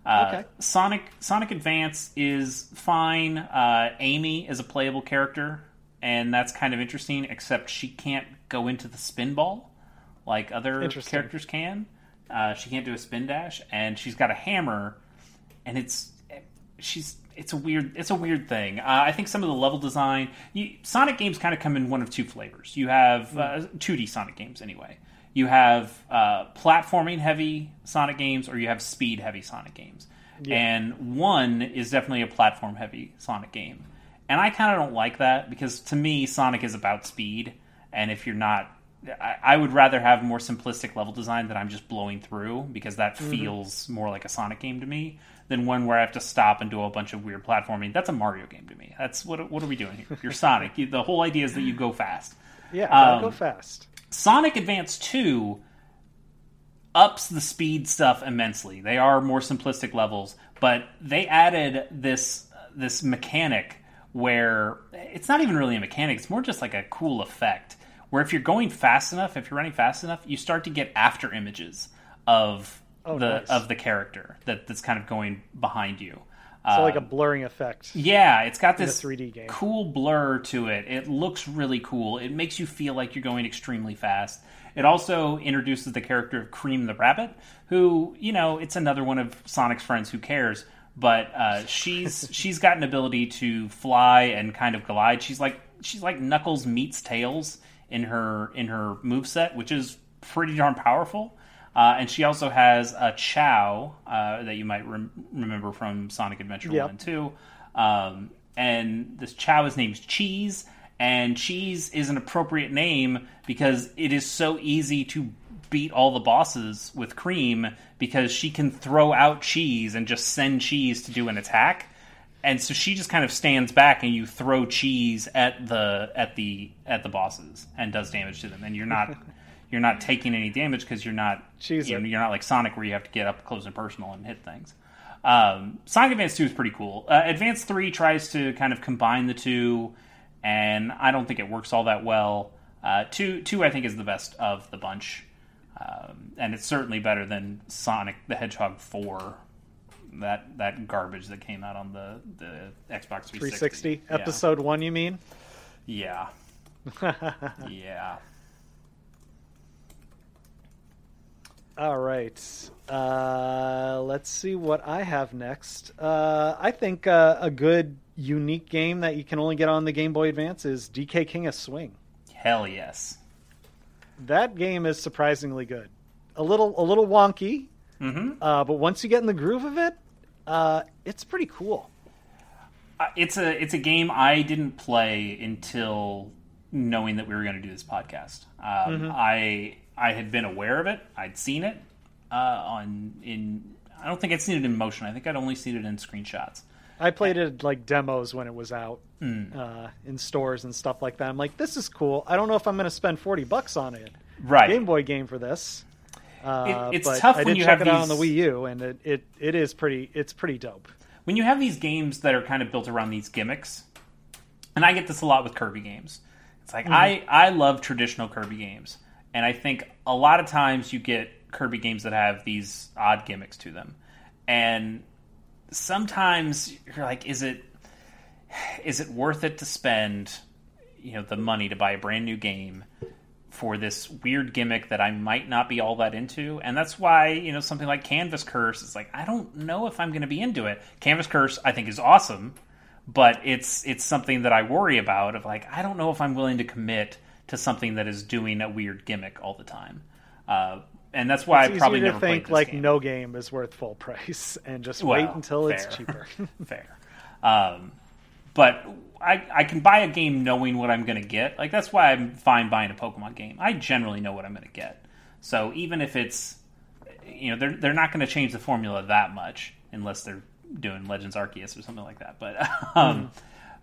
[SPEAKER 1] Uh,
[SPEAKER 2] Okay.
[SPEAKER 1] Sonic, Sonic Advance is fine. Uh, Amy is a playable character, and that's kind of interesting. Except she can't go into the spin ball like other characters can. Uh, she can't do a spin dash, and she's got a hammer, and it's she's it's a weird it's a weird thing. Uh, I think some of the level design, you, Sonic games kind of come in one of two flavors. You have uh, 2D Sonic games anyway. You have uh, platforming heavy Sonic games, or you have speed heavy Sonic games. And one is definitely a platform heavy Sonic game. And I kind of don't like that because to me, Sonic is about speed. And if you're not, I, I would rather have more simplistic level design that I'm just blowing through because that feels more like a Sonic game to me than one where I have to stop and do a bunch of weird platforming. That's a Mario game to me. That's what. What are we doing here? You're Sonic. The whole idea is that you go fast.
[SPEAKER 2] yeah,
[SPEAKER 1] Um,
[SPEAKER 2] go fast.
[SPEAKER 1] Sonic Advance 2 ups the speed stuff immensely. They are more simplistic levels, but they added this this mechanic where it's not even really a mechanic, it's more just like a cool effect. Where if you're going fast enough, if you're running fast enough, you start to get after images of
[SPEAKER 2] Oh,
[SPEAKER 1] the
[SPEAKER 2] nice.
[SPEAKER 1] of the character that that's kind of going behind you.
[SPEAKER 2] So like a
[SPEAKER 1] Um,
[SPEAKER 2] blurring effect.
[SPEAKER 1] yeah, it's got this
[SPEAKER 2] 3D game.
[SPEAKER 1] cool blur to it. It looks really cool. It makes you feel like you're going extremely fast. It also introduces the character of Cream the Rabbit, who, you know, it's another one of Sonic's friends who cares, but uh, she's she's got an ability to fly and kind of glide. She's like she's like Knuckles meets Tails in her in her moveset, which is pretty darn powerful. Uh, and she also has a Chao uh, that you might rem- remember from Sonic Adventure
[SPEAKER 2] Yep.
[SPEAKER 1] 1 and 2. Um, and this Chao is named Cheese, and Cheese is an appropriate name because it is so easy to beat all the bosses with Cream because she can throw out Cheese and just send Cheese to do an attack. And so she just kind of stands back and you throw cheese at the at the at the bosses and does damage to them and you're not you're not taking any damage because you're not
[SPEAKER 2] Cheese
[SPEAKER 1] you know, you're not like Sonic where you have to get up close and personal and hit things. Um, Sonic Advance 2 is pretty cool. Uh, Advance 3 tries to kind of combine the two, and I don't think it works all that well. Uh, two, two, I think, is the best of the bunch, um, and it's certainly better than Sonic the Hedgehog 4. That that garbage that came out on the, the Xbox 360.
[SPEAKER 2] 360
[SPEAKER 1] Yeah.
[SPEAKER 2] episode one, you mean?
[SPEAKER 1] Yeah. yeah.
[SPEAKER 2] All right. Uh, let's see what I have next. Uh, I think uh, a good, unique game that you can only get on the Game Boy Advance is DK King of Swing.
[SPEAKER 1] Hell yes.
[SPEAKER 2] That game is surprisingly good. A little, a little wonky,
[SPEAKER 1] hmm
[SPEAKER 2] uh, but once you get in the groove of it, uh, it's pretty cool.
[SPEAKER 1] Uh, it's a it's a game I didn't play until knowing that we were going to do this podcast. Um, I I had been aware of it. I'd seen it uh, on in. I don't think I'd seen it in motion. I think I'd only seen it in screenshots.
[SPEAKER 2] I played it like demos when it was out
[SPEAKER 1] Hmm.
[SPEAKER 2] uh, in stores and stuff like that. I'm like, this is cool. I don't know if I'm going to spend 40 bucks on it.
[SPEAKER 1] Right.
[SPEAKER 2] Game Boy game for this. Uh,
[SPEAKER 1] It- it's
[SPEAKER 2] but
[SPEAKER 1] tough
[SPEAKER 2] I
[SPEAKER 1] when you
[SPEAKER 2] check
[SPEAKER 1] have
[SPEAKER 2] it out on the Wii U, and it, it, it is pretty. It's pretty dope.
[SPEAKER 1] when you have these games that are kind of built around these gimmicks, and I get this a lot with Kirby games. It's like I I love traditional Kirby games, and I think a lot of times you get Kirby games that have these odd gimmicks to them, and sometimes you're like, is it is it worth it to spend you know the money to buy a brand new game for this weird gimmick that I might not be all that into. And that's why, you know, something like Canvas Curse is like I don't know if I'm going to be into it. Canvas Curse I think is awesome, but it's it's something that I worry about of like I don't know if I'm willing to commit to something that is doing a weird gimmick all the time. Uh, and that's why
[SPEAKER 2] It's
[SPEAKER 1] I probably never
[SPEAKER 2] think like
[SPEAKER 1] game.
[SPEAKER 2] no game is worth full price, and just
[SPEAKER 1] Well,
[SPEAKER 2] wait until it's cheaper.
[SPEAKER 1] fair. Um, but I, I can buy a game knowing what I'm going to get. Like that's why I'm fine buying a Pokemon game. I generally know what I'm going to get. So even if it's, you know, they're they're not going to change the formula that much unless they're doing Legends Arceus or something like that. But um,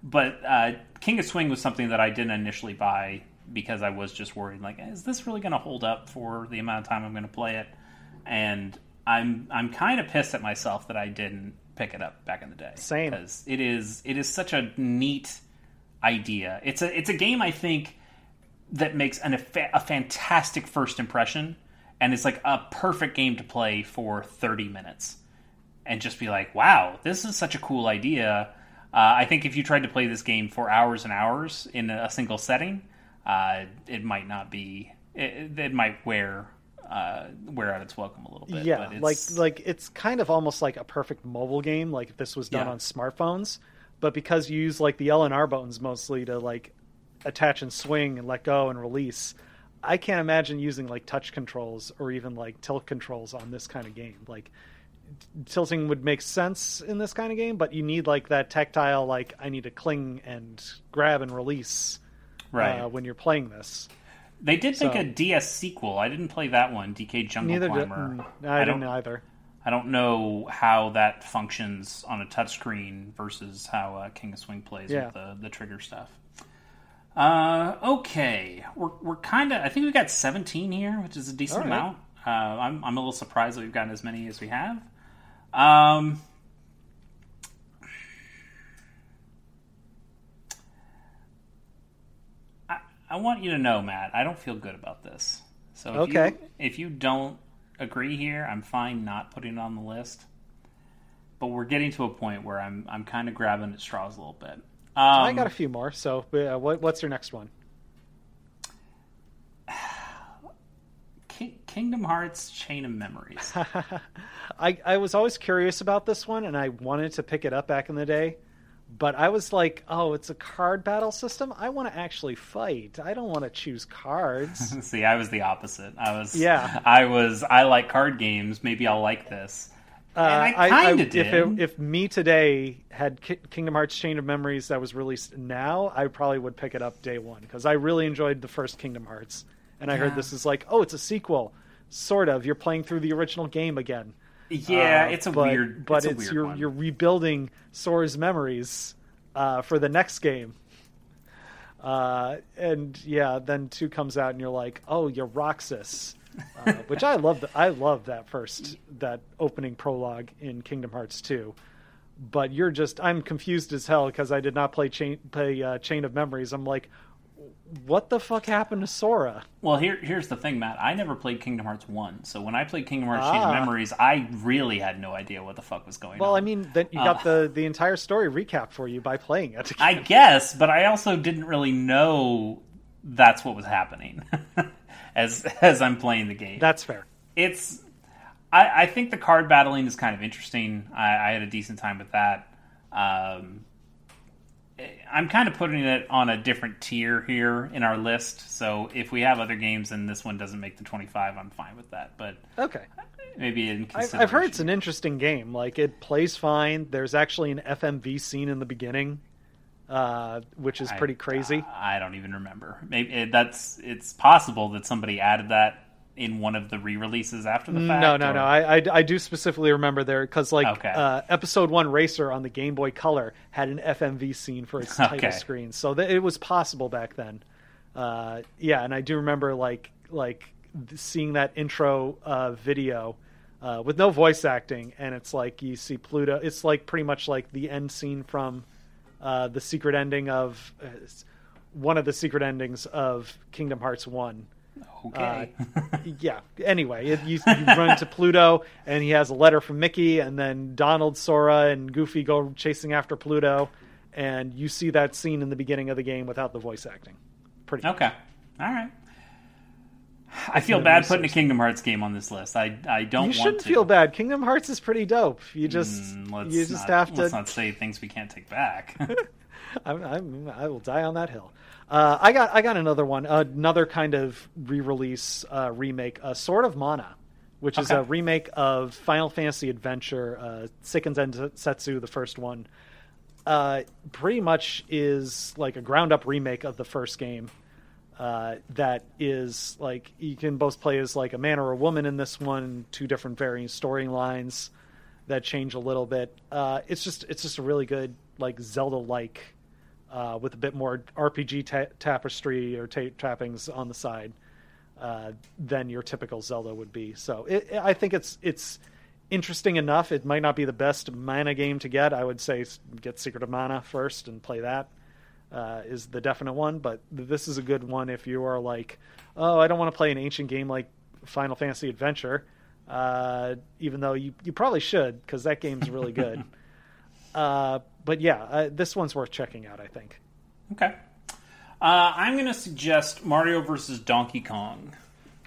[SPEAKER 1] but uh, King of Swing was something that I didn't initially buy because I was just worried, like, is this really going to hold up for the amount of time I'm going to play it? And I'm I'm kind of pissed at myself that I didn't pick it up back in the day.
[SPEAKER 2] Same.
[SPEAKER 1] because it is it is such a neat idea. It's a it's a game I think that makes an, a, fantastic first impression, and it's like a perfect game to play for 30 minutes, and just be like, wow, this is such a cool idea. Uh, I think if you tried to play this game for hours and hours in a single setting, uh, it might not be. It, it might wear uh, wear out its welcome a little bit.
[SPEAKER 2] yeah,
[SPEAKER 1] but
[SPEAKER 2] like
[SPEAKER 1] it's,
[SPEAKER 2] like it's kind of almost like a perfect mobile game. Like if this was done
[SPEAKER 1] Yeah.
[SPEAKER 2] on smartphones, but because you use like the L and R buttons mostly to like attach and swing and let go and release. I can't imagine using like touch controls or even like tilt controls on this kind of game. Like tilting would make sense in this kind of game, but you need like that tactile like I need to cling and grab and release
[SPEAKER 1] right.
[SPEAKER 2] uh, when you're playing this.
[SPEAKER 1] They did make
[SPEAKER 2] So-
[SPEAKER 1] a DS sequel. I didn't play that one, DK Jungle
[SPEAKER 2] Neither did
[SPEAKER 1] Climber.
[SPEAKER 2] mm, I,
[SPEAKER 1] don't
[SPEAKER 2] didn't either.
[SPEAKER 1] I don't know how that functions on a touchscreen versus how uh, King of Swing plays
[SPEAKER 2] Yeah.
[SPEAKER 1] with the, the trigger stuff. Uh, okay, we're we're kind of. I think we got seventeen here, which is a decent
[SPEAKER 2] right.
[SPEAKER 1] amount. Uh, I'm I'm a little surprised that we've gotten as many as we have. Um, I, want you to know, Matt. I don't feel good about this. So if
[SPEAKER 2] Okay.
[SPEAKER 1] you, if you don't agree here. I'm fine not putting it on the list, but we're getting to a point where I'm I'm kind of grabbing at straws a little bit. Um,
[SPEAKER 2] I got a few more. So, uh, what, what's your next one?
[SPEAKER 1] Ki- Kingdom Hearts Chain of Memories.
[SPEAKER 2] I I was always curious about this one, and I wanted to pick it up back in the day, but I was like, oh, it's a card battle system. I want to actually fight. I don't want to choose cards.
[SPEAKER 1] See, I was the opposite. I was
[SPEAKER 2] Yeah.
[SPEAKER 1] I was I like card games. Maybe I'll like this.
[SPEAKER 2] Uh,
[SPEAKER 1] And I kinda did.
[SPEAKER 2] If, it, if me today had Ki- Kingdom Hearts Chain of Memories that was released now, I probably would pick it up day one because I really enjoyed the first Kingdom Hearts, and I heard this is like, oh, it's a sequel, sort of. You're playing through the original game again.
[SPEAKER 1] Yeah,
[SPEAKER 2] Uh,
[SPEAKER 1] it's a
[SPEAKER 2] but,
[SPEAKER 1] weird.
[SPEAKER 2] but
[SPEAKER 1] it's,
[SPEAKER 2] it's,
[SPEAKER 1] weird
[SPEAKER 2] you're
[SPEAKER 1] one.
[SPEAKER 2] you're rebuilding Sora's memories uh, for the next game. Uh, and yeah, then two comes out, and you're like, oh, you're Roxas, uh, which I love. I love that first that opening prologue in Kingdom Hearts 2. But you're just I'm confused as hell because I did not play Chain play uh, Chain of Memories. I'm like, what the fuck happened to Sora?
[SPEAKER 1] Well, here here's the thing, Matt. I never played Kingdom Hearts one, so when I played Kingdom Hearts Chain of
[SPEAKER 2] Ah.
[SPEAKER 1] Memories, I really had no idea what the fuck was going on.
[SPEAKER 2] Well, I mean, then you got
[SPEAKER 1] Uh.
[SPEAKER 2] the the entire story recap for you by playing it.
[SPEAKER 1] I guess, but I also didn't really know that's what was happening as as I'm playing the game.
[SPEAKER 2] That's fair.
[SPEAKER 1] it's I, I think the card battling is kind of interesting. I, I had a decent time with that. Um, I'm kind of putting it on a different tier here in our list. So if we have other games and this one doesn't make the 25, I'm fine with that. But
[SPEAKER 2] Okay.
[SPEAKER 1] maybe in
[SPEAKER 2] I've, I've heard it's an interesting game. Like it plays fine. There's actually an FMV scene in the beginning, uh, which is
[SPEAKER 1] I-
[SPEAKER 2] pretty crazy.
[SPEAKER 1] I don't even remember. Maybe it, that's it's possible that somebody added that in one of the re-releases after the fact.
[SPEAKER 2] no, no,
[SPEAKER 1] or-
[SPEAKER 2] no. I, I, I do specifically remember there because like
[SPEAKER 1] Okay.
[SPEAKER 2] uh, episode one Racer on the Game Boy Color had an FMV scene for its title
[SPEAKER 1] Okay.
[SPEAKER 2] screen, so that it was possible back then. Uh, yeah, and I do remember like like seeing that intro uh, video. Uh, with no voice acting, and it's like you see Pluto. It's like pretty much like the end scene from uh, the secret ending of uh, one of the secret endings of Kingdom Hearts One.
[SPEAKER 1] Okay.
[SPEAKER 2] Yeah. Anyway, it, you, you run to Pluto, and he has a letter from Mickey, and then Donald, Sora, and Goofy go chasing after Pluto, and you see that scene in the beginning of the game without the voice acting. Pretty.
[SPEAKER 1] Okay. All right. I feel bad putting a Kingdom Hearts game on this list. I I don't
[SPEAKER 2] You shouldn't
[SPEAKER 1] to.
[SPEAKER 2] feel bad. Kingdom Hearts is pretty dope. You just
[SPEAKER 1] Mm, let's
[SPEAKER 2] you just
[SPEAKER 1] not,
[SPEAKER 2] have to.
[SPEAKER 1] Let's not say things we can't take back.
[SPEAKER 2] I'm, I'm, I will die on that hill. Uh, I got I got another one, another kind of re-release uh, remake, uh, Sword of Mana, which is a remake of Final Fantasy Adventure, uh, Seiken Densetsu, the first one. Uh, pretty much is like a ground up remake of the first game. Uh, that is like you can both play as like a man or a woman in this one, two different varying storylines that change a little bit. Uh, it's just it's just a really good like Zelda like uh, with a bit more RPG ta- tapestry or ta- trappings on the side uh, than your typical Zelda would be. So it, I think it's it's interesting enough. It might not be the best mana game to get. I would say get Secret of Mana first and play that uh, is the definite one. But this is a good one if you are like, oh, I don't want to play an ancient game like Final Fantasy Adventure. Uh, even though you, you probably should because that game's really good. uh, but yeah, uh, this one's worth checking out. I think.
[SPEAKER 1] okay. Uh, I'm going to suggest Mario versus Donkey Kong.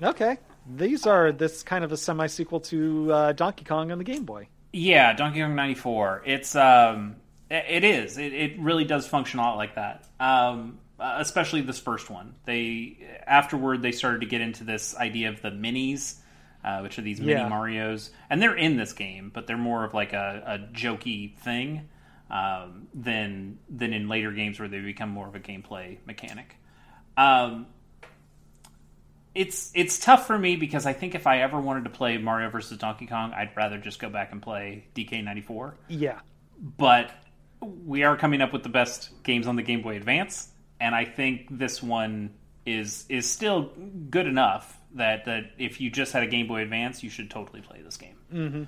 [SPEAKER 2] Okay, these are this kind of a semi sequel to uh, Donkey Kong on the Game Boy.
[SPEAKER 1] Yeah, Donkey Kong '94. It's um, it is. It, it really does function a lot like that. Um, especially this first one. They afterward they started to get into this idea of the minis, uh, which are these mini
[SPEAKER 2] Yeah.
[SPEAKER 1] Mario's, and they're in this game, but they're more of like a, a jokey thing um, than than in later games where they become more of a gameplay mechanic. Um, it's it's tough for me because I think if I ever wanted to play Mario versus Donkey Kong, I'd rather just go back and play DK94.
[SPEAKER 2] Yeah,
[SPEAKER 1] But we are coming up with the best games on the Game Boy Advance, and I think this one is is still good enough that that if you just had a Game Boy Advance, you should totally play this game.
[SPEAKER 2] Mm-hmm.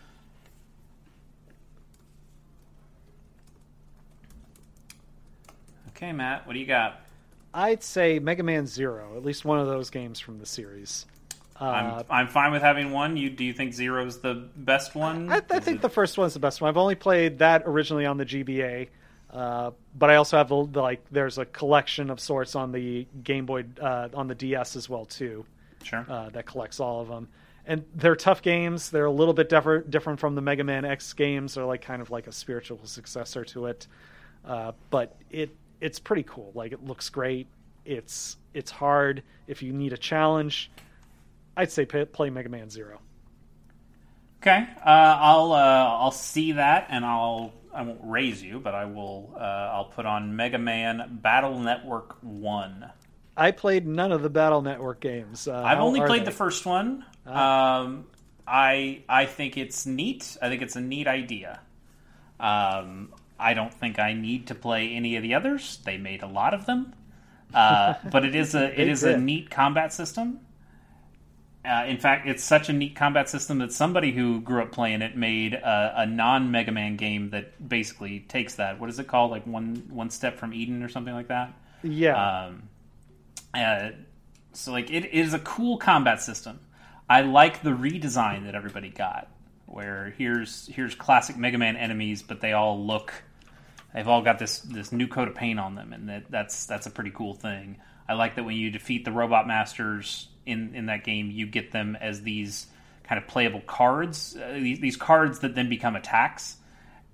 [SPEAKER 1] Okay, Matt, what do you got?
[SPEAKER 2] I'd say Mega Man Zero, at least one of those games from the series.
[SPEAKER 1] I'm I'm fine with having one. You do you think zero's the best one?
[SPEAKER 2] I, I think
[SPEAKER 1] it-
[SPEAKER 2] the first one's the best one. I've only played that originally on the GBA, uh, but I also have the, the, like there's a collection of sorts on the Game Boy uh, on the DS as well too
[SPEAKER 1] sure.
[SPEAKER 2] uh, that collects all of them. And they're tough games. They're a little bit different different from the Mega Man X games. They're like kind of like a spiritual successor to it, uh, but it it's pretty cool. Like it looks great. It's it's hard. If you need a challenge, I'd say play, play Mega Man Zero.
[SPEAKER 1] Okay, uh, I'll uh, I'll see that, and I'll I won't raise you, but I will uh, I'll put on Mega Man Battle Network One.
[SPEAKER 2] I played none of the Battle Network games. Uh,
[SPEAKER 1] I've only played
[SPEAKER 2] they?
[SPEAKER 1] the first one.
[SPEAKER 2] Ah.
[SPEAKER 1] Um, I I think it's neat. I think it's a neat idea. Um, I don't think I need to play any of the others. They made a lot of them, uh, but it is a it
[SPEAKER 2] They
[SPEAKER 1] a neat combat system. Uh, in fact, it's such a neat combat system that somebody who grew up playing it made a, a non Mega Man game that basically takes that. What is it called? Like one one step from Eden or something like that.
[SPEAKER 2] Yeah,
[SPEAKER 1] Um, uh, so like it is a cool combat system. I like the redesign that everybody got, where here's here's classic Mega Man enemies, but they all look they've all got this this new coat of paint on them, and that that's that's a pretty cool thing. I like that when you defeat the robot masters in in that game, you get them as these kind of playable cards, uh, these, these cards that then become attacks,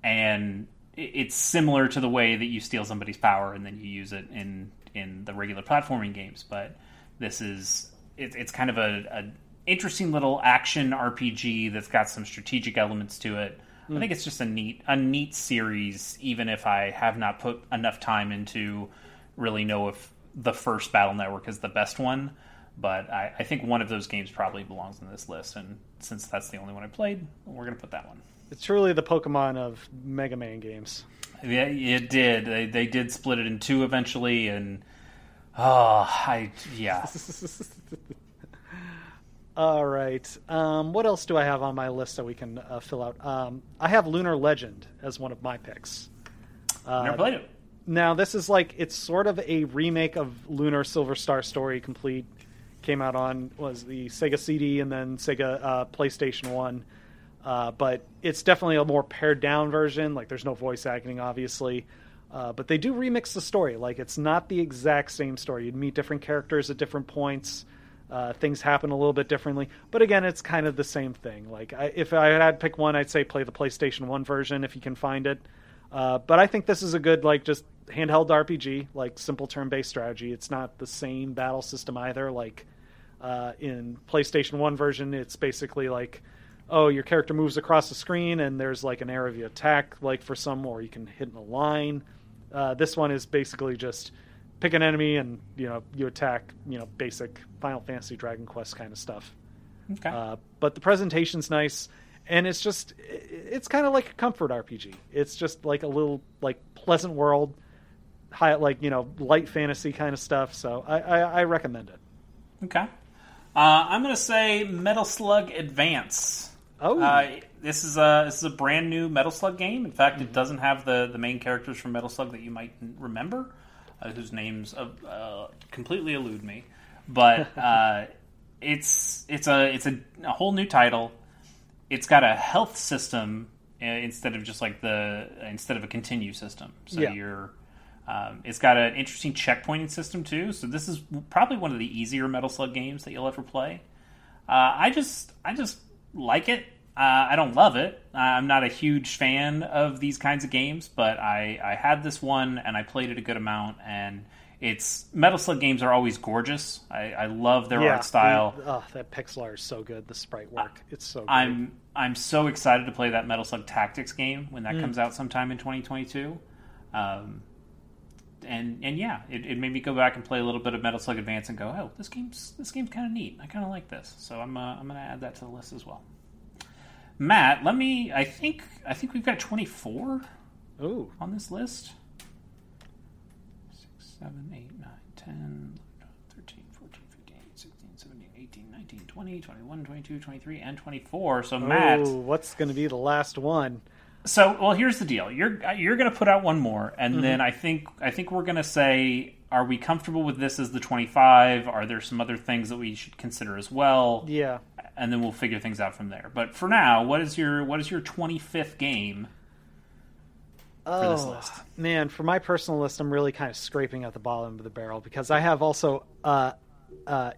[SPEAKER 1] and it's similar to the way that you steal somebody's power and then you use it in in the regular platforming games. But this is it, it's kind of a, a interesting little action RPG that's got some strategic elements to it. I hmm. think it's just a neat a neat series, even if I have not put enough time into really know if the first Battle Network is the best one. But I, I think one of those games probably belongs on this list, and since that's the only one I played, we're gonna put that one.
[SPEAKER 2] it's truly the Pokemon of Mega Man games.
[SPEAKER 1] Yeah, it did. They, they did split it in two eventually, and oh, I yeah.
[SPEAKER 2] All right. Um, what else do I have on my list that we can uh, fill out? Um, I have Lunar Legend as one of my picks. Uh,
[SPEAKER 1] Never played it.
[SPEAKER 2] Now this is like it's sort of a remake of Lunar Silver Star Story Complete. Came out on was the Sega CD and then Sega uh, PlayStation One, uh, but it's definitely a more pared down version. Like there's no voice acting, obviously, uh, but they do remix the story. Like it's not the exact same story. You'd meet different characters at different points. Uh, things happen a little bit differently, but again, it's kind of the same thing. Like I, if I had to pick one, I'd say play the PlayStation One version if you can find it. Uh, but I think this is a good like just handheld RPG, like simple turn-based strategy. It's not the same battle system either. Like uh, in PlayStation One version, it's basically like, oh, your character moves across the screen and there's like an area you attack, like for some, or you can hit in a line. Uh, this one is basically just pick an enemy and you know you attack. You know, basic Final Fantasy Dragon Quest kind of stuff.
[SPEAKER 1] Okay.
[SPEAKER 2] Uh, but the presentation's nice, and it's just it's kind of like a comfort RPG. It's just like a little like pleasant world, high like you know light fantasy kind of stuff. So I I, I recommend it.
[SPEAKER 1] okay. Uh, I'm gonna say Metal Slug Advance.
[SPEAKER 2] Oh,
[SPEAKER 1] Uh, this is a this is a brand new Metal Slug game. In fact,
[SPEAKER 2] Mm-hmm.
[SPEAKER 1] it doesn't have the the main characters from Metal Slug that you might remember, uh, whose names uh, uh, completely elude me. But uh, it's it's a it's a, a whole new title. It's got a health system uh, instead of just like the instead of a continue system. So
[SPEAKER 2] Yeah.
[SPEAKER 1] you're um, it's got an interesting checkpointing system too. So this is probably one of the easier Metal Slug games that you'll ever play. Uh, I just I just like it. Uh, I don't love it. I'm not a huge fan of these kinds of games, but I, I had this one and I played it a good amount. And it's Metal Slug games are always gorgeous. I, I love their
[SPEAKER 2] yeah,
[SPEAKER 1] art style.
[SPEAKER 2] the- oh, that pixel art is so good. The sprite work, it's so. Good.
[SPEAKER 1] I'm I'm so excited to play that Metal Slug Tactics game when that
[SPEAKER 2] Mm.
[SPEAKER 1] comes out sometime in 2022. Um, and and yeah, it, it made me go back and play a little bit of Metal Slug Advance and go, oh, this game's this game's kind of neat. I kind of like this, so I'm uh, I'm gonna add that to the list as well. Matt, let me. I think I think we've got 24
[SPEAKER 2] Ooh,
[SPEAKER 1] on this list. 6, 7, 8, 9, 10, 13, 14, 15, 16, 17, 18, 19, 20, 21, 22, 23, and 24. So, Matt.
[SPEAKER 2] Ooh, what's going to be the last one?
[SPEAKER 1] So, well, here's the deal. You're you're going to put out one more, and
[SPEAKER 2] Mm-hmm.
[SPEAKER 1] then I think I think we're going to say are we comfortable with this as the 25? Are there some other things that we should consider as well?
[SPEAKER 2] Yeah.
[SPEAKER 1] And then we'll figure things out from there. But for now, what is your what is your 25th game for this list?
[SPEAKER 2] Man, for my personal list, I'm really kind of scraping at the bottom of the barrel because I have also uh, uh,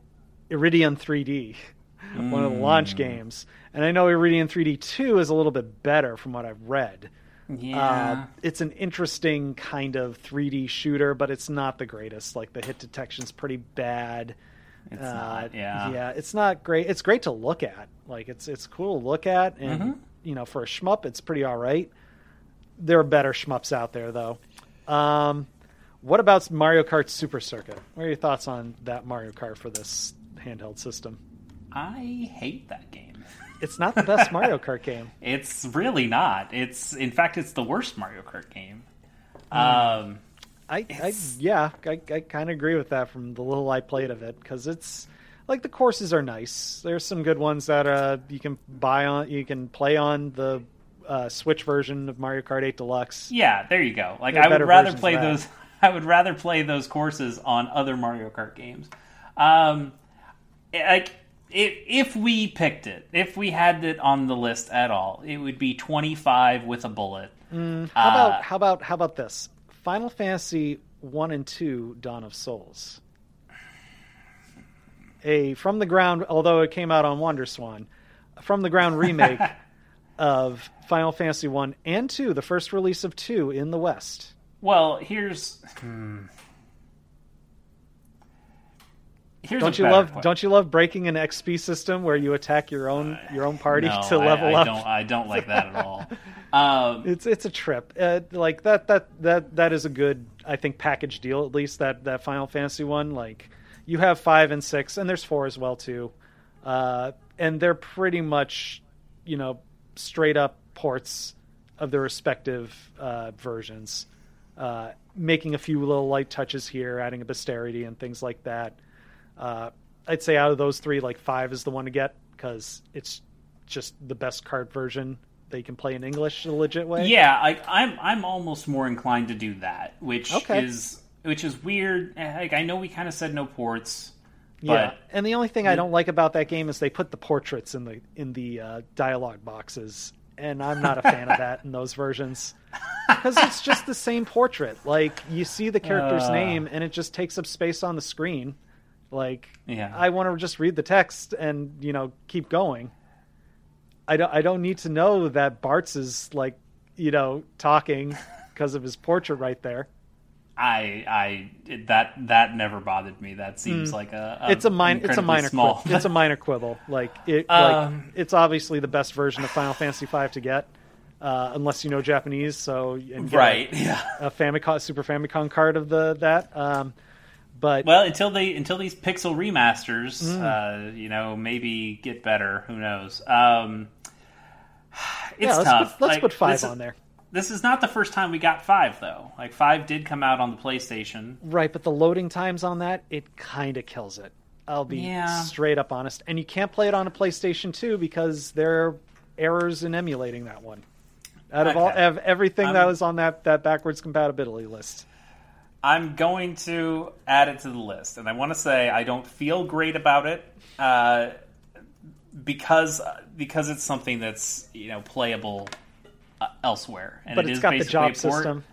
[SPEAKER 2] Iridion 3D, one of the launch
[SPEAKER 1] Mm.
[SPEAKER 2] games, and I know Iridion 3D 2 is a little bit better from what I've read.
[SPEAKER 1] Yeah.
[SPEAKER 2] Uh, it's an interesting kind of 3D shooter, but it's not the greatest. Like the hit detection's pretty bad.
[SPEAKER 1] it's
[SPEAKER 2] Uh,
[SPEAKER 1] not. Yeah.
[SPEAKER 2] yeah, it's not great. It's great to look at. Like it's it's cool to look at, and
[SPEAKER 1] Mm-hmm.
[SPEAKER 2] you know, for a shmup, it's pretty all right. There are better shmups out there, though. Um, what about Mario Kart Super Circuit? What are your thoughts on that Mario Kart for this handheld system?
[SPEAKER 1] I hate that game.
[SPEAKER 2] It's not the best Mario Kart game.
[SPEAKER 1] It's really not. It's in fact it's the worst Mario Kart game.
[SPEAKER 2] Hmm.
[SPEAKER 1] Um
[SPEAKER 2] I, I yeah, I, I kind of agree with that from the little I played of it because it's like the courses are nice. There's some good ones that uh, you can buy on, you can play on the uh, Switch version of Mario Kart 8 Deluxe.
[SPEAKER 1] yeah, there you go. Like I would rather play those I would rather play those courses on other Mario Kart games. Um like if, if we picked it, if we had it on the list at all, it would be 25 with a bullet.
[SPEAKER 2] How
[SPEAKER 1] Uh,
[SPEAKER 2] about how about how about this? Final Fantasy One and Two: Dawn of Souls. A from the ground, although it came out on WonderSwan, from the ground remake of Final Fantasy One and Two, the first release of two in the West.
[SPEAKER 1] Well, here's hmm. Here's
[SPEAKER 2] Don't you love. Don't you love breaking an XP system where you attack your own your own party
[SPEAKER 1] no,
[SPEAKER 2] to level
[SPEAKER 1] I, I
[SPEAKER 2] up?
[SPEAKER 1] Don't, I don't like that at all. Um,
[SPEAKER 2] It's it's a trip. Uh, like that that that that is a good I think package deal at least that that Final Fantasy one. Like you have five and six, and there's four as well too, uh, and they're pretty much you know straight up ports of the respective uh, versions, uh, making a few little light touches here, adding a bestiarity and things like that. Uh, I'd say out of those three, like five is the one to get because it's just the best card version that you can play in English the legit way.
[SPEAKER 1] Yeah, I, I'm I'm almost more inclined to do that, which
[SPEAKER 2] Okay.
[SPEAKER 1] is which is weird. Like I know we kind of said no ports,
[SPEAKER 2] Yeah,
[SPEAKER 1] but
[SPEAKER 2] and the only thing I don't like about that game is they put the portraits in the in the uh, dialogue boxes, and I'm not a fan of that in those versions because it's just the same portrait. Like you see the character's
[SPEAKER 1] Uh.
[SPEAKER 2] name, and it just takes up space on the screen. Like
[SPEAKER 1] Yeah.
[SPEAKER 2] I want to just read the text and you know keep going. I don't I don't need to know that Bartz is like you know talking because of his portrait right there.
[SPEAKER 1] I I that that never bothered me. That seems like a,
[SPEAKER 2] Hmm. it's a minor it's a minor
[SPEAKER 1] small.
[SPEAKER 2] quibble. it's a minor quibble like it
[SPEAKER 1] Um,
[SPEAKER 2] like it's obviously the best version of Final Fantasy V to get uh, unless you know Japanese so
[SPEAKER 1] right.
[SPEAKER 2] a,
[SPEAKER 1] Yeah.
[SPEAKER 2] a Famicom Super Famicom card of the that um, but
[SPEAKER 1] Well, until they until these pixel remasters,
[SPEAKER 2] Hmm.
[SPEAKER 1] uh, you know, maybe get better. Who knows? Um, it's
[SPEAKER 2] yeah let's,
[SPEAKER 1] tough.
[SPEAKER 2] put, let's
[SPEAKER 1] Like,
[SPEAKER 2] put five
[SPEAKER 1] is-
[SPEAKER 2] on there
[SPEAKER 1] This is not the first time we got five, though. Like five did come out on the PlayStation.
[SPEAKER 2] right but the loading times on that it kind of kills it I'll be
[SPEAKER 1] Yeah.
[SPEAKER 2] straight up honest and you can't play it on a PlayStation 2 because there are errors in emulating that one out of all of everything that was on that that backwards compatibility list
[SPEAKER 1] I'm going to add it to the list, and I want to say I don't feel great about it uh, because because it's something that's you know playable uh, elsewhere, and
[SPEAKER 2] but
[SPEAKER 1] it
[SPEAKER 2] it's
[SPEAKER 1] is
[SPEAKER 2] got the job system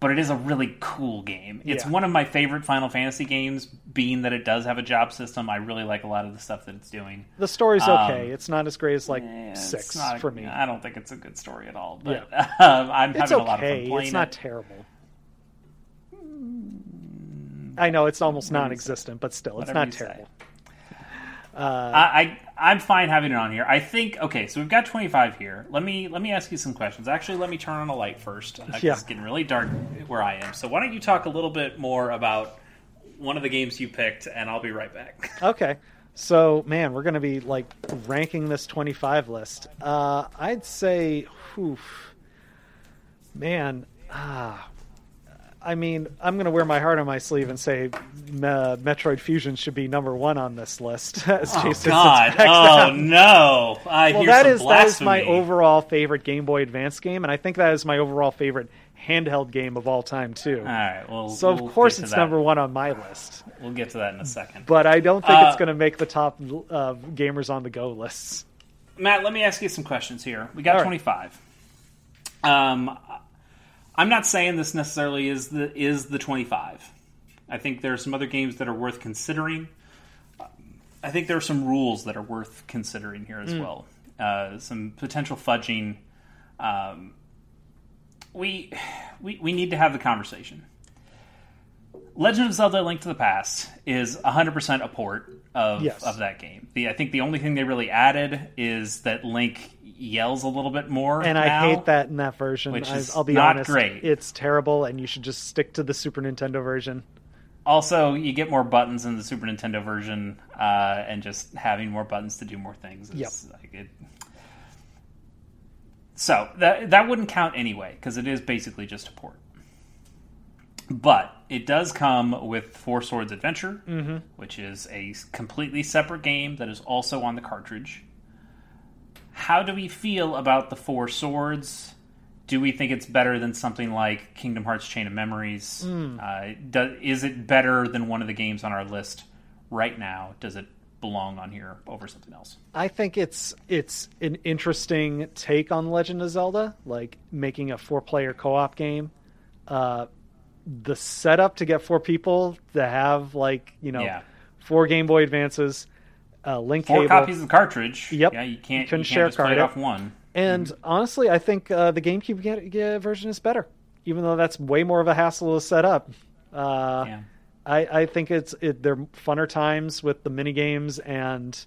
[SPEAKER 1] But it is a really cool game. It's
[SPEAKER 2] Yeah.
[SPEAKER 1] one of my favorite Final Fantasy games, being that it does have a job system. I really like a lot of the stuff that it's doing.
[SPEAKER 2] The story's
[SPEAKER 1] Um,
[SPEAKER 2] okay. it's not as great as like six
[SPEAKER 1] not
[SPEAKER 2] for me.
[SPEAKER 1] I don't think it's a good story at all, but um, I'm
[SPEAKER 2] It's
[SPEAKER 1] having a lot of fun
[SPEAKER 2] okay.
[SPEAKER 1] playing
[SPEAKER 2] It's not
[SPEAKER 1] it.
[SPEAKER 2] terrible. I know it's almost non-existent, but still, it's
[SPEAKER 1] Whatever
[SPEAKER 2] not terrible.
[SPEAKER 1] I, I I'm fine having it on here. I think okay, so we've got 25 here. Let me let me ask you some questions. Actually, let me turn on a light first. Uh,
[SPEAKER 2] Yeah.
[SPEAKER 1] It's getting really dark where I am. So why don't you talk a little bit more about one of the games you picked, and I'll be right back.
[SPEAKER 2] Okay, so man, we're gonna be like ranking this twenty-five list. Uh, I'd say, whew, man, ah. I mean, I'm going to wear my heart on my sleeve and say Me- Metroid Fusion should be number one on this list. As
[SPEAKER 1] Oh
[SPEAKER 2] Jason
[SPEAKER 1] God! Oh no! I
[SPEAKER 2] well
[SPEAKER 1] hear
[SPEAKER 2] that is that is my overall favorite game boy advance game and i think that is my overall favorite handheld game of all time too.
[SPEAKER 1] All right. Well,
[SPEAKER 2] so
[SPEAKER 1] we'll
[SPEAKER 2] of course it's
[SPEAKER 1] that.
[SPEAKER 2] number one on my list.
[SPEAKER 1] We'll get to that in a second.
[SPEAKER 2] But I don't think
[SPEAKER 1] Uh,
[SPEAKER 2] it's going to make the top uh, gamers on the go lists.
[SPEAKER 1] Matt, let me ask you some questions here. We got
[SPEAKER 2] All right.
[SPEAKER 1] 25. Um, I'm not saying this necessarily is the is the 25. I think there are some other games that are worth considering. I think there are some rules that are worth considering here as well. Uh, some potential fudging. Um, we, we we need to have the conversation. Legend of Zelda: Link to the Past is 100% a port of
[SPEAKER 2] Yes.
[SPEAKER 1] of that game. The I think the only thing they really added is that Link yells a little bit more.
[SPEAKER 2] And I hate that in that version.
[SPEAKER 1] Which
[SPEAKER 2] I,
[SPEAKER 1] is
[SPEAKER 2] I'll be
[SPEAKER 1] not
[SPEAKER 2] honest,
[SPEAKER 1] great.
[SPEAKER 2] it's terrible, and you should just stick to the Super Nintendo version.
[SPEAKER 1] Also, you get more buttons in the Super Nintendo version, uh, and just having more buttons to do more things. Is like it... So that that wouldn't count anyway because it is basically just a port. But it does come with Four Swords Adventure, which is a completely separate game that is also on the cartridge. How do we feel about the Four Swords? Do we think it's better than something like Kingdom Hearts Chain of Memories? Uh, do, is it better than one of the games on our list right now? Does it belong on here over something else?
[SPEAKER 2] I think it's it's an interesting take on Legend of Zelda, like making a four player co op game. Uh, the setup to get four people to have like you know
[SPEAKER 1] Yeah.
[SPEAKER 2] four Game Boy Advances, uh, link
[SPEAKER 1] Four
[SPEAKER 2] cable,
[SPEAKER 1] copies of cartridge.
[SPEAKER 2] Yep.
[SPEAKER 1] Yeah, you can't,
[SPEAKER 2] You couldn't
[SPEAKER 1] you
[SPEAKER 2] share
[SPEAKER 1] can't just
[SPEAKER 2] card
[SPEAKER 1] it
[SPEAKER 2] it.
[SPEAKER 1] off one.
[SPEAKER 2] and honestly, I think uh, the GameCube get, get version is better, even though that's way more of a hassle to set up. Uh,
[SPEAKER 1] Yeah.
[SPEAKER 2] I, I think it's it, they're funner times with the mini games and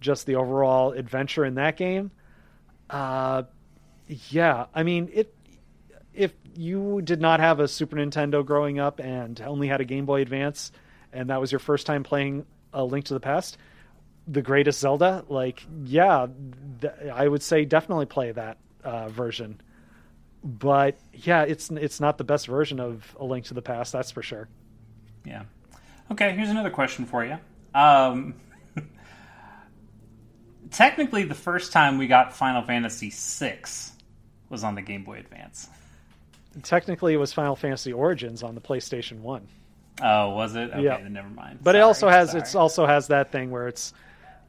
[SPEAKER 2] just the overall adventure in that game. Uh, yeah, I mean it. If you did not have a Super Nintendo growing up and only had a Game Boy Advance, and that was your first time playing a Link to the Past, the greatest Zelda, like yeah, th- I would say definitely play that uh, version. But yeah, it's it's not the best version of A Link to the Past, that's for sure.
[SPEAKER 1] Yeah. Okay, here's another question for you. Um, technically, the first time we got Final Fantasy VI was on the Game Boy Advance.
[SPEAKER 2] Technically, it was Final Fantasy Origins on the PlayStation One,
[SPEAKER 1] Oh, was it? Okay,
[SPEAKER 2] Yeah.
[SPEAKER 1] then never mind.
[SPEAKER 2] but it also has
[SPEAKER 1] sorry.
[SPEAKER 2] it's also has that thing where it's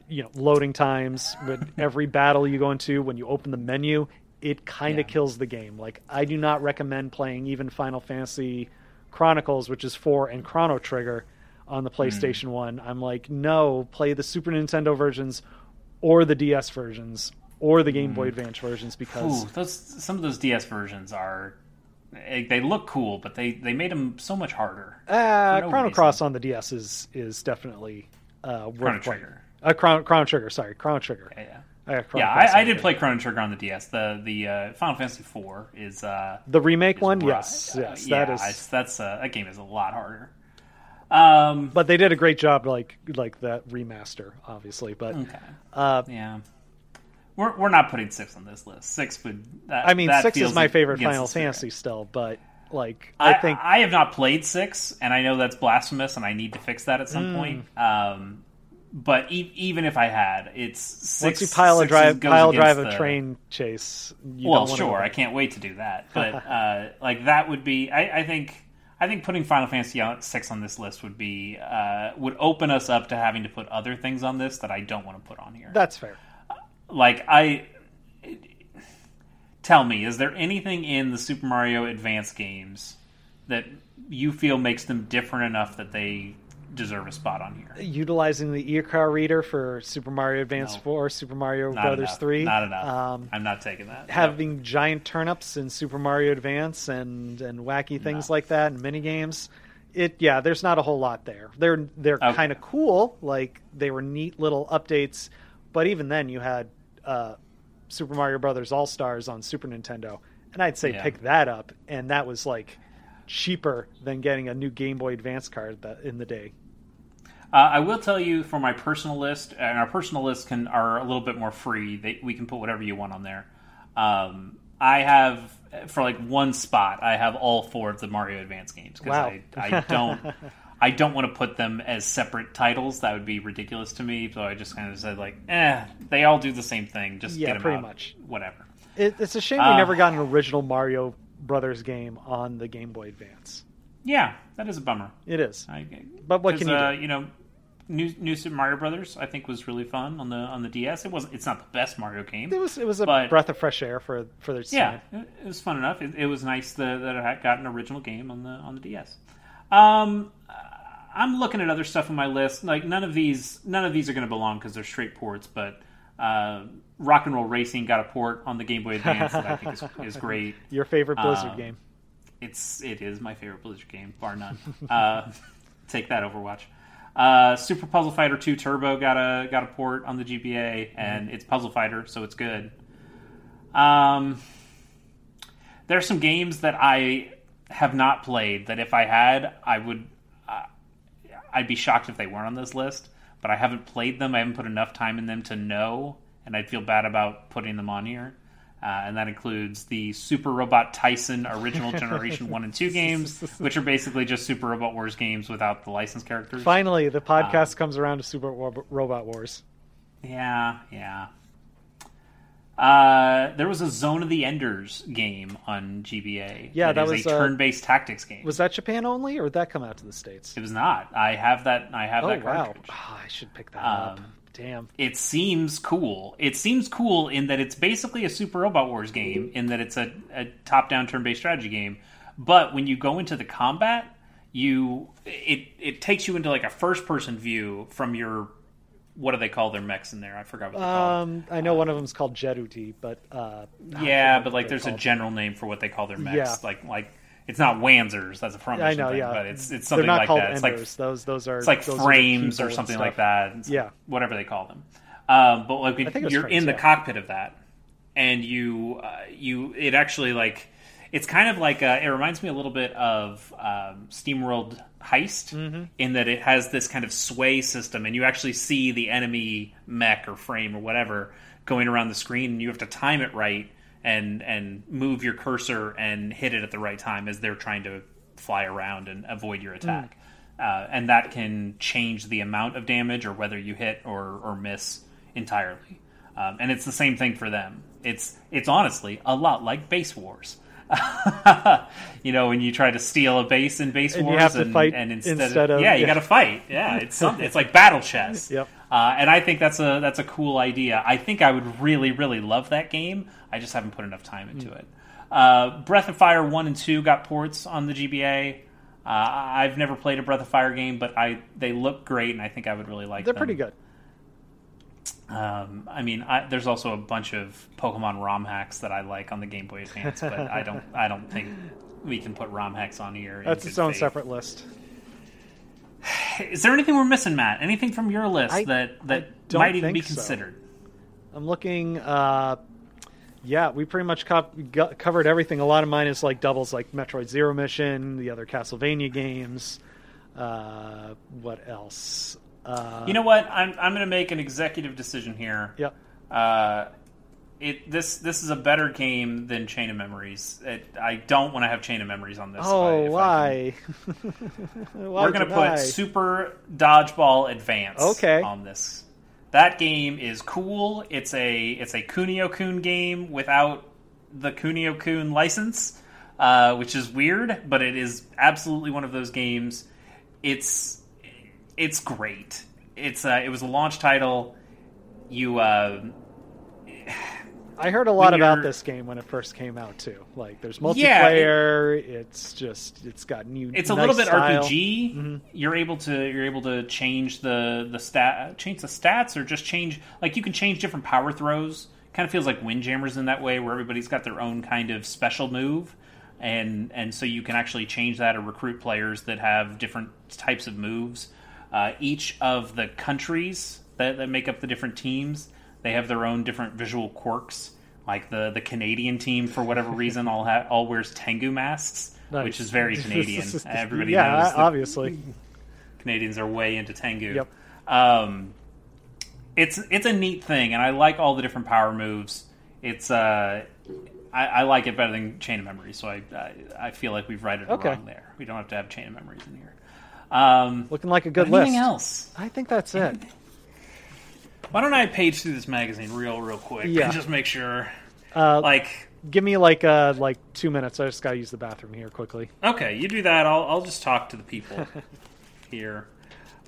[SPEAKER 2] you know loading times with every battle you go into when you open the menu. It kind of
[SPEAKER 1] Yeah.
[SPEAKER 2] kills the game. Like I do not recommend playing even Final Fantasy Chronicles, which is four, and Chrono Trigger on
[SPEAKER 1] Hmm.
[SPEAKER 2] the PlayStation One. I'm like, no, play the Super Nintendo versions or the DS versions or the Game Boy Advance versions because
[SPEAKER 1] Hmm. Ooh, those some of those DS versions are they look cool, but they they made them so much harder.
[SPEAKER 2] Uh,
[SPEAKER 1] no
[SPEAKER 2] Chrono
[SPEAKER 1] reason.
[SPEAKER 2] Cross on the DS is is definitely uh, worth
[SPEAKER 1] Chrono
[SPEAKER 2] playing.
[SPEAKER 1] Trigger.
[SPEAKER 2] Uh, Chrono, Chrono Trigger, sorry, Chrono Trigger.
[SPEAKER 1] Yeah, yeah.
[SPEAKER 2] Uh, Chrono
[SPEAKER 1] Yeah, I, I did play Chrono Trigger on the DS. The the uh, Final Fantasy IV is uh,
[SPEAKER 2] the remake
[SPEAKER 1] is
[SPEAKER 2] one.
[SPEAKER 1] ri-
[SPEAKER 2] Yes,
[SPEAKER 1] uh,
[SPEAKER 2] yes,
[SPEAKER 1] yeah,
[SPEAKER 2] that is.
[SPEAKER 1] that's uh, that game is a lot harder. Um,
[SPEAKER 2] But they did a great job, like like that remaster, obviously. But
[SPEAKER 1] okay,
[SPEAKER 2] uh,
[SPEAKER 1] yeah, we're we're not putting six on this list. Six would. That,
[SPEAKER 2] I mean, six is my favorite Final. Fantasy still. But like, I,
[SPEAKER 1] I,
[SPEAKER 2] think
[SPEAKER 1] I have not played six, and I know that's blasphemous, and I need to fix that at some
[SPEAKER 2] Hmm.
[SPEAKER 1] point. Um, but e- even if I had, it's six,
[SPEAKER 2] once you pile a drive, pile drive a
[SPEAKER 1] the-
[SPEAKER 2] train chase, you
[SPEAKER 1] well, sure, I can't wait to do that. But uh, like that would be, I, I think, I think putting Final Fantasy six on this list would be uh, would open us up to having to put other things on this that I don't want to put on here.
[SPEAKER 2] That's fair.
[SPEAKER 1] Like I tell me, is there anything in the Super Mario Advance games that you feel makes them different enough that they deserve a spot on here?
[SPEAKER 2] Utilizing the e-card reader for Super Mario Advance
[SPEAKER 1] No.
[SPEAKER 2] Four, Super Mario Brothers
[SPEAKER 1] enough.
[SPEAKER 2] Three,
[SPEAKER 1] Not enough.
[SPEAKER 2] Um,
[SPEAKER 1] I'm not taking that.
[SPEAKER 2] having giant turnips in Super Mario Advance and and wacky things
[SPEAKER 1] No.
[SPEAKER 2] like that and mini games. It yeah, there's not a whole lot there. They're they're
[SPEAKER 1] Okay.
[SPEAKER 2] kind of cool, like they were neat little updates, but even then you had uh, Super Mario Brothers All Stars on Super Nintendo, and I'd say
[SPEAKER 1] Yeah.
[SPEAKER 2] pick that up, and that was like cheaper than getting a new Game Boy Advance card that in the day.
[SPEAKER 1] Uh, I will tell you for my personal list, and our personal lists can are a little bit more free. They, we can put whatever you want on there. Um, I have for like one spot. I have all four of the Mario Advance games because
[SPEAKER 2] Wow.
[SPEAKER 1] I, I don't I don't want to put them as separate titles. That would be ridiculous to me. So I just kind of said like, eh, they all do the same thing. Just
[SPEAKER 2] Yeah,
[SPEAKER 1] get them
[SPEAKER 2] pretty
[SPEAKER 1] out.
[SPEAKER 2] much.
[SPEAKER 1] Whatever.
[SPEAKER 2] It, it's a shame we
[SPEAKER 1] Uh,
[SPEAKER 2] never got an original Mario Brothers game on the Game Boy Advance.
[SPEAKER 1] Yeah, that is a bummer.
[SPEAKER 2] It is.
[SPEAKER 1] I,
[SPEAKER 2] But what can you
[SPEAKER 1] uh,
[SPEAKER 2] do?
[SPEAKER 1] You know, new New Super Mario Brothers I think was really fun on the on the DS. It wasn't. It's not the best Mario game.
[SPEAKER 2] It was it was a
[SPEAKER 1] But-
[SPEAKER 2] breath of fresh air for for their
[SPEAKER 1] Yeah, it, it was fun enough. It, it was nice that, that it had got an original game on the on the DS. Um, I'm looking at other stuff on my list. Like none of these none of these are going to belong because they're straight ports. But uh, Rock and Roll Racing got a port on the Game Boy Advance that I think is, is great.
[SPEAKER 2] Your favorite Blizzard
[SPEAKER 1] Um,
[SPEAKER 2] game.
[SPEAKER 1] It's it is my favorite Blizzard game, bar none. uh, take that, Overwatch. Uh, Super Puzzle Fighter 2 Turbo got a got a port on the GBA, and it's Puzzle Fighter, so it's good. Um, there are some games that I have not played that if I had, I would. I'd be shocked if they weren't on this list, but I haven't played them. I haven't put enough time in them to know, and I'd feel bad about putting them on here. Uh, and that includes the Super Robot Taisen original generation 1 and 2 games, which are basically just Super Robot Wars games without the licensed characters.
[SPEAKER 2] Finally, the
[SPEAKER 1] uh,
[SPEAKER 2] podcast comes around to Super Ro- Robot Wars.
[SPEAKER 1] Yeah, yeah. Uh, there was a Zone of the Enders game on GBA.
[SPEAKER 2] Yeah, that was,
[SPEAKER 1] a
[SPEAKER 2] uh,
[SPEAKER 1] turn-based tactics game.
[SPEAKER 2] Was that Japan only, or did that come out to the states?
[SPEAKER 1] It was not. I have that. I have
[SPEAKER 2] Oh
[SPEAKER 1] that
[SPEAKER 2] wow!
[SPEAKER 1] cartridge.
[SPEAKER 2] Ah, I should pick that up.
[SPEAKER 1] Um,
[SPEAKER 2] Damn.
[SPEAKER 1] It seems cool. It seems cool in that it's basically a Super Robot Wars game, in that it's a, a top-down turn-based strategy game. But when you go into the combat, you it it takes you into like a first-person view from your what do they call their mechs in there? I forgot what they're called.
[SPEAKER 2] Um, I know one of them's called Jehuty, but uh,
[SPEAKER 1] Yeah, but like there's a
[SPEAKER 2] called.
[SPEAKER 1] general name for what they call their mechs.
[SPEAKER 2] Yeah.
[SPEAKER 1] Like like it's not Wanzers, that's a from
[SPEAKER 2] I know,
[SPEAKER 1] thing,
[SPEAKER 2] yeah.
[SPEAKER 1] but it's it's something like
[SPEAKER 2] called
[SPEAKER 1] that. It's
[SPEAKER 2] Enders.
[SPEAKER 1] like
[SPEAKER 2] those those are
[SPEAKER 1] it's like frames or something like that. It's
[SPEAKER 2] Yeah.
[SPEAKER 1] whatever they call them. Um, but like
[SPEAKER 2] it
[SPEAKER 1] you're
[SPEAKER 2] frames,
[SPEAKER 1] in the
[SPEAKER 2] yeah.
[SPEAKER 1] cockpit of that, and you uh, you it actually like it's kind of like uh it reminds me a little bit of um, SteamWorld Heist
[SPEAKER 2] Mm-hmm.
[SPEAKER 1] in that it has this kind of sway system, and you actually see the enemy mech or frame or whatever going around the screen, and you have to time it right and and move your cursor and hit it at the right time as they're trying to fly around and avoid your attack. Uh, and that can change the amount of damage or whether you hit or, or miss entirely. Um, and it's the same thing for them. It's it's honestly a lot like Base Wars. you know, when you try to steal a base in Base
[SPEAKER 2] And you
[SPEAKER 1] Wars,
[SPEAKER 2] have to
[SPEAKER 1] and,
[SPEAKER 2] fight
[SPEAKER 1] and instead,
[SPEAKER 2] instead of-
[SPEAKER 1] yeah, you
[SPEAKER 2] yeah.
[SPEAKER 1] got to fight. Yeah, it's something. It's like battle chess.
[SPEAKER 2] Yep.
[SPEAKER 1] Uh, and I think that's a that's a cool idea. I think I would really really love that game. I just haven't put enough time into
[SPEAKER 2] Hmm.
[SPEAKER 1] it. Uh, Breath of Fire one and two got ports on the GBA. Uh, I've never played a Breath of Fire game, but I they look great, and I think I would really like.
[SPEAKER 2] They're
[SPEAKER 1] them.
[SPEAKER 2] pretty good.
[SPEAKER 1] Um, I mean, I, there's also a bunch of Pokemon ROM hacks that I like on the Game Boy Advance, but I don't I don't think we can put ROM hacks on here.
[SPEAKER 2] That's its own
[SPEAKER 1] faith.
[SPEAKER 2] separate list.
[SPEAKER 1] Is there anything we're missing, Matt? Anything from your list
[SPEAKER 2] I-
[SPEAKER 1] that that
[SPEAKER 2] don't
[SPEAKER 1] might even be
[SPEAKER 2] think so.
[SPEAKER 1] considered?
[SPEAKER 2] I'm looking. Uh, yeah, we pretty much co- covered everything. A lot of mine is like doubles, like Metroid Zero Mission, the other Castlevania games. Uh, what else? Uh,
[SPEAKER 1] You know what? I'm I'm going to make an executive decision here.
[SPEAKER 2] Yep.
[SPEAKER 1] Uh, it this this is a better game than Chain of Memories. It, I don't want to have Chain of Memories on this.
[SPEAKER 2] Oh,
[SPEAKER 1] if I
[SPEAKER 2] why? why
[SPEAKER 1] We're going to put Super Dodgeball Advance
[SPEAKER 2] Okay.
[SPEAKER 1] on this. That game is cool. It's a it's a Kunio Kun game without the Kunio Kun license, uh, which is weird, but it is absolutely one of those games. It's it's great. It's uh, it was a launch title. You uh,
[SPEAKER 2] I heard a lot about this game when it first came out too. Like, there's
[SPEAKER 1] Yeah, it-
[SPEAKER 2] multiplayer. it's just, it's got new.
[SPEAKER 1] it's a
[SPEAKER 2] nice
[SPEAKER 1] little bit
[SPEAKER 2] style.
[SPEAKER 1] RPG.
[SPEAKER 2] Mm-hmm.
[SPEAKER 1] You're able to you're able to change the the stat change the stats or just change like you can change different power throws. Kind of feels like Windjammers in that way, where everybody's got their own kind of special move, and and so you can actually change that or recruit players that have different types of moves. Uh, each of the countries that, that make up the different teams, they have their own different visual quirks. Like the, the Canadian team, for whatever reason, all ha- all wears Tengu masks,
[SPEAKER 2] Nice.
[SPEAKER 1] which is very Canadian. Everybody
[SPEAKER 2] yeah,
[SPEAKER 1] knows that
[SPEAKER 2] obviously.
[SPEAKER 1] Canadians are way into Tengu.
[SPEAKER 2] Yep.
[SPEAKER 1] Um, it's it's a neat thing, and I like all the different power moves. It's uh, I, I like it better than Chain of Memories, so I I, I feel like we've righted it
[SPEAKER 2] Okay.
[SPEAKER 1] wrong there. We don't have to have Chain of Memories in here. Um,
[SPEAKER 2] Looking like a
[SPEAKER 1] but
[SPEAKER 2] good
[SPEAKER 1] anything
[SPEAKER 2] list.
[SPEAKER 1] else?
[SPEAKER 2] I think that's it.
[SPEAKER 1] Why don't I page through this magazine real real quick
[SPEAKER 2] Yeah.
[SPEAKER 1] and just make sure
[SPEAKER 2] Uh,
[SPEAKER 1] like
[SPEAKER 2] give me like uh like two minutes. I just gotta use the bathroom here quickly.
[SPEAKER 1] Okay, you do that. I'll I'll just talk to the people here.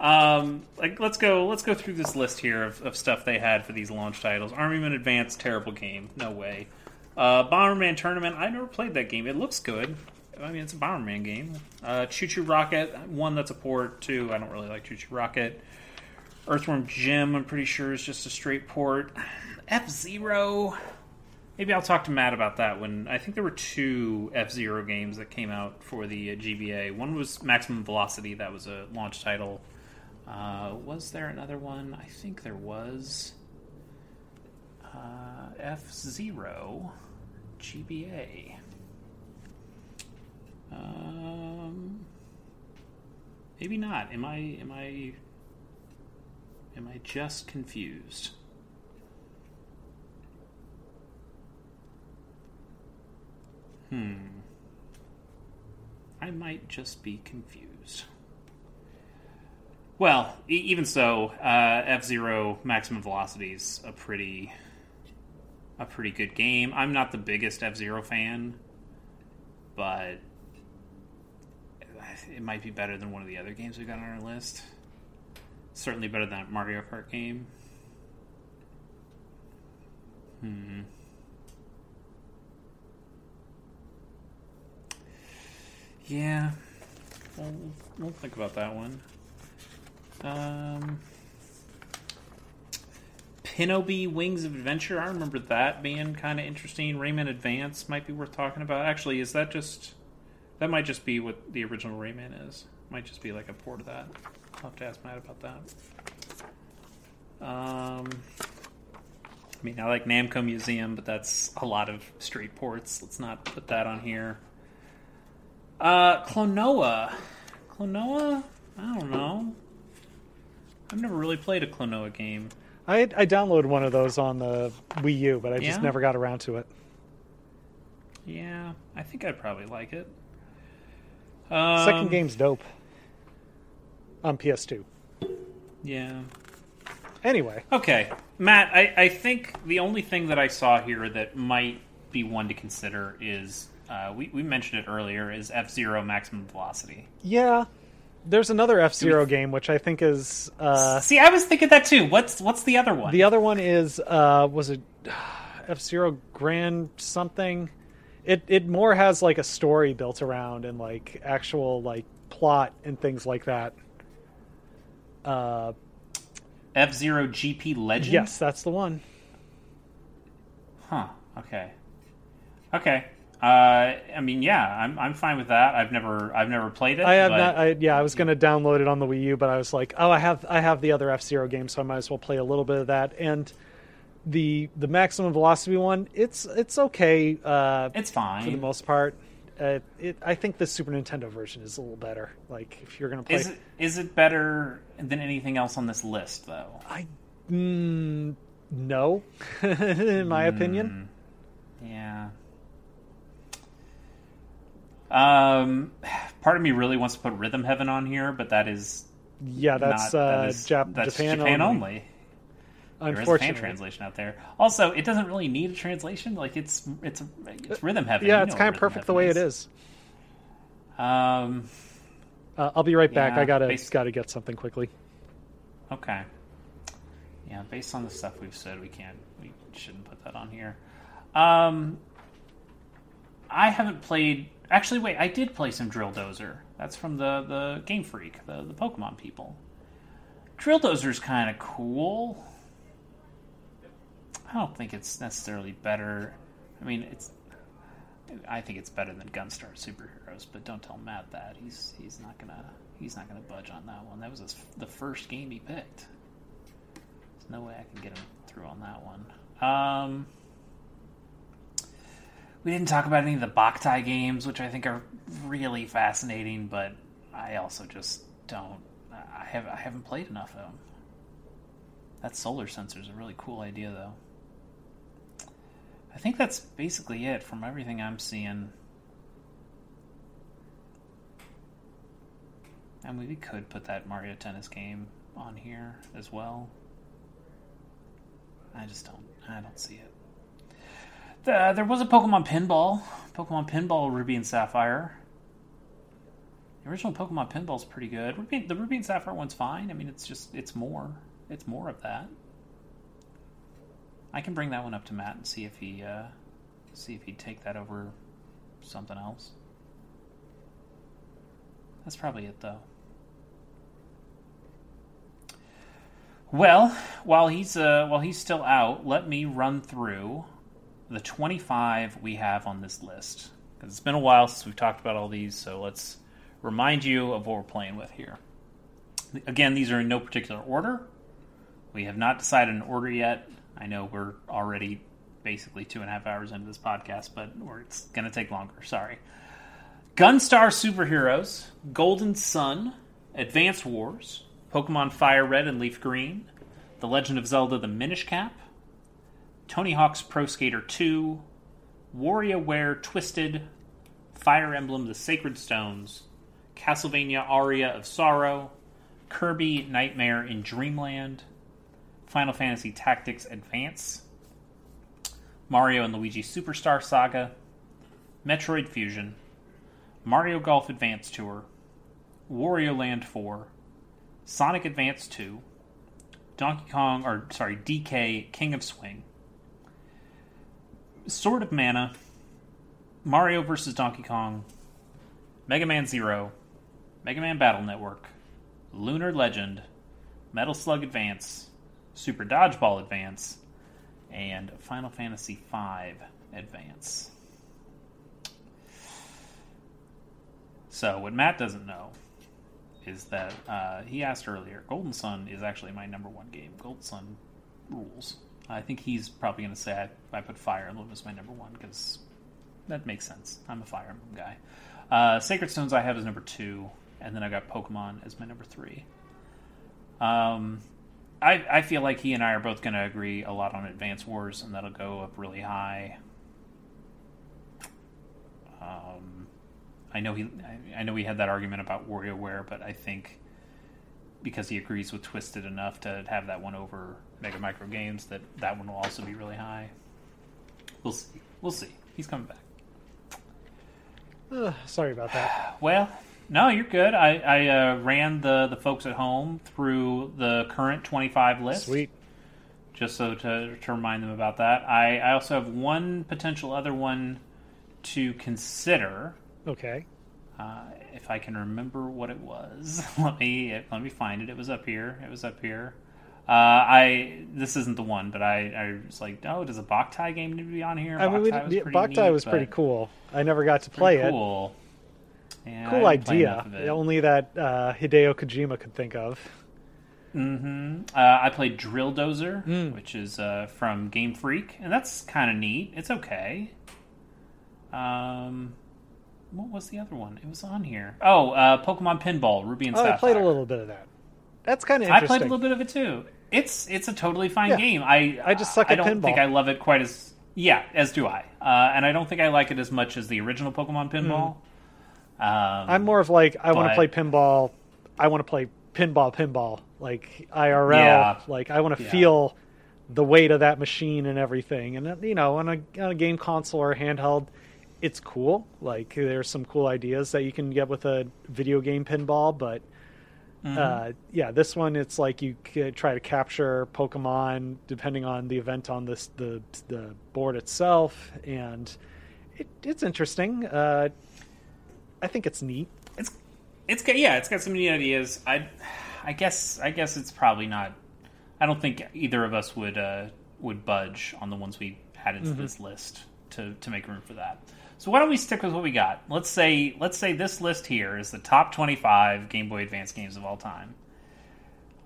[SPEAKER 1] Um, like let's go let's go through this list here of, of stuff they had for these launch titles. Army Men Advance, terrible game, no way. Uh, Bomberman Tournament, I never played that game. It looks good. I mean, it's a Bomberman game. Uh, Choo Choo Rocket, one that's a port. Two, I don't really like Choo Choo Rocket. Earthworm Jim, I'm pretty sure is just a straight port. F Zero, maybe I'll talk to Matt about that when I think there were two F Zero games that came out for the uh, GBA. One was Maximum Velocity, that was a launch title. Uh, was there another one? I think there was. Uh, F Zero GBA. Um, maybe not. Am I? Am I? Am I just confused? Hmm. I might just be confused. Well, e- even so, uh, F Zero Maximum Velocity is a pretty, a pretty good game. I'm not the biggest F Zero fan, but it might be better than one of the other games we got on our list. Certainly better than that Mario Kart game. Hmm. Yeah. We'll, we'll think about that one. Um, Pinobee Wings of Adventure. I remember that being kind of interesting. Rayman Advance might be worth talking about. Actually, is that just that might just be what the original Rayman is? Might just be like a port of that. I'll have to ask Matt about that. Um, I mean, I like Namco Museum, but that's a lot of street ports. Let's not put that on here. Uh, Klonoa. Klonoa? I don't know. I've never really played a Klonoa game.
[SPEAKER 2] I I downloaded one of those on the Wii U, but I just
[SPEAKER 1] Yeah?
[SPEAKER 2] never got around to it.
[SPEAKER 1] Yeah, I think I'd probably like it. Um,
[SPEAKER 2] Second game's dope on PS2.
[SPEAKER 1] Yeah.
[SPEAKER 2] Anyway,
[SPEAKER 1] Okay, Matt. I, I think the only thing that I saw here that might be one to consider is uh, we we mentioned it earlier is F Zero Maximum Velocity.
[SPEAKER 2] yeah, there's another F Zero game which I think is uh,
[SPEAKER 1] See, I was thinking that too. What's what's the other one?
[SPEAKER 2] the other one is uh, was it F Zero Grand something. It it more has like a story built around and like actual like plot and things like that. Uh,
[SPEAKER 1] F Zero GP Legend.
[SPEAKER 2] yes, that's the one.
[SPEAKER 1] Huh. Okay. Okay. Uh, I mean, yeah, I'm I'm fine with that. I've never I've never played it.
[SPEAKER 2] I have
[SPEAKER 1] but-
[SPEAKER 2] not. I, yeah, I was going to download it on the Wii U, but I was like, oh, I have I have the other F Zero game, so I might as well play a little bit of that. And the the maximum velocity one, it's it's okay uh,
[SPEAKER 1] it's fine
[SPEAKER 2] for the most part. Uh, it, I think the Super Nintendo version is a little better. Like if you're to play,
[SPEAKER 1] Is it is it better than anything else on this list though?
[SPEAKER 2] I mm, no, in my
[SPEAKER 1] Hmm.
[SPEAKER 2] opinion.
[SPEAKER 1] Yeah. Um, part of me really wants to put Rhythm Heaven on here, but that is
[SPEAKER 2] Yeah, that's
[SPEAKER 1] not,
[SPEAKER 2] uh,
[SPEAKER 1] that is,
[SPEAKER 2] Jap-
[SPEAKER 1] that's
[SPEAKER 2] Japan,
[SPEAKER 1] Japan
[SPEAKER 2] only.
[SPEAKER 1] only. There is a fan translation out there. Also, it doesn't really need a translation. Like it's it's it's Rhythm heavy.
[SPEAKER 2] yeah,
[SPEAKER 1] You
[SPEAKER 2] it's kind of perfect the way
[SPEAKER 1] Heaven
[SPEAKER 2] it is.
[SPEAKER 1] Um.
[SPEAKER 2] Uh, I'll be right back.
[SPEAKER 1] Yeah,
[SPEAKER 2] I gotta
[SPEAKER 1] bas-
[SPEAKER 2] gotta get something quickly.
[SPEAKER 1] Okay. Yeah, based on the stuff we've said, we can't, we shouldn't put that on here. Um, I haven't played. Actually, wait, I did play some Drill Dozer. That's from the the Game Freak, the the Pokemon people. Drill Dozer's kind of cool. I don't think it's necessarily better. I mean, it's. I think it's better than Gunstar Superheroes, but don't tell Matt that. He's he's not gonna he's not gonna budge on that one. That was his, the first game he picked. There's no way I can get him through on that one. Um, we didn't talk about any of the Boktai games, which I think are really fascinating, but I also just don't. I have I haven't played enough of them. That solar sensor is a really cool idea, though. I think that's basically it from everything I'm seeing. And we could put that Mario Tennis game on here as well. I just don't. I don't see it. The, there was a Pokemon Pinball, Pokemon Pinball Ruby and Sapphire. The original Pokemon Pinball is pretty good. Ruby, the Ruby and Sapphire one's fine. I mean, it's just it's more, it's more of that. I can bring that one up to Matt and see if he uh, see if he'd take that over something else. That's probably it, though. Well, while he's uh, while he's still out, let me run through the 25 we have on this list because it's been a while since we've talked about all these. So let's remind you of what we're playing with here. Again, these are in no particular order. We have not decided an order yet. I know we're already basically two and a half hours into this podcast, but it's going to take longer. Sorry. Gunstar Superheroes, Golden Sun, Advance Wars, Pokemon Fire Red and Leaf Green, The Legend of Zelda The Minish Cap, Tony Hawk's Pro Skater 2, WarioWare Twisted, Fire Emblem The Sacred Stones, Castlevania Aria of Sorrow, Kirby Nightmare in Dreamland, Final Fantasy Tactics Advance, Mario and Luigi Superstar Saga, Metroid Fusion, Mario Golf Advance Tour, Wario Land 4, Sonic Advance 2, Donkey Kong, or sorry, DK King of Swing, Sword of Mana, Mario vs. Donkey Kong, Mega Man Zero, Mega Man Battle Network, Lunar Legend, Metal Slug Advance, Super Dodgeball Advance, and Final Fantasy V Advance. So, what Matt doesn't know is that uh, he asked earlier. Golden Sun is actually my number one game. Golden Sun rules. I think he's probably going to say I, I, put Fire Emblem as my number one because that makes sense. I'm a Fire Emblem guy. Uh, Sacred Stones I have as number two, and then I got Pokemon as my number three. Um, I, I feel like he and I are both going to agree a lot on Advance Wars, and that'll go up really high. Um, I know he I know we had that argument about WarioWare, but I think because he agrees with Twisted enough to have that one over Mega Micro Games, that that one will also be really high. We'll see. We'll see. He's coming back.
[SPEAKER 2] Uh, sorry about that.
[SPEAKER 1] Well, no, you're good. I, I uh, ran the, the folks at home through the current 25 list.
[SPEAKER 2] Sweet.
[SPEAKER 1] Just so to, to remind them about that. I, I also have one potential other one to consider.
[SPEAKER 2] Okay.
[SPEAKER 1] Uh, if I can remember what it was, let me let me find it. It was up here. It was up here. Uh, I this isn't the one, but I, I was like, oh, does a Boktai game need to be on here?
[SPEAKER 2] I mean, Boktai was, pretty, Boktai neat, was pretty cool. I never got to play
[SPEAKER 1] cool.
[SPEAKER 2] it. Yeah, cool idea. Only that uh, Hideo Kojima could think of.
[SPEAKER 1] Mm-hmm. Uh, I played Drill Dozer, mm. which is uh, from Game Freak, and that's kind of neat. It's okay. Um, what was the other one? It was on here. Oh, uh, Pokemon Pinball, Ruby and
[SPEAKER 2] oh,
[SPEAKER 1] Sapphire.
[SPEAKER 2] I played a little bit of that. That's kind of interesting.
[SPEAKER 1] I played a little bit of it too. It's it's a totally fine yeah. game. I
[SPEAKER 2] I just suck at
[SPEAKER 1] I don't
[SPEAKER 2] pinball.
[SPEAKER 1] think I love it quite as yeah as do I. Uh, and I don't think I like it as much as the original Pokemon Pinball. Mm. Um,
[SPEAKER 2] I'm more of like I want to play pinball. I want to play pinball, pinball like IRL.
[SPEAKER 1] Yeah.
[SPEAKER 2] Like I want to yeah. feel the weight of that machine and everything. And you know, on a, on a game console or handheld, it's cool. Like there's some cool ideas that you can get with a video game pinball, but mm-hmm. uh, yeah, this one it's like you try to capture Pokemon depending on the event on this the the board itself, and it, it's interesting. Uh, I think it's neat.
[SPEAKER 1] It's it's got yeah, it's got some neat ideas. I I guess I guess it's probably not. I don't think either of us would uh, would budge on the ones we added to mm-hmm. this list to to make room for that. So why don't we stick with what we got? Let's say let's say this list here is the top 25 Game Boy Advance games of all time,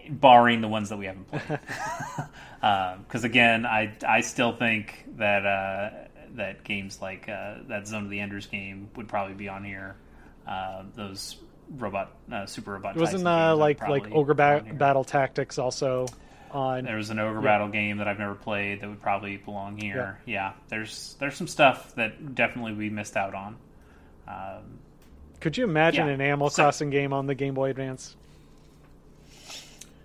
[SPEAKER 1] barring the ones that we haven't played. Because um, again, I I still think that uh, that games like uh, that Zone of the Enders game would probably be on here. Uh, those robot uh, super robot.
[SPEAKER 2] Wasn't uh, like like Ogre ba- Battle Tactics also? on.
[SPEAKER 1] There was an Ogre yeah. Battle game that I've never played that would probably belong here. Yeah. yeah, there's there's some stuff that definitely we missed out on. Um,
[SPEAKER 2] Could you imagine yeah. an Animal so, Crossing game on the Game Boy Advance?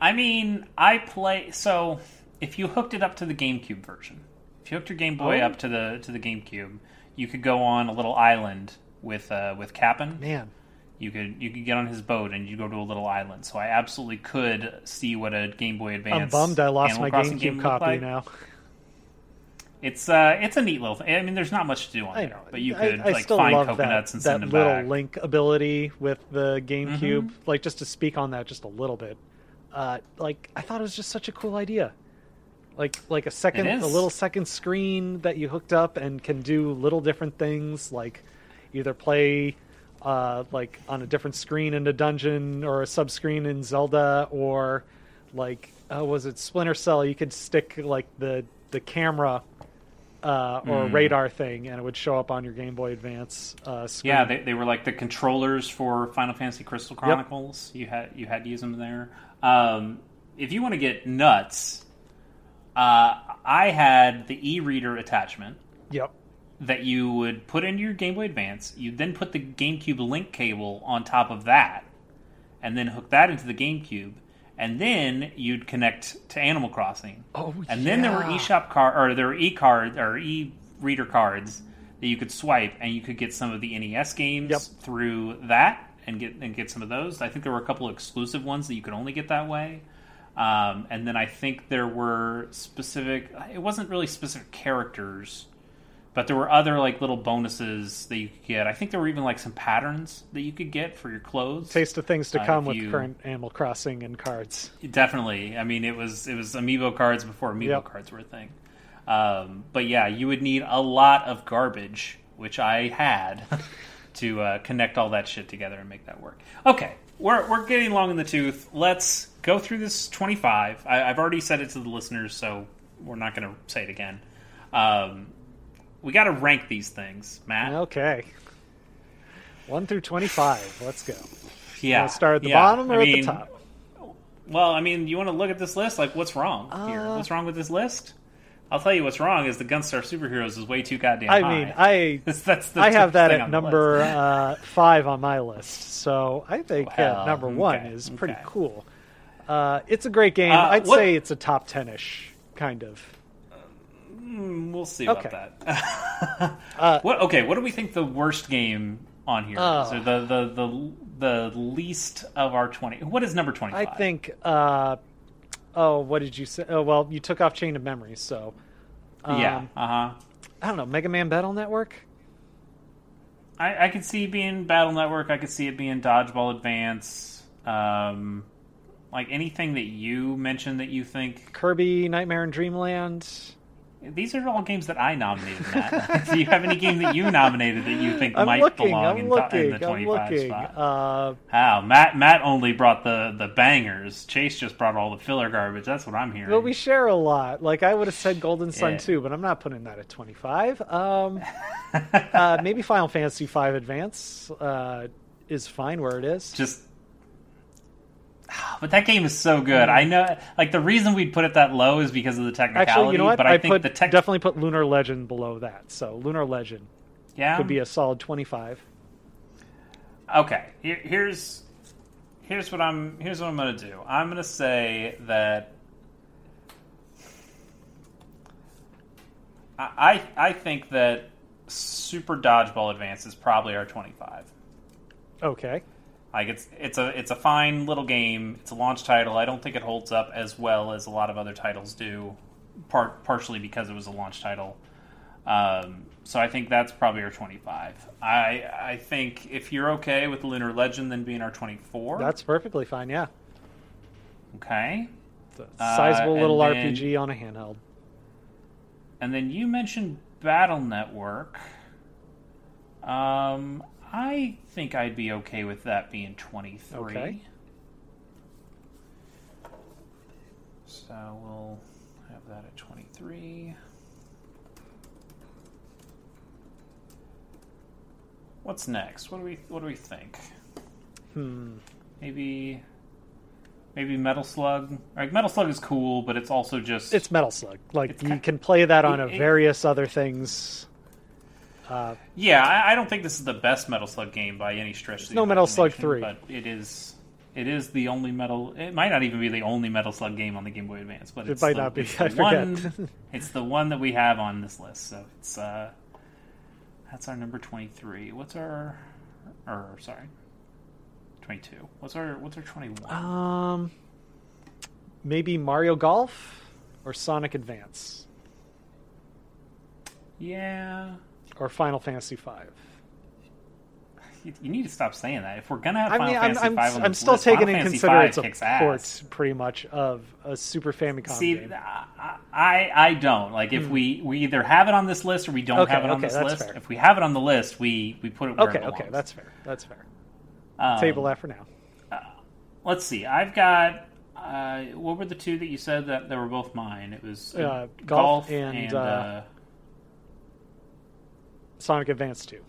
[SPEAKER 1] I mean, I play so if you hooked it up to the GameCube version, if if you hooked your Game Boy
[SPEAKER 2] Oh.
[SPEAKER 1] up to the to the GameCube, you could go on a little island with uh, with Kapp'n.
[SPEAKER 2] Man,
[SPEAKER 1] You could you could get on his boat and you go to a little island. So I absolutely could see what a Game Boy Advance.
[SPEAKER 2] I'm bummed I lost
[SPEAKER 1] Animal
[SPEAKER 2] my
[SPEAKER 1] Crossing game
[SPEAKER 2] GameCube copy
[SPEAKER 1] like.
[SPEAKER 2] now.
[SPEAKER 1] It's uh it's a neat little thing. I mean, there's not much to do on
[SPEAKER 2] I
[SPEAKER 1] there,
[SPEAKER 2] know,
[SPEAKER 1] but you could
[SPEAKER 2] I,
[SPEAKER 1] like
[SPEAKER 2] still
[SPEAKER 1] find coconuts
[SPEAKER 2] that,
[SPEAKER 1] and
[SPEAKER 2] that
[SPEAKER 1] send them
[SPEAKER 2] little
[SPEAKER 1] back.
[SPEAKER 2] link ability with the GameCube.
[SPEAKER 1] Mhm.
[SPEAKER 2] Like just to speak on that just a little bit, uh, like I thought it was just such a cool idea. Like like a second, a little second screen that you hooked up and can do little different things, like either play uh, like on a different screen in a dungeon or a sub screen in Zelda, or like uh, was it Splinter Cell? You could stick like the the camera uh, or
[SPEAKER 1] Mm.
[SPEAKER 2] radar thing, and it would show up on your Game Boy Advance uh, screen.
[SPEAKER 1] Yeah, they, they were like the controllers for Final Fantasy Crystal Chronicles. You had you had to use them there. Um, if you want to get nuts, uh, I had the e-reader attachment
[SPEAKER 2] Yep.
[SPEAKER 1] That you would put into your Game Boy Advance. You'd then put the GameCube link cable on top of that, and then hook that into the GameCube. And then you'd connect to Animal Crossing.
[SPEAKER 2] Oh,
[SPEAKER 1] And then there were
[SPEAKER 2] yeah.
[SPEAKER 1] eShop card or there were e-card or e-reader cards that you could swipe, and you could get some of the NES games
[SPEAKER 2] Yep.
[SPEAKER 1] through that and get and get some of those. I think there were a couple of exclusive ones that you could only get that way. Um, and then I think there were specific. It wasn't really specific characters, but there were other like little bonuses that you could get. I think there were even like some patterns that you could get for your clothes.
[SPEAKER 2] Taste of things to
[SPEAKER 1] Uh,
[SPEAKER 2] come with
[SPEAKER 1] you-
[SPEAKER 2] current Animal Crossing and cards.
[SPEAKER 1] Definitely. I mean, it was it was amiibo cards before amiibo
[SPEAKER 2] Yep.
[SPEAKER 1] cards were a thing. Um, but yeah, you would need a lot of garbage, which I had, to uh, connect all that shit together and make that work. Okay, we're we're getting long in the tooth. Let's go through this twenty five. I've already said it to the listeners, so we're not going to say it again. Um, we got to rank these things, Matt.
[SPEAKER 2] Okay. One through twenty-five. Let's go.
[SPEAKER 1] Yeah,
[SPEAKER 2] Wanna start at the
[SPEAKER 1] yeah.
[SPEAKER 2] bottom or
[SPEAKER 1] I
[SPEAKER 2] at the top?
[SPEAKER 1] Well, I mean, you want to look at this list? Like, what's wrong here?
[SPEAKER 2] Uh,
[SPEAKER 1] What's wrong with this list? I'll tell you what's wrong is the Gunstar Superheroes is way too goddamn
[SPEAKER 2] I
[SPEAKER 1] high.
[SPEAKER 2] mean, I
[SPEAKER 1] that's, that's the
[SPEAKER 2] I have that at number uh, five on my list, so I think
[SPEAKER 1] Well,
[SPEAKER 2] uh, number one
[SPEAKER 1] okay,
[SPEAKER 2] is pretty
[SPEAKER 1] okay.
[SPEAKER 2] cool. Uh, it's a great game.
[SPEAKER 1] Uh,
[SPEAKER 2] I'd
[SPEAKER 1] what-
[SPEAKER 2] say it's a top ten-ish kind of.
[SPEAKER 1] Mm, we'll see
[SPEAKER 2] Okay.
[SPEAKER 1] about that.
[SPEAKER 2] Uh,
[SPEAKER 1] what? Okay, what do we think the worst game on here is,
[SPEAKER 2] Oh.
[SPEAKER 1] or the, the the the least of our twenty? What is number twenty?
[SPEAKER 2] I think. Uh, oh, what did you say? Oh, well, you took off Chain of Memories, so. Um,
[SPEAKER 1] yeah. Uh huh.
[SPEAKER 2] I don't know. Mega Man Battle Network.
[SPEAKER 1] I, I could see being Battle Network. I could see it being Dodgeball Advance. Um, like anything that you mentioned that you think
[SPEAKER 2] Kirby Nightmare in Dreamland.
[SPEAKER 1] These are all games that I nominated, Matt. Do you have any game that you nominated that you think
[SPEAKER 2] I'm
[SPEAKER 1] might
[SPEAKER 2] looking.
[SPEAKER 1] belong in,
[SPEAKER 2] looking.
[SPEAKER 1] in the 25 spot?
[SPEAKER 2] Uh,
[SPEAKER 1] Wow, Matt Matt only brought the, the bangers. Chase just brought all the filler garbage. That's what I'm hearing.
[SPEAKER 2] well, we share a lot. Like I would have said Golden Sun
[SPEAKER 1] Yeah.
[SPEAKER 2] too, but I'm not putting that at 25. Um, uh, maybe Final Fantasy V Advance uh, is fine where it is.
[SPEAKER 1] just but that game is so good. I know like the reason we'd put it that low is because of the technicality,
[SPEAKER 2] Actually, you know what?
[SPEAKER 1] but I,
[SPEAKER 2] I
[SPEAKER 1] think
[SPEAKER 2] put
[SPEAKER 1] the tech
[SPEAKER 2] definitely put Lunar Legend below that. So Lunar Legend
[SPEAKER 1] yeah.
[SPEAKER 2] could be a solid 25.
[SPEAKER 1] Okay, here, here's here's what I'm here's what I'm gonna do. I'm gonna say that I I, think that Super Dodgeball Advance is probably our 25.
[SPEAKER 2] Okay.
[SPEAKER 1] Like it's it's a it's a fine little game. It's a launch title. I don't think it holds up as well as a lot of other titles do, part partially because it was a launch title. Um, so I think that's probably our 25. I I think if you're okay with Lunar Legend then being our 24.
[SPEAKER 2] That's perfectly fine. Yeah.
[SPEAKER 1] okay.
[SPEAKER 2] It's a
[SPEAKER 1] Uh,
[SPEAKER 2] sizable
[SPEAKER 1] and
[SPEAKER 2] little
[SPEAKER 1] then-
[SPEAKER 2] RPG on a handheld.
[SPEAKER 1] And then you mentioned Battle Network. Um, I think I'd be okay with that being 23.
[SPEAKER 2] Okay.
[SPEAKER 1] So we'll have that at 23. What's next? What do we what do we think?
[SPEAKER 2] Hmm.
[SPEAKER 1] Maybe maybe Metal Slug. Like Metal Slug is cool, but it's also just
[SPEAKER 2] It's Metal Slug. Like you can play that on
[SPEAKER 1] it-
[SPEAKER 2] a
[SPEAKER 1] it-
[SPEAKER 2] various other things. Uh,
[SPEAKER 1] Yeah, I, I don't think this is the best Metal Slug game by any stretch. of the
[SPEAKER 2] no Metal Slug 3.
[SPEAKER 1] but it is. It is the only metal. It might not even be the only Metal Slug game on the Game Boy Advance, but
[SPEAKER 2] It
[SPEAKER 1] it's
[SPEAKER 2] might
[SPEAKER 1] the,
[SPEAKER 2] not be.
[SPEAKER 1] it's the
[SPEAKER 2] I forget.
[SPEAKER 1] One, it's the one that we have on this list. So it's uh, that's our number twenty-three. What's our, or sorry, twenty-two. What's our what's our twenty-one?
[SPEAKER 2] Um, maybe Mario Golf or Sonic Advance
[SPEAKER 1] yeah,
[SPEAKER 2] or Final Fantasy Five.
[SPEAKER 1] you, you need to stop saying that. If we're gonna have
[SPEAKER 2] I
[SPEAKER 1] Final
[SPEAKER 2] mean, I'm,
[SPEAKER 1] Fantasy
[SPEAKER 2] I'm, I'm still
[SPEAKER 1] list,
[SPEAKER 2] taking
[SPEAKER 1] Final
[SPEAKER 2] in consideration
[SPEAKER 1] V
[SPEAKER 2] it's a port, pretty much, of a Super Famicom
[SPEAKER 1] See,
[SPEAKER 2] game.
[SPEAKER 1] I, I I don't like if we we either have it on this list or we don't.
[SPEAKER 2] Okay,
[SPEAKER 1] have it on
[SPEAKER 2] okay,
[SPEAKER 1] this list.
[SPEAKER 2] fair.
[SPEAKER 1] If we have it on the list, we we put it where
[SPEAKER 2] Okay,
[SPEAKER 1] it
[SPEAKER 2] okay, that's fair. That's fair.
[SPEAKER 1] Um,
[SPEAKER 2] Table that for now.
[SPEAKER 1] Let's see. I've got. Uh, what were the two that you said that, that were both mine? It was uh,
[SPEAKER 2] Uh, golf and,
[SPEAKER 1] and
[SPEAKER 2] uh,
[SPEAKER 1] uh,
[SPEAKER 2] Sonic Advance Two.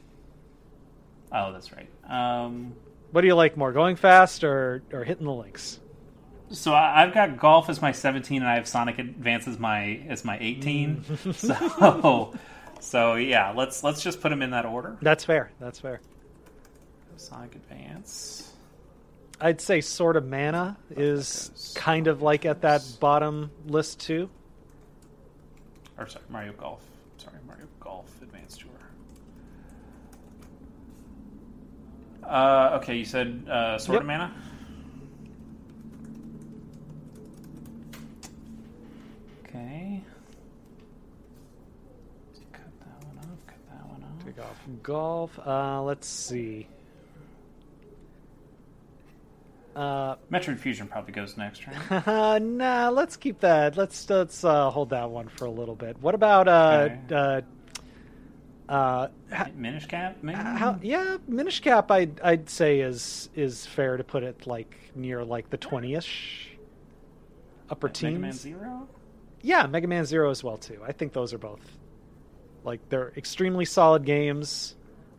[SPEAKER 1] oh, that's right. Um,
[SPEAKER 2] What do you like more, going fast or or hitting the links?
[SPEAKER 1] so I, I've got golf as my 17, and I have Sonic Advance as my as my 18.
[SPEAKER 2] Mm.
[SPEAKER 1] so, so yeah, let's let's just put them in that order.
[SPEAKER 2] That's fair. That's fair.
[SPEAKER 1] Sonic Advance.
[SPEAKER 2] I'd say Sword of Mana is
[SPEAKER 1] goes.
[SPEAKER 2] kind of like at that bottom list too.
[SPEAKER 1] or sorry, Mario Golf. Sorry, Mario Golf Advanced Tour. Uh, okay, you said uh, Sword
[SPEAKER 2] Yep.
[SPEAKER 1] of Mana. Okay. Cut that one off. Cut that one off.
[SPEAKER 2] Take off golf. Uh, let's see. Uh,
[SPEAKER 1] Metroid Fusion probably goes next, right?
[SPEAKER 2] nah, let's keep that. Let's let's uh, hold that one for a little bit. What about uh,
[SPEAKER 1] Okay.
[SPEAKER 2] Uh, uh,
[SPEAKER 1] Minish Cap, maybe.
[SPEAKER 2] how, yeah, Minish Cap, I'd I'd say is is fair to put it like near like the twenty-ish, upper
[SPEAKER 1] Mega
[SPEAKER 2] teens.
[SPEAKER 1] Man Zero.
[SPEAKER 2] Yeah, Mega Man Zero as well too. I think those are both like they're extremely solid games.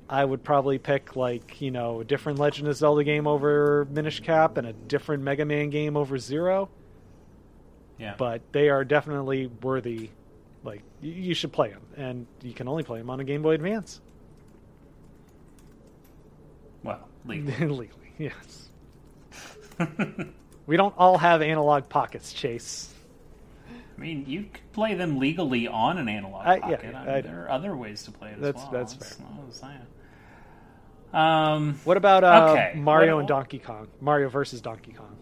[SPEAKER 2] I would probably pick like you know a different Legend of Zelda game over Minish Cap and a different Mega Man game over Zero,
[SPEAKER 1] Yeah.
[SPEAKER 2] but they are definitely worthy. Like you should play them, and you can only play them on a Game Boy Advance
[SPEAKER 1] well, legally.
[SPEAKER 2] legally. Yes, we don't all have analog pockets, Chase.
[SPEAKER 1] I mean, you could play them legally on an analog
[SPEAKER 2] I- yeah,
[SPEAKER 1] pocket. I mean,
[SPEAKER 2] I-
[SPEAKER 1] there are other ways to play it as
[SPEAKER 2] That's-
[SPEAKER 1] well.
[SPEAKER 2] that's fair.
[SPEAKER 1] not what. Um,
[SPEAKER 2] What about uh,
[SPEAKER 1] Okay,
[SPEAKER 2] Mario
[SPEAKER 1] what-
[SPEAKER 2] and Donkey Kong? Mario versus Donkey Kong.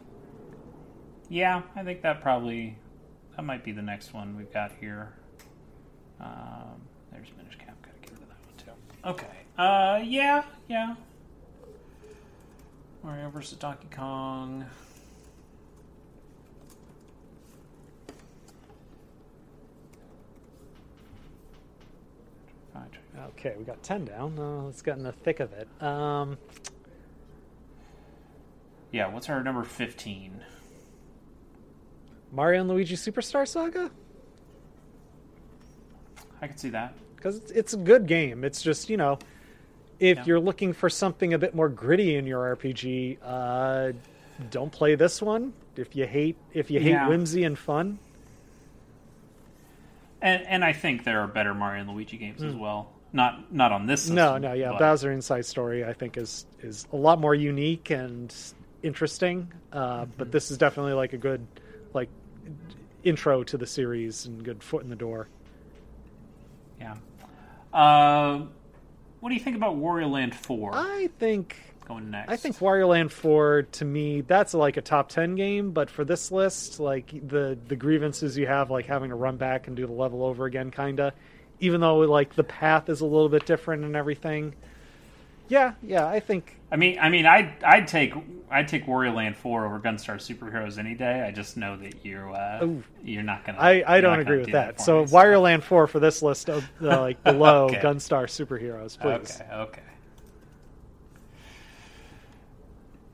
[SPEAKER 1] yeah, I think that probably that might be the next one we've got here. Um, there's Minish Cap. Gotta get rid of that one too. Okay. Uh, yeah, yeah. Mario versus Donkey Kong.
[SPEAKER 2] Okay, we got ten down. Uh, let's get in the thick of it. Um,
[SPEAKER 1] Yeah, what's our number fifteen?
[SPEAKER 2] Mario and Luigi Superstar Saga
[SPEAKER 1] I can see that.
[SPEAKER 2] because it's, it's a good game. It's just you know, if
[SPEAKER 1] Yeah.
[SPEAKER 2] you're looking for something a bit more gritty in your RPG, uh, don't play this one. If you hate if you hate
[SPEAKER 1] Yeah.
[SPEAKER 2] whimsy and fun,
[SPEAKER 1] And and I think there are better Mario and Luigi games as well. Not not on this. System,
[SPEAKER 2] Hmm. no, no, yeah,
[SPEAKER 1] but-
[SPEAKER 2] Bowser Inside Story I think is is a lot more unique and interesting. Uh,
[SPEAKER 1] Mm-hmm.
[SPEAKER 2] But this is definitely like a good like intro to the series and good foot in the door.
[SPEAKER 1] Yeah. Uh, what do you think about Wario Land Four
[SPEAKER 2] I think
[SPEAKER 1] going next?
[SPEAKER 2] I think Wario Land 4 to me that's like a top 10 game, but for this list, like the the grievances you have like having to run back and do the level over again kinda, even though like the path is a little bit different and everything. Yeah, yeah, I think
[SPEAKER 1] I mean, I mean, I'd I'd take I'd take Wario Land Four over Gunstar Superheroes any day. I just know that you uh,
[SPEAKER 2] Ooh.
[SPEAKER 1] you're not gonna.
[SPEAKER 2] I, I don't agree with
[SPEAKER 1] do
[SPEAKER 2] that.
[SPEAKER 1] for
[SPEAKER 2] so
[SPEAKER 1] me,
[SPEAKER 2] Wario Land 4 for this list of uh, like below
[SPEAKER 1] Okay.
[SPEAKER 2] Gunstar Superheroes, please.
[SPEAKER 1] Okay. Okay.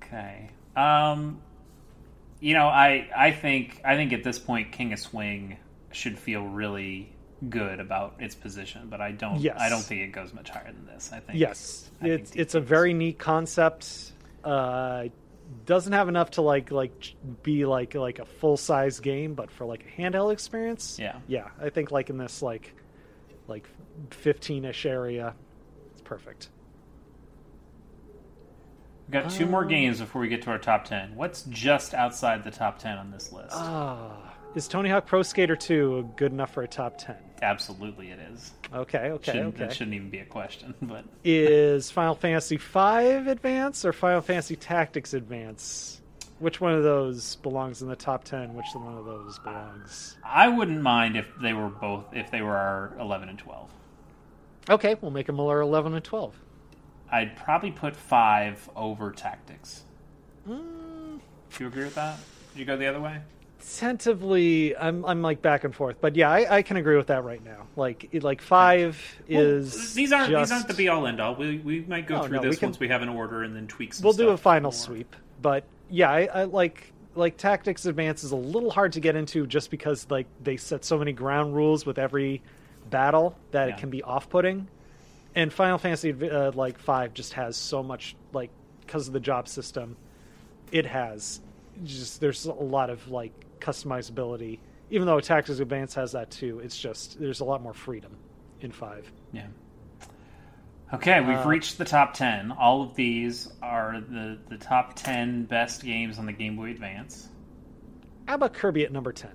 [SPEAKER 1] Okay. Um, you know, I I think I think at this point, King of Swing should feel really good about its position, but I don't.
[SPEAKER 2] Yes.
[SPEAKER 1] I don't think it goes much higher than this. I think.
[SPEAKER 2] Yes,
[SPEAKER 1] I
[SPEAKER 2] it's
[SPEAKER 1] DK
[SPEAKER 2] it's a very neat concept. Uh, doesn't have enough to like like be like like a full size game, but for like a handheld experience,
[SPEAKER 1] Yeah.
[SPEAKER 2] yeah, I think like in this like like fifteen ish area, it's perfect.
[SPEAKER 1] We've got two more games before we get to our top ten. What's just outside the top ten on this list?
[SPEAKER 2] Ah, is Tony Hawk Pro Skater 2 good enough for a top 10?
[SPEAKER 1] Absolutely, it is.
[SPEAKER 2] Okay, okay,
[SPEAKER 1] Shouldn't,
[SPEAKER 2] okay.
[SPEAKER 1] That shouldn't even be a question. But
[SPEAKER 2] Is Final Fantasy V Advance or Final Fantasy Tactics Advance? Which one of those belongs in the top 10? Which one of those belongs?
[SPEAKER 1] I wouldn't mind if they were both if they were our eleven and twelve.
[SPEAKER 2] Okay, we'll make them our 11 and 12.
[SPEAKER 1] I'd probably put five over tactics.
[SPEAKER 2] Mm,
[SPEAKER 1] Do you agree with that? Did you go the other way?
[SPEAKER 2] Tentatively, I'm I'm like back and forth, but yeah, I, I can agree with that right now. Like like five is
[SPEAKER 1] these aren't
[SPEAKER 2] just,
[SPEAKER 1] these aren't the be all end all. We we might go
[SPEAKER 2] No,
[SPEAKER 1] through
[SPEAKER 2] no, we
[SPEAKER 1] this
[SPEAKER 2] can-
[SPEAKER 1] once we have an order and then tweak. Some
[SPEAKER 2] We'll do a final
[SPEAKER 1] more.
[SPEAKER 2] sweep, but yeah, I, I like like tactics advance is a little hard to get into just because like they set so many ground rules with every battle that
[SPEAKER 1] Yeah.
[SPEAKER 2] it can be off-putting. And Final Fantasy uh, like five just has so much like because of the job system, it has just there's a lot of like customizability. Even though Tactics Advance has that too, it's just there's a lot more freedom in five.
[SPEAKER 1] Yeah. Okay, we've
[SPEAKER 2] Uh,
[SPEAKER 1] reached the top ten. All of these are the the top ten best games on the Game Boy Advance.
[SPEAKER 2] How about Kirby at number ten?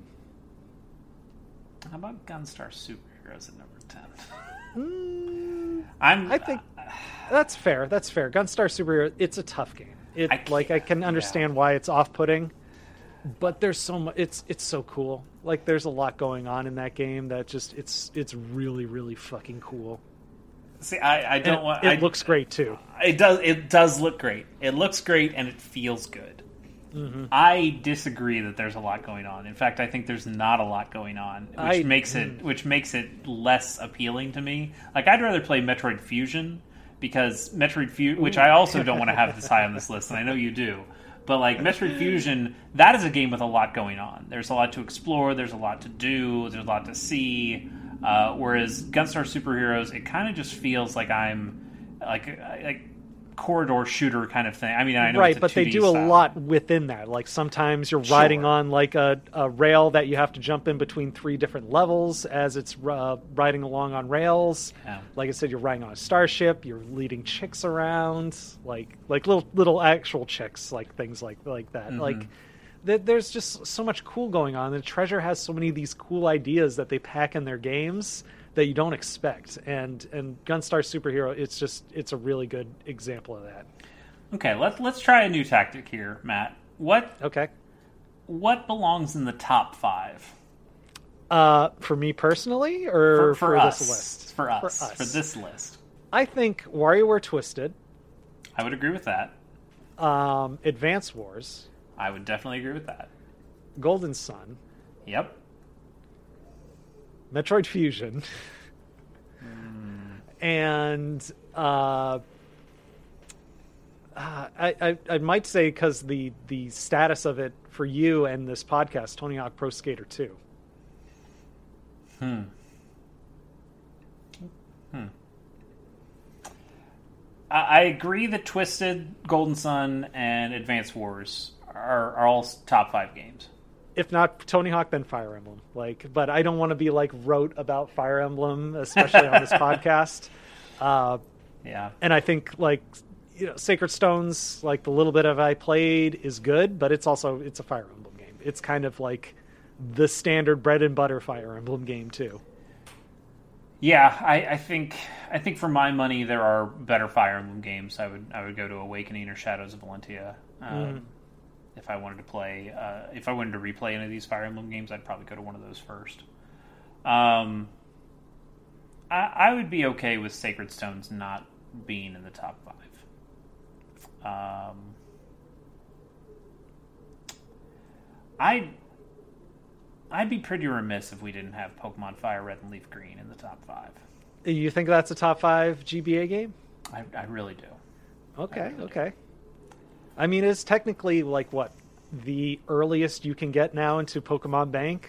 [SPEAKER 1] How about Gunstar Superheroes at number ten?
[SPEAKER 2] Mm,
[SPEAKER 1] I'm.
[SPEAKER 2] I think that's fair. That's fair. Gunstar Superheroes. It's a tough game. It
[SPEAKER 1] I
[SPEAKER 2] like I can understand why it's off-putting, but there's so much. It's it's so cool. Like there's a lot going on in that game that just it's it's really really fucking cool.
[SPEAKER 1] see. I, I don't
[SPEAKER 2] it,
[SPEAKER 1] want.
[SPEAKER 2] it
[SPEAKER 1] I,
[SPEAKER 2] looks great too.
[SPEAKER 1] It does. It does look great. It looks great, and it feels good.
[SPEAKER 2] Mm-hmm.
[SPEAKER 1] I disagree that there's a lot going on. In fact, I think there's not a lot going on, which
[SPEAKER 2] I-
[SPEAKER 1] makes it which makes it less appealing to me. Like I'd rather play Metroid Fusion because Metroid Fusion, which I also don't want to have this high on this list, and I know you do. But like Metroid Fusion, that is a game with a lot going on. There's a lot to explore. There's a lot to do. There's a lot to see. Uh, whereas Gunstar Superheroes, it kind of just feels like I'm like like corridor shooter kind of thing. I mean, I know
[SPEAKER 2] right,
[SPEAKER 1] it's a
[SPEAKER 2] but they
[SPEAKER 1] 2D
[SPEAKER 2] do a lot within that. Like sometimes you're riding on like a, a rail that you have to jump in between three different levels as it's uh, riding along on rails.
[SPEAKER 1] Yeah.
[SPEAKER 2] Like I said, you're riding on a starship. You're leading chicks around, like like little little actual chicks, like things like like that.
[SPEAKER 1] Mhm.
[SPEAKER 2] Like th- there's just so much cool going on. The Treasure has so many of these cool ideas that they pack in their games that you don't expect. And and Gunstar Superhero, it's just it's a really good example of that.
[SPEAKER 1] Okay, let's let's try a new tactic here, Matt. What
[SPEAKER 2] Okay.
[SPEAKER 1] what belongs in the top five
[SPEAKER 2] Uh, for me personally, or
[SPEAKER 1] for, for, us?
[SPEAKER 2] this list?
[SPEAKER 1] For us, for,
[SPEAKER 2] us.
[SPEAKER 1] this list,
[SPEAKER 2] I think WarioWare Twisted,
[SPEAKER 1] I would agree with that.
[SPEAKER 2] um, Advance Wars,
[SPEAKER 1] I would definitely agree with that.
[SPEAKER 2] Golden Sun,
[SPEAKER 1] Yep.
[SPEAKER 2] Metroid Fusion, and uh, uh, I, I I might say because the the status of it for you and this podcast, Tony Hawk Pro Skater Two.
[SPEAKER 1] Hmm. Hmm. I, I agree that Twisted, Golden Sun, and Advance Wars are, are all top five games.
[SPEAKER 2] If not Tony Hawk, then Fire Emblem. Like, but I don't want to be like rote about Fire Emblem, especially on this podcast. Uh,
[SPEAKER 1] Yeah.
[SPEAKER 2] and I think like you know, Sacred Stones, like the little bit of I played is good, but it's also it's a Fire Emblem game. It's kind of like the standard bread and butter Fire Emblem game too.
[SPEAKER 1] Yeah, I, I think I think for my money there are better Fire Emblem games. I would I would go to Awakening or Shadows of Valentia. Um,
[SPEAKER 2] Mm.
[SPEAKER 1] If I wanted to play, uh, if I wanted to replay any of these Fire Emblem games, I'd probably go to one of those first. Um, I, I would be okay with Sacred Stones not being in the top five. Um, I I'd be pretty remiss if we didn't have Pokemon Fire Red and Leaf Green in the top five.
[SPEAKER 2] You think that's a top five GBA game?
[SPEAKER 1] I, I really do.
[SPEAKER 2] Okay,
[SPEAKER 1] really
[SPEAKER 2] okay. I mean, it's technically like what the earliest you can get now into Pokemon Bank,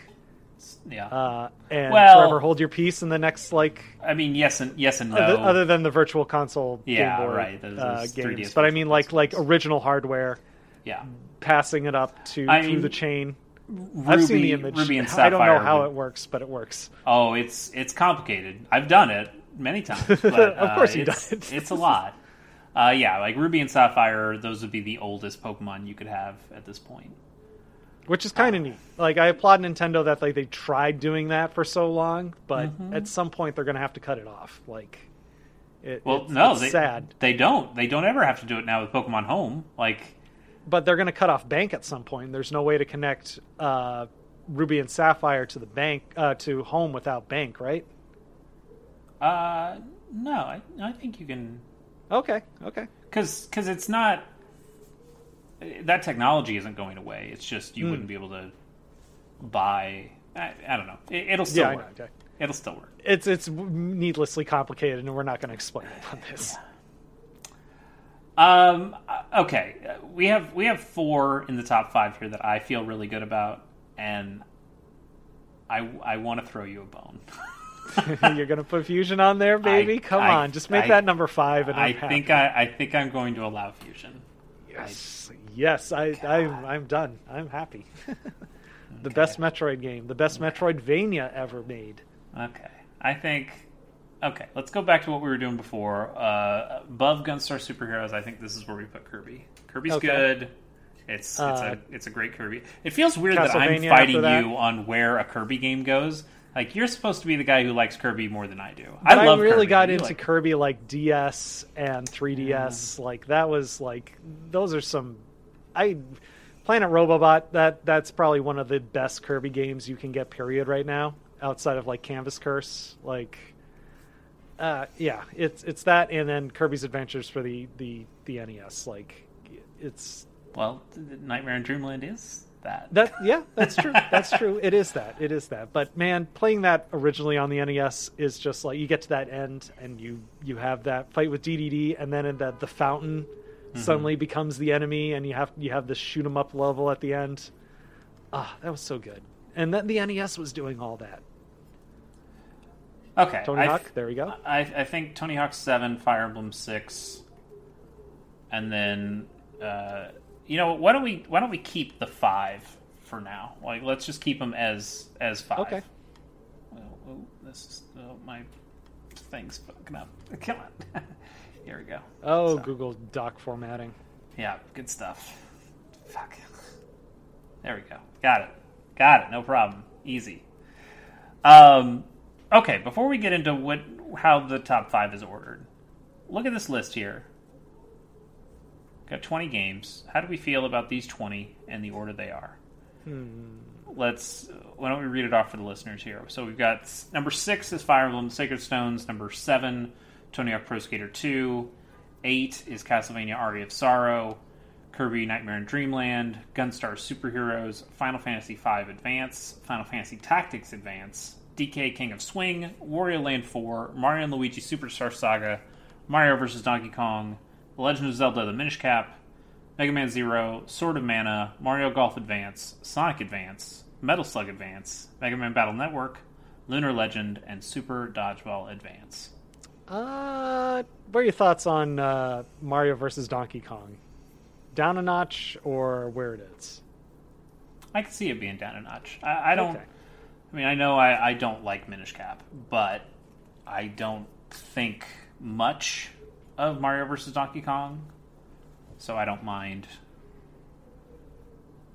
[SPEAKER 1] Yeah.
[SPEAKER 2] uh, and
[SPEAKER 1] Well-
[SPEAKER 2] forever hold your peace in the next like
[SPEAKER 1] I mean, yes and yes and no.
[SPEAKER 2] other, other than the Virtual Console
[SPEAKER 1] Yeah,
[SPEAKER 2] Game Boy
[SPEAKER 1] right, those-
[SPEAKER 2] uh, games. But I mean, like like original hardware,
[SPEAKER 1] yeah.
[SPEAKER 2] passing it up to
[SPEAKER 1] I
[SPEAKER 2] through
[SPEAKER 1] mean,
[SPEAKER 2] the chain.
[SPEAKER 1] Ruby,
[SPEAKER 2] I've seen the image.
[SPEAKER 1] Ruby and
[SPEAKER 2] I don't know how it works, but it works.
[SPEAKER 1] Oh, it's it's complicated. I've done it many times. But,
[SPEAKER 2] Of
[SPEAKER 1] uh,
[SPEAKER 2] course you
[SPEAKER 1] it's,
[SPEAKER 2] done it.
[SPEAKER 1] it's a lot. Uh, yeah, like Ruby and Sapphire, those would be the oldest Pokemon you could have at this point.
[SPEAKER 2] which is kind of neat. Like I applaud Nintendo that like they tried doing that for so long, but
[SPEAKER 1] Mm-hmm.
[SPEAKER 2] at some point they're going to have to cut it off. Like, it,
[SPEAKER 1] Well,
[SPEAKER 2] it's,
[SPEAKER 1] no,
[SPEAKER 2] it's
[SPEAKER 1] they,
[SPEAKER 2] sad,
[SPEAKER 1] They don't. They don't ever have to do it now with Pokemon Home. Like,
[SPEAKER 2] but they're going to cut off Bank at some point. There's no way to connect uh, Ruby and Sapphire to the bank uh, to Home without Bank, right?
[SPEAKER 1] uh, no, I, I think you can
[SPEAKER 2] Okay, okay.
[SPEAKER 1] because because it's not that technology isn't going away. It's just you wouldn't be able to buy. I, I don't know. It, it'll still
[SPEAKER 2] Yeah, know.
[SPEAKER 1] work.
[SPEAKER 2] Okay.
[SPEAKER 1] It'll still work.
[SPEAKER 2] It's it's needlessly complicated, and we're not going to explain it on this.
[SPEAKER 1] Um. uh, Okay. We have we have four in the top five here that I feel really good about, and I I want to throw you a bone.
[SPEAKER 2] You're going to put Fusion on there, baby?
[SPEAKER 1] I-
[SPEAKER 2] Come
[SPEAKER 1] I-
[SPEAKER 2] on, just make
[SPEAKER 1] I-
[SPEAKER 2] that number five, and
[SPEAKER 1] I think I I think I'm going to allow fusion.
[SPEAKER 2] Yes, yes, I, I'm, I'm done. I'm happy. the best Metroid game, the best Metroidvania ever made.
[SPEAKER 1] Okay. I think. Okay, let's go back to what we were doing before. Uh, above Gunstar Superheroes, I think this is where we put Kirby. Kirby's
[SPEAKER 2] Okay.
[SPEAKER 1] good. It's it's
[SPEAKER 2] Uh,
[SPEAKER 1] a it's a great Kirby. It feels weird that I'm fighting
[SPEAKER 2] that?
[SPEAKER 1] you on where a Kirby game goes. Like you're supposed to be the guy who likes Kirby more than I do. I
[SPEAKER 2] I, really
[SPEAKER 1] Kirby.
[SPEAKER 2] got
[SPEAKER 1] You
[SPEAKER 2] into
[SPEAKER 1] like-
[SPEAKER 2] Kirby like DS and 3DS. Like that was like those are some. I Planet Robobot. That that's probably one of the best Kirby games you can get. Period. Right now, outside of like Canvas Curse, like. Uh, yeah, it's it's that, and then Kirby's Adventures for the the the NES. Like, it's
[SPEAKER 1] Well, Nightmare in Dreamland is that.
[SPEAKER 2] That yeah, that's true. That's true. It is that. It is that. But man, playing that originally on the NES is just like you get to that end and you you have that fight with DDD, and then in the the fountain suddenly becomes the enemy, and you have you have this shoot 'em up level at the end. Ah, that was so good. And then the NES was doing all that.
[SPEAKER 1] okay,
[SPEAKER 2] Tony Hawk,
[SPEAKER 1] th-
[SPEAKER 2] there we go.
[SPEAKER 1] I, I think Tony Hawk Seven, Fire Emblem Six, and then uh, you know why don't we why don't we keep the five for now? Like let's just keep them as as five.
[SPEAKER 2] Okay.
[SPEAKER 1] Oh, oh, this is oh, my thing's fucking up. Come on. Here we go.
[SPEAKER 2] Oh,
[SPEAKER 1] So,
[SPEAKER 2] Google Doc formatting.
[SPEAKER 1] Yeah, good stuff. Fuck. There we go. Got it. Got it. No problem. Easy. Um, okay, before we get into what how the top five is ordered, look at this list here. Got 20 games. How do we feel about these 20 and the order they are? Hmm. Let's. Why don't we read it off for the listeners here? So we've got number six is Fire Emblem Sacred Stones. Number seven, Tony Hawk Pro Skater 2. Eight is Castlevania Aria of Sorrow. Kirby Nightmare in Dreamland, Gunstar Superheroes, Final Fantasy V Advance, Final Fantasy Tactics Advance, DK King of Swing, Wario Land 4, Mario and Luigi Superstar Saga, Mario vs. Donkey Kong, Legend of Zelda The Minish Cap, Mega Man Zero, Sword of Mana, Mario Golf Advance, Sonic Advance, Metal Slug Advance, Mega Man Battle Network, Lunar Legend, and Super Dodgeball Advance.
[SPEAKER 2] Uh, what are your thoughts on uh, Mario versus Donkey Kong? Down a notch or where it is?
[SPEAKER 1] I can see it being down a notch. I, I don't.
[SPEAKER 2] Okay.
[SPEAKER 1] I mean, I know I, I don't like Minish Cap, but I don't think much of Mario vs. Donkey Kong, so I don't mind.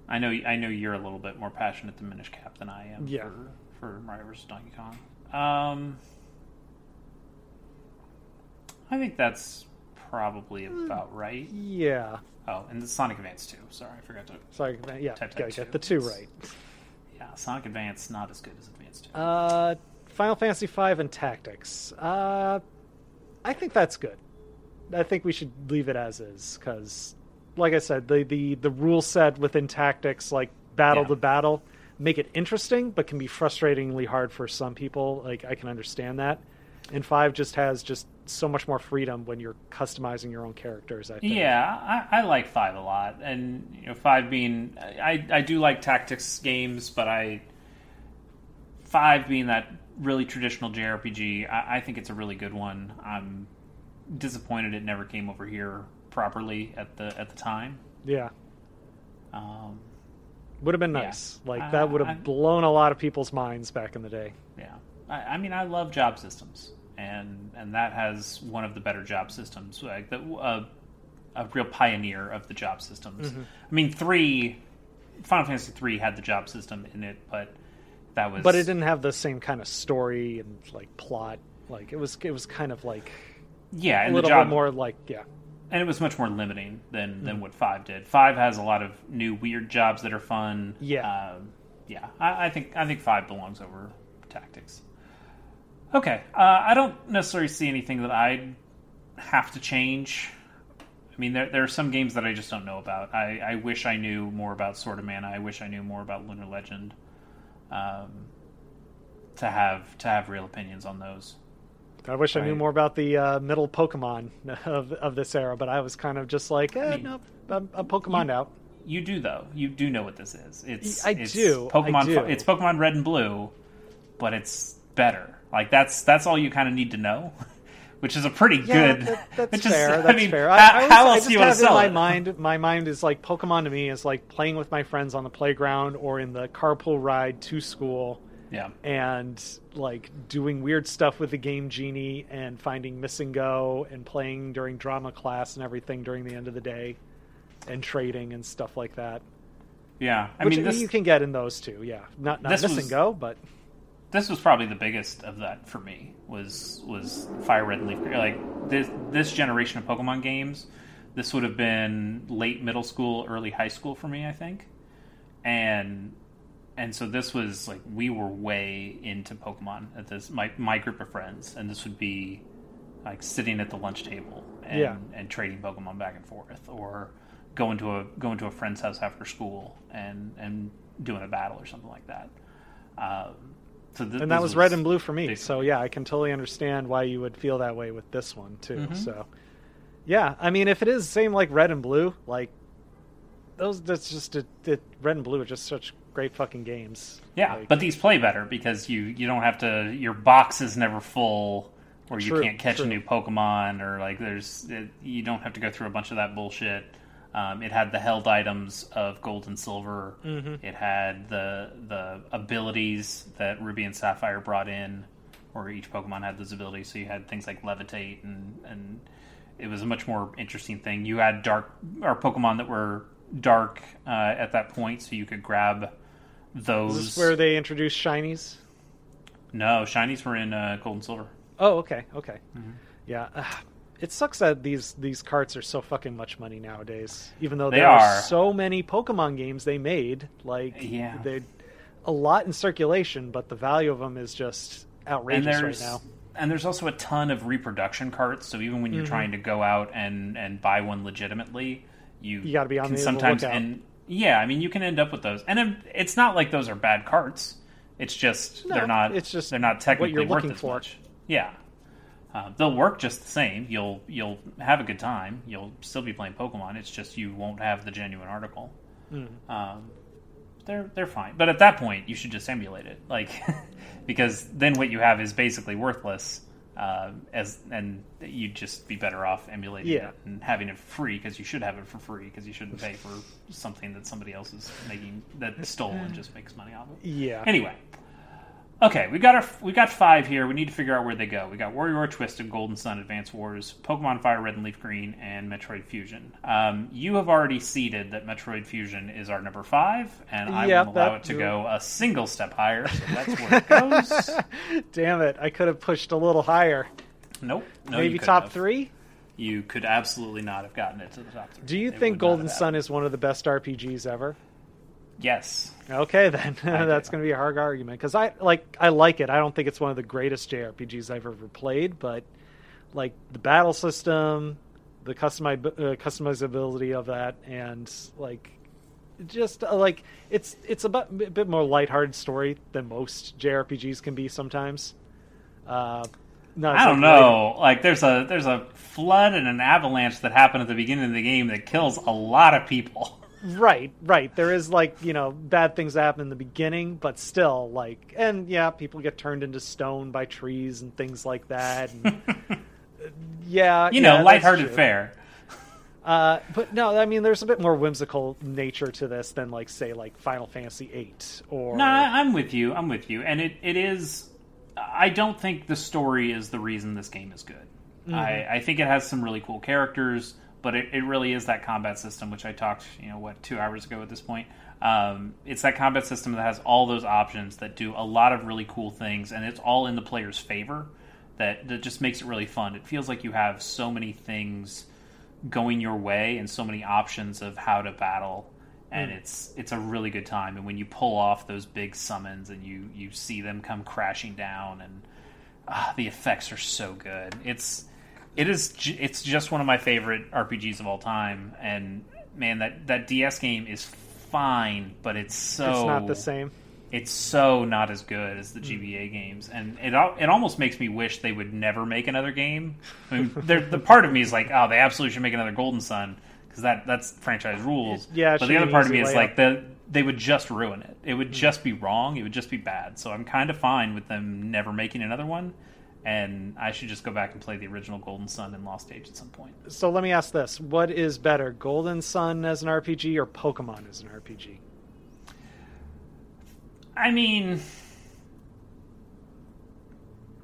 [SPEAKER 1] I know I know you're a little bit more passionate to Minish Cap than I am
[SPEAKER 2] Yeah.
[SPEAKER 1] for, for Mario vs. Donkey Kong. Um, I think that's probably about right.
[SPEAKER 2] Yeah.
[SPEAKER 1] Oh, and the Sonic Advance too. Sorry, I forgot to.
[SPEAKER 2] Sorry, yeah,
[SPEAKER 1] Type
[SPEAKER 2] gotta get the two right.
[SPEAKER 1] Yeah, Sonic Advance not as good as Advance two.
[SPEAKER 2] Uh, Final Fantasy V and Tactics. Uh, I think that's good. I think we should leave it as is because, like I said, the, the the rule set within Tactics, like battle
[SPEAKER 1] Yeah.
[SPEAKER 2] to battle, make it interesting, but can be frustratingly hard for some people. Like I can understand that. And five just has just so much more freedom when you're customizing your own characters. I think.
[SPEAKER 1] Yeah, I, I like five a lot, and you know, five being I I do like tactics games, but I five being that really traditional JRPG, I, I think it's a really good one. I'm disappointed it never came over here properly at the at the time.
[SPEAKER 2] Yeah.
[SPEAKER 1] Um,
[SPEAKER 2] Would have been
[SPEAKER 1] Yeah.
[SPEAKER 2] nice. Like
[SPEAKER 1] I-
[SPEAKER 2] that would
[SPEAKER 1] I-
[SPEAKER 2] have blown a lot of people's minds back in the day.
[SPEAKER 1] yeah, I, I mean, I love job systems, and and that has one of the better job systems, like the, uh, a real pioneer of the job systems.
[SPEAKER 2] Mm-hmm.
[SPEAKER 1] I mean, three Final Fantasy three had the job system in it, but that was
[SPEAKER 2] but it didn't have the same kind of story and like plot. Like it was, it was kind of like
[SPEAKER 1] yeah,
[SPEAKER 2] a
[SPEAKER 1] and
[SPEAKER 2] little
[SPEAKER 1] the job
[SPEAKER 2] bit more like yeah,
[SPEAKER 1] and it was much more limiting than
[SPEAKER 2] Mm-hmm.
[SPEAKER 1] than what five did. Five has a lot of new weird jobs that are fun.
[SPEAKER 2] Yeah.
[SPEAKER 1] um, yeah. I, I think I think five belongs over tactics. Okay, uh, I don't necessarily see anything that I'd have to change. I mean, there there are some games that I just don't know about. I, I wish I knew more about Sword of Mana. I wish I knew more about Lunar Legend. Um, to have to have real opinions on those.
[SPEAKER 2] I wish I knew more about the uh, middle Pokemon of of this era, but I was kind of just like, eh,
[SPEAKER 1] mean,
[SPEAKER 2] no, I'm, I'm Pokemon out.
[SPEAKER 1] You do though. You do know what this is. It's
[SPEAKER 2] I
[SPEAKER 1] it's
[SPEAKER 2] do, I
[SPEAKER 1] Pokemon.
[SPEAKER 2] do.
[SPEAKER 1] It's Pokemon Red and Blue, but it's better. Like that's that's all you kind of need to know, which is a pretty
[SPEAKER 2] Yeah,
[SPEAKER 1] good.
[SPEAKER 2] that, that's
[SPEAKER 1] which is,
[SPEAKER 2] fair.
[SPEAKER 1] I
[SPEAKER 2] That's
[SPEAKER 1] mean,
[SPEAKER 2] fair.
[SPEAKER 1] How,
[SPEAKER 2] I, I,
[SPEAKER 1] how
[SPEAKER 2] I
[SPEAKER 1] else
[SPEAKER 2] just
[SPEAKER 1] do you want to sell
[SPEAKER 2] in my
[SPEAKER 1] it?
[SPEAKER 2] mind. My mind is like Pokemon to me is like playing with my friends on the playground or in the carpool ride to school,
[SPEAKER 1] Yeah,
[SPEAKER 2] and like doing weird stuff with the game genie and finding MissingNo and playing during drama class and everything during the end of the day, and trading and stuff like that.
[SPEAKER 1] yeah. I
[SPEAKER 2] Which
[SPEAKER 1] mean, this
[SPEAKER 2] you can get in those too. Yeah, not not
[SPEAKER 1] This
[SPEAKER 2] miss
[SPEAKER 1] was-
[SPEAKER 2] and go, but
[SPEAKER 1] this was probably the biggest of that for me. Was was Fire Red and Leaf Green. Like this this generation of Pokemon games, this would have been late middle school, early high school for me. I think, and and so this was like we were way into Pokemon at this my my group of friends, and this would be like sitting at the lunch table and
[SPEAKER 2] Yeah.
[SPEAKER 1] and trading Pokemon back and forth, or going to a going to a friend's house after school and and doing a battle or something like that. Um, so th-
[SPEAKER 2] and that
[SPEAKER 1] this
[SPEAKER 2] was red and blue for me.
[SPEAKER 1] big
[SPEAKER 2] So yeah, I can totally understand why you would feel that way with this one too.
[SPEAKER 1] Mhm.
[SPEAKER 2] So yeah, I mean, if it is the same like red and blue, like those, that's just a, it, red and blue are just such great fucking games.
[SPEAKER 1] Yeah,
[SPEAKER 2] Like,
[SPEAKER 1] but these play better because you you don't have to. Your box is never full, or you
[SPEAKER 2] True,
[SPEAKER 1] can't catch
[SPEAKER 2] true.
[SPEAKER 1] a new Pokemon, or like there's it, you don't have to go through a bunch of that bullshit. Um, it had the held items of gold and silver.
[SPEAKER 2] Mhm.
[SPEAKER 1] It had the the abilities that Ruby and Sapphire brought in, or each Pokemon had those abilities. So you had things like levitate, and and it was a much more interesting thing. You had dark or Pokemon that were dark uh, at that point, so you could grab those.
[SPEAKER 2] is this where they introduced shinies?
[SPEAKER 1] No, shinies were in uh, gold and silver.
[SPEAKER 2] Oh, okay, okay,
[SPEAKER 1] Mm-hmm.
[SPEAKER 2] yeah. ugh, it sucks that these these carts are so fucking much money nowadays. Even though
[SPEAKER 1] They
[SPEAKER 2] there
[SPEAKER 1] are.
[SPEAKER 2] so many Pokemon games they made, like
[SPEAKER 1] Yeah.
[SPEAKER 2] they a lot in circulation, but the value of them is just outrageous right now.
[SPEAKER 1] and there's also a ton of reproduction carts. So even when you're
[SPEAKER 2] Mhm.
[SPEAKER 1] trying to go out and and buy one legitimately, you
[SPEAKER 2] You gotta be on
[SPEAKER 1] can
[SPEAKER 2] the
[SPEAKER 1] sometimes
[SPEAKER 2] lookout.
[SPEAKER 1] and yeah, I mean you can end up with those. And it's not like those are bad carts. It's just
[SPEAKER 2] No,
[SPEAKER 1] they're not.
[SPEAKER 2] it's just
[SPEAKER 1] they're not technically worth as
[SPEAKER 2] for.
[SPEAKER 1] much. Yeah. Uh, they'll work just the same. You'll you'll have a good time. You'll still be playing Pokemon. It's just you won't have the genuine article.
[SPEAKER 2] Mm.
[SPEAKER 1] um, they're they're fine. But at that point, you should just emulate it, like because then what you have is basically worthless. Uh, as and you'd just be better off emulating
[SPEAKER 2] Yeah.
[SPEAKER 1] it and having it free because you should have it for free because you shouldn't pay for something that somebody else is making that stole and just makes money off of.
[SPEAKER 2] Yeah.
[SPEAKER 1] Anyway, okay, we got our we got five here. We need to figure out where they go. We got WarioWare Twisted, Golden Sun, Advance Wars, Pokemon Fire Red and Leaf Green, and Metroid Fusion. Um, you have already seeded that Metroid Fusion is our number five, and I
[SPEAKER 2] Yep,
[SPEAKER 1] will allow it to go a single step higher. So that's where it goes.
[SPEAKER 2] Damn it! I could have pushed a little higher.
[SPEAKER 1] nope. No,
[SPEAKER 2] Maybe top
[SPEAKER 1] have.
[SPEAKER 2] three.
[SPEAKER 1] You could absolutely not have gotten it to the top three.
[SPEAKER 2] Do you
[SPEAKER 1] It
[SPEAKER 2] think Golden Sun is one of the best RPGs ever?
[SPEAKER 1] Yes.
[SPEAKER 2] Okay, then that's going to be a hard argument because I like I like it. I don't think it's one of the greatest JRPGs I've ever played, but like the battle system, the customi- uh, customizability of that, and like just uh, like it's it's a bit, a bit more lighthearted story than most JRPGs can be sometimes. Uh, not
[SPEAKER 1] I don't
[SPEAKER 2] like,
[SPEAKER 1] know. Like there's a there's a flood and an avalanche that happen at the beginning of the game that kills a lot of people.
[SPEAKER 2] Right, right. There is like you know bad things that happen in the beginning, but still like, and yeah, people get turned into stone by trees and things like that. And, yeah,
[SPEAKER 1] You know,
[SPEAKER 2] that's
[SPEAKER 1] lighthearted fare.
[SPEAKER 2] Uh, but no, I mean, there's a bit more whimsical nature to this than like say like Final Fantasy VIII or
[SPEAKER 1] No, I'm with you. I'm with you, and it, it is. I don't think the story is the reason this game is good.
[SPEAKER 2] Mm-hmm.
[SPEAKER 1] I, I think it has some really cool characters, but it, it really is that combat system, which I talked, you know, what two hours ago at this point. Um, it's that combat system that has all those options that do a lot of really cool things, and it's all in the player's favor. That that just makes it really fun. It feels like you have so many things going your way and so many options of how to battle and it's it's a really good time and when you pull off those big summons and you you see them come crashing down and ah, the effects are so good it's it is it's just one of my favorite RPGs of all time and man that that DS game is fine but it's so
[SPEAKER 2] It's not the same.
[SPEAKER 1] it's so not as good as the hmm. GBA games, and it it almost makes me wish they would never make another game. I mean, there- the part of me is like, oh, they absolutely should make another Golden Sun because that that's franchise rules.
[SPEAKER 2] Yeah,
[SPEAKER 1] but the other part of me is like the they would just ruin it. It would hmm. just be wrong. It would just be bad. So I'm kind of fine with them never making another one. And I should just go back and play the original Golden Sun and Lost Age at some point.
[SPEAKER 2] So let me ask this: What is better, Golden Sun as an RPG or Pokemon as an RPG?
[SPEAKER 1] I mean,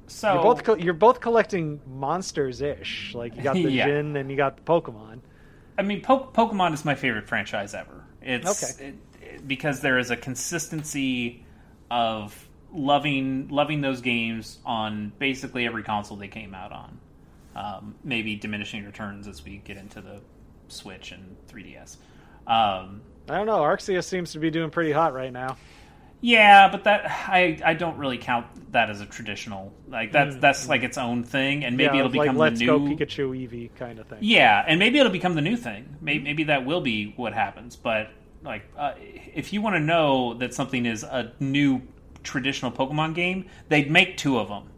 [SPEAKER 1] so
[SPEAKER 2] You're both co- you're both collecting monsters ish. Like you got the
[SPEAKER 1] Yeah.
[SPEAKER 2] Djinn and you got the Pokemon.
[SPEAKER 1] I mean, po- Pokemon is my favorite franchise ever. It's
[SPEAKER 2] Okay.
[SPEAKER 1] it, it- because there is a consistency of loving loving those games on basically every console they came out on. Um, maybe diminishing returns as we get into the Switch and 3DS. Um,
[SPEAKER 2] I don't know. Arceus seems to be doing pretty hot right now.
[SPEAKER 1] yeah, but that I I don't really count that as a traditional like that's that's like its own thing, and maybe
[SPEAKER 2] Mm, yeah,
[SPEAKER 1] it'll
[SPEAKER 2] like
[SPEAKER 1] become
[SPEAKER 2] Let's
[SPEAKER 1] the
[SPEAKER 2] Go
[SPEAKER 1] new
[SPEAKER 2] Pikachu Eevee kind of thing.
[SPEAKER 1] Yeah, and maybe it'll become the new thing. Maybe, maybe that will be what happens. But like, uh, if you want to know that something is a new traditional Pokemon game, they'd make two of them.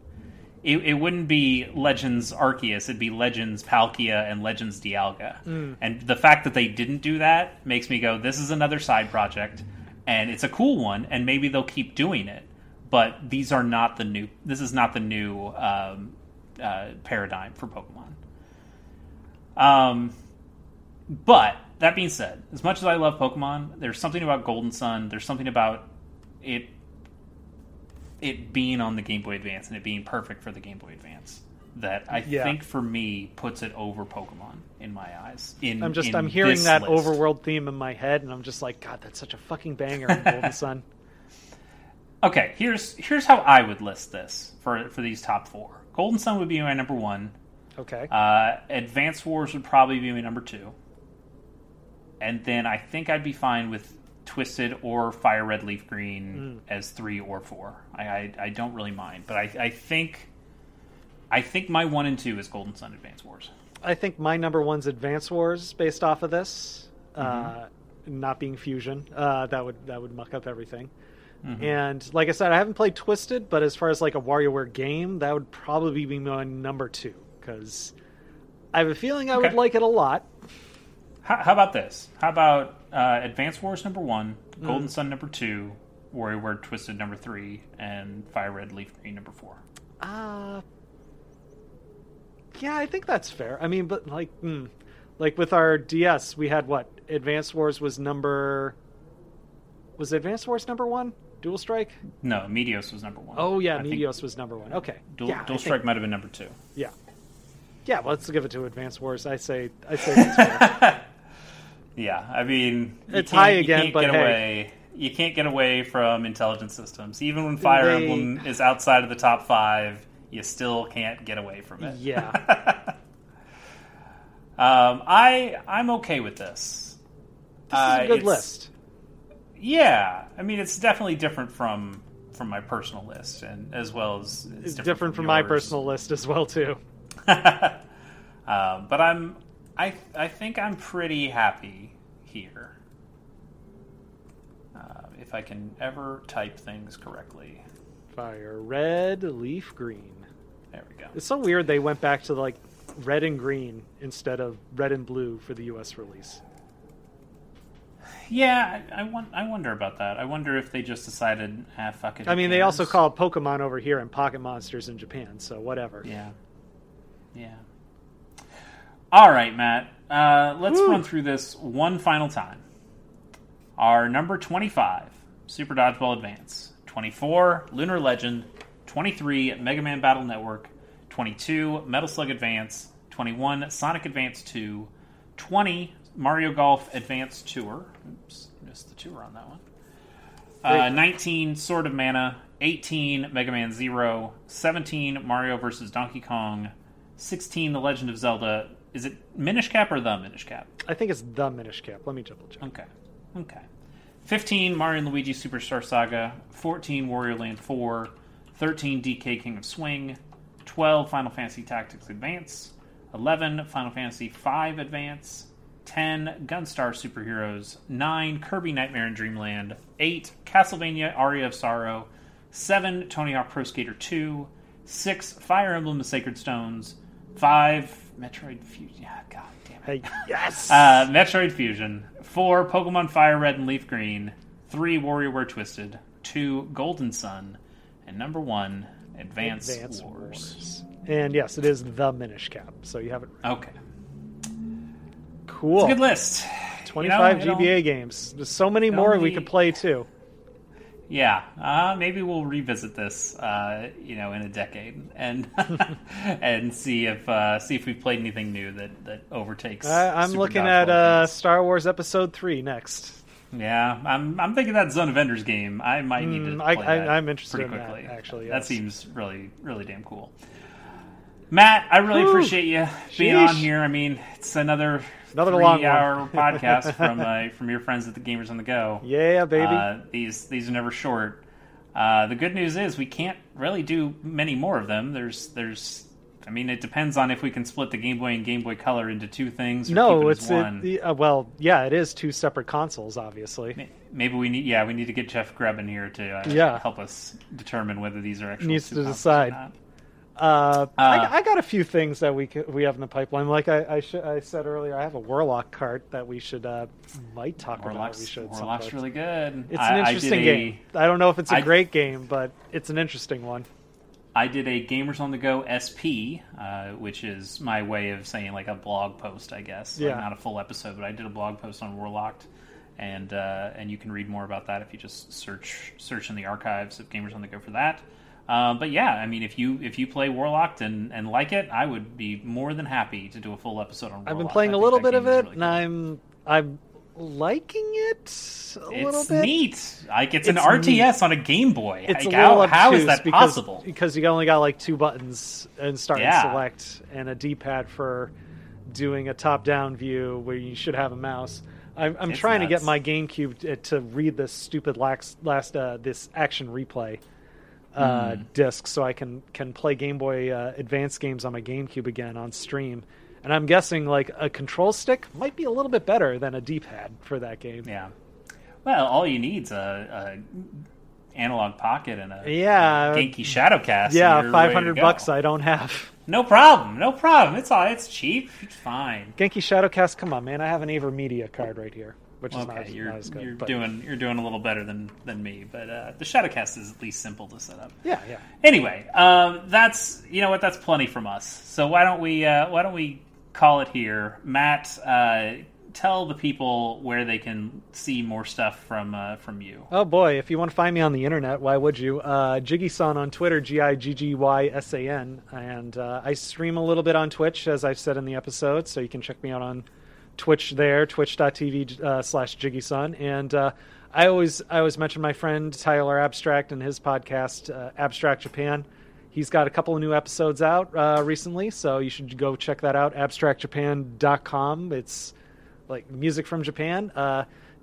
[SPEAKER 1] It, it wouldn't be Legends Arceus; it'd be Legends Palkia and Legends Dialga. And the fact that they didn't do that makes me go, "This is another side project, and it's a cool one, and maybe they'll keep doing it." But these are not the new. This is not the new um, uh, paradigm for Pokemon. Um, but that being said, as much as I love Pokemon, there's something about Golden Sun. There's something about it it being on the Game Boy Advance and it being perfect for the Game Boy Advance that I
[SPEAKER 2] Yeah.
[SPEAKER 1] think for me puts it over Pokemon in my eyes. In
[SPEAKER 2] I'm just I'm hearing that
[SPEAKER 1] list.
[SPEAKER 2] overworld theme in my head, and I'm just like, God, that's such a fucking banger in Golden Sun.
[SPEAKER 1] Okay, here's here's how I would list this for for these top four. Golden Sun would be my number one.
[SPEAKER 2] Okay.
[SPEAKER 1] Uh, Advance Wars would probably be my number two. And then I think I'd be fine with Twisted or Fire Red Leaf Green as three or four. I, I, I don't really mind, but I, I think I think my one and two is Golden Sun Advance Wars.
[SPEAKER 2] I think my number one's Advance Wars based off of this,
[SPEAKER 1] Mm-hmm.
[SPEAKER 2] uh, not being Fusion. Uh, that would that would muck up everything.
[SPEAKER 1] Mm-hmm.
[SPEAKER 2] And like I said, I haven't played Twisted, but as far as like a WarioWare game, that would probably be my number two because I have a feeling I would like it a lot.
[SPEAKER 1] How, how about this? How about uh, Advance Wars number one,
[SPEAKER 2] Mm.
[SPEAKER 1] Golden Sun number two, WarioWare Twisted number three, and Fire Red Leaf Green number four?
[SPEAKER 2] Uh, yeah, I think that's fair. I mean, but like, mm, like with our DS, we had what? Advance Wars was number. Was Advance Wars number one? Dual Strike?
[SPEAKER 1] No, Meteos was number one.
[SPEAKER 2] Oh yeah,
[SPEAKER 1] I think
[SPEAKER 2] Meteos was number one. Okay,
[SPEAKER 1] Dual,
[SPEAKER 2] yeah,
[SPEAKER 1] Dual
[SPEAKER 2] think-
[SPEAKER 1] Strike might have been number two.
[SPEAKER 2] Yeah, yeah. Well, let's give it to Advance Wars. I say, I say.
[SPEAKER 1] Yeah, I mean, you
[SPEAKER 2] It's high
[SPEAKER 1] you
[SPEAKER 2] again,
[SPEAKER 1] can't
[SPEAKER 2] but
[SPEAKER 1] get
[SPEAKER 2] hey.
[SPEAKER 1] away. You can't get away from intelligent systems, even when Fire
[SPEAKER 2] They-
[SPEAKER 1] Emblem is outside of the top five. You still can't get away from it.
[SPEAKER 2] yeah,
[SPEAKER 1] Um, I I'm okay with this.
[SPEAKER 2] this is
[SPEAKER 1] Uh,
[SPEAKER 2] a good list.
[SPEAKER 1] Yeah, I mean, it's definitely different from from my personal list, and as well as
[SPEAKER 2] It's different, from, my personal list as well too.
[SPEAKER 1] um, but I'm I I think I'm pretty happy here. Uh, if I can ever type things correctly,
[SPEAKER 2] Fire red, leaf green.
[SPEAKER 1] there we go.
[SPEAKER 2] It's so weird they went back to like red and green instead of red and blue for the U.S. release.
[SPEAKER 1] Yeah, I, I, won- I wonder about that. I wonder if they just decided, ah, fuck it.
[SPEAKER 2] I mean, they also call Pokemon over here and Pocket Monsters in Japan, so whatever.
[SPEAKER 1] Yeah. Yeah. All right, Matt. Uh, let's
[SPEAKER 2] Woo.
[SPEAKER 1] run through this one final time. Our number 25, Super Dodgeball Advance. 24, Lunar Legend. 23 Mega Man Battle Network, 22 Metal Slug Advance, 21 Sonic Advance 2, 20 Mario Golf Advance Tour. Oops, missed the tour on that one. Uh, 19 Sword of Mana, 18 Mega Man Zero, 17 Mario vs. Donkey Kong, 16 The Legend of Zelda. Is it Minish Cap or the Minish Cap?
[SPEAKER 2] I think it's the Minish Cap. Let me double check.
[SPEAKER 1] Okay. Okay. 15 Mario and Luigi Superstar Saga, 14 Wario Land 4, 13 DK King of Swing, 12 Final Fantasy Tactics Advance, 11 Final Fantasy V Advance, 10 Gunstar Superheroes, 9 Kirby Nightmare in Dreamland, 8 Castlevania Aria of Sorrow, 7 Tony Hawk Pro Skater 2, 6 Fire Emblem The Sacred Stones, 5 Metroid Fusion. Yeah, god damn it.
[SPEAKER 2] Hey, yes.
[SPEAKER 1] Uh, Metroid Fusion, four Pokemon Fire Red and Leaf Green, three WarioWare Twisted, two Golden Sun, and number one Advance,
[SPEAKER 2] Advance
[SPEAKER 1] Wars.
[SPEAKER 2] Wars. And yes, it is the Minish Cap. So you have it
[SPEAKER 1] Okay,
[SPEAKER 2] cool.
[SPEAKER 1] it's a good list. You know,
[SPEAKER 2] 25 GBA games. There's so many more we could play too.
[SPEAKER 1] Yeah, uh, maybe we'll revisit this, uh, you know, in a decade and and see if uh, see if we've played anything new that that overtakes.
[SPEAKER 2] I, I'm
[SPEAKER 1] Super
[SPEAKER 2] looking
[SPEAKER 1] Dodgeball
[SPEAKER 2] at uh. Star Wars Episode 3 next.
[SPEAKER 1] Yeah, I'm I'm thinking that Zone of Enders game. I might need to
[SPEAKER 2] Mm,
[SPEAKER 1] play
[SPEAKER 2] I- I'm interested
[SPEAKER 1] pretty
[SPEAKER 2] in that,
[SPEAKER 1] quickly.
[SPEAKER 2] actually,
[SPEAKER 1] that seems really really damn cool. Matt, I really
[SPEAKER 2] Whew.
[SPEAKER 1] appreciate you being
[SPEAKER 2] Sheesh.
[SPEAKER 1] on here. I mean, it's another
[SPEAKER 2] Another long one.
[SPEAKER 1] three-hour podcast from uh, from your friends at the Gamers on the Go.
[SPEAKER 2] Yeah, baby.
[SPEAKER 1] Uh, these these are never short. Uh, the good news is we can't really do many more of them. There's there's. I mean, it depends on if we can split the Game Boy and Game Boy Color into two things. Or
[SPEAKER 2] no,
[SPEAKER 1] keep it
[SPEAKER 2] it's it,
[SPEAKER 1] one.
[SPEAKER 2] the, uh, well, yeah, it is two separate consoles, obviously.
[SPEAKER 1] Maybe we need, yeah, we need to get Jeff Grebin here to uh,
[SPEAKER 2] Yeah.
[SPEAKER 1] help us determine whether these are actually
[SPEAKER 2] Needs to decide. Uh,
[SPEAKER 1] Uh,
[SPEAKER 2] I, I got a few things that we could, we have in the pipeline. Like I I, sh- I said earlier, I have a Warlock cart that we should uh, might talk about.
[SPEAKER 1] Warlock's,
[SPEAKER 2] We should.
[SPEAKER 1] Warlock's really good.
[SPEAKER 2] It's
[SPEAKER 1] I-
[SPEAKER 2] an interesting game. I don't know if it's a great game, but it's an interesting one.
[SPEAKER 1] I did a Gamers on the Go SP, uh, which is my way of saying like a blog post, I guess. Like, not a full episode, but I did a blog post on Warlocked, and uh, and you can read more about that if you just search search in the archives of Gamers on the Go for that. Um, but yeah, I mean, if you if you play Warlocked and, and like it, I would be more than happy to do a full episode on. Warlocked.
[SPEAKER 2] I've been playing a little bit of it,
[SPEAKER 1] really
[SPEAKER 2] and
[SPEAKER 1] cool.
[SPEAKER 2] I'm I'm liking it a little bit.
[SPEAKER 1] It's neat. Like it's, an
[SPEAKER 2] It's
[SPEAKER 1] RTS on a Game Boy.
[SPEAKER 2] It's
[SPEAKER 1] Like,
[SPEAKER 2] a
[SPEAKER 1] how,
[SPEAKER 2] little
[SPEAKER 1] how is that
[SPEAKER 2] because,
[SPEAKER 1] possible?
[SPEAKER 2] Because you only got like two buttons and start
[SPEAKER 1] Yeah.
[SPEAKER 2] and select, and a D-pad for doing a top-down view where you should have a mouse. I'm, I'm
[SPEAKER 1] It's
[SPEAKER 2] trying to get my GameCube to, to read this stupid last, last uh, this action replay uh,
[SPEAKER 1] Hmm.
[SPEAKER 2] disc, so I can can play Game Boy uh, Advance games on my GameCube again on stream. And I'm guessing like a control stick might be a little bit better than a D-pad for that game.
[SPEAKER 1] Yeah. Well, all you need's a, a Analogue Pocket and a
[SPEAKER 2] Yeah.
[SPEAKER 1] Genki Shadowcast.
[SPEAKER 2] Yeah, five hundred bucks. I don't have.
[SPEAKER 1] No problem. No problem. It's all. It's cheap. It's fine.
[SPEAKER 2] Genki Shadowcast, come on, man! I have an AVerMedia card right here, which is
[SPEAKER 1] Okay,
[SPEAKER 2] as,
[SPEAKER 1] you're
[SPEAKER 2] not as good.
[SPEAKER 1] you're
[SPEAKER 2] but-
[SPEAKER 1] doing you're doing a little better than than me, but uh, the Shadowcast is at least simple to set up.
[SPEAKER 2] Yeah, yeah.
[SPEAKER 1] Anyway, um, that's you know what that's plenty from us. So why don't we uh, why don't we call it here, Matt? Uh, tell the people where they can see more stuff from uh, from you.
[SPEAKER 2] Oh boy, if you want to find me on the internet, why would you? Uh, Jiggy-san on Twitter, G I G G Y S A N, and uh, I stream a little bit on Twitch, as I've said in the episode, so you can check me out on Twitch there, twitch.tv uh, slash Jiggy-san, and uh, I always I always mention my friend Tyler Abstract and his podcast uh, Abstract Japan. He's got a couple of new episodes out uh, recently, so you should go check that out. AbstractJapan.com. It's like music from Japan.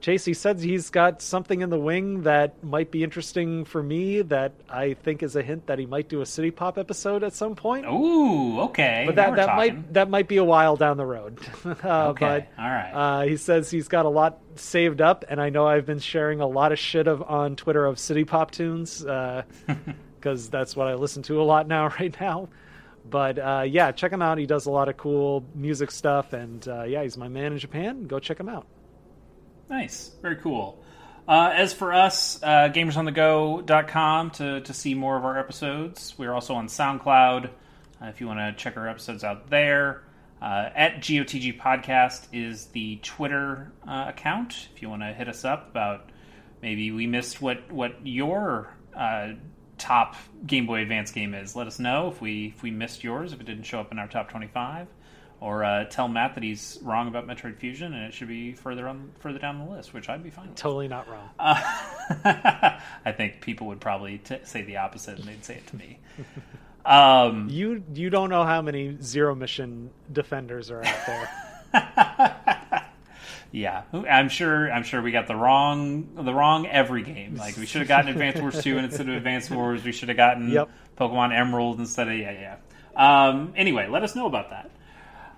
[SPEAKER 2] Uh, Chase, he said he's got something in the wing that might be interesting for me. That I think is a hint that he might do a City Pop episode at some point.
[SPEAKER 1] Ooh, okay.
[SPEAKER 2] but that that
[SPEAKER 1] talking.
[SPEAKER 2] might that might be a while down the road. uh,
[SPEAKER 1] Okay,
[SPEAKER 2] But
[SPEAKER 1] all right.
[SPEAKER 2] uh, he says he's got a lot saved up, and I know I've been sharing a lot of shit of on Twitter of City Pop tunes because that's what I listen to a lot now right now. But uh, yeah, check him out. He does a lot of cool music stuff, and uh, yeah, he's my man in Japan. Go check him out.
[SPEAKER 1] Nice. Very cool. Uh, as for us, uh, gamersonthego.com to, to see more of our episodes. We're also on SoundCloud uh, if you want to check our episodes out there. Uh, at GOTG Podcast is the Twitter uh, account. If you want to hit us up about maybe we missed what, what your uh, top Game Boy Advance game is. Let us know if we if we missed yours, if it didn't show up in our top twenty-five, or uh, tell Matt that he's wrong about Metroid Fusion and it should be further on further down the list, which I'd be fine with.
[SPEAKER 2] Totally not wrong.
[SPEAKER 1] Uh, I think people would probably t- say the opposite, and they'd say it to me. Um,
[SPEAKER 2] you you don't know how many zero mission defenders are out there.
[SPEAKER 1] yeah, I'm sure. I'm sure we got the wrong the wrong every game. Like we should have gotten Advance Wars two instead of Advance Wars. We should have gotten
[SPEAKER 2] Yep.
[SPEAKER 1] Pokemon Emerald instead of yeah yeah. Um, anyway, let us know about that.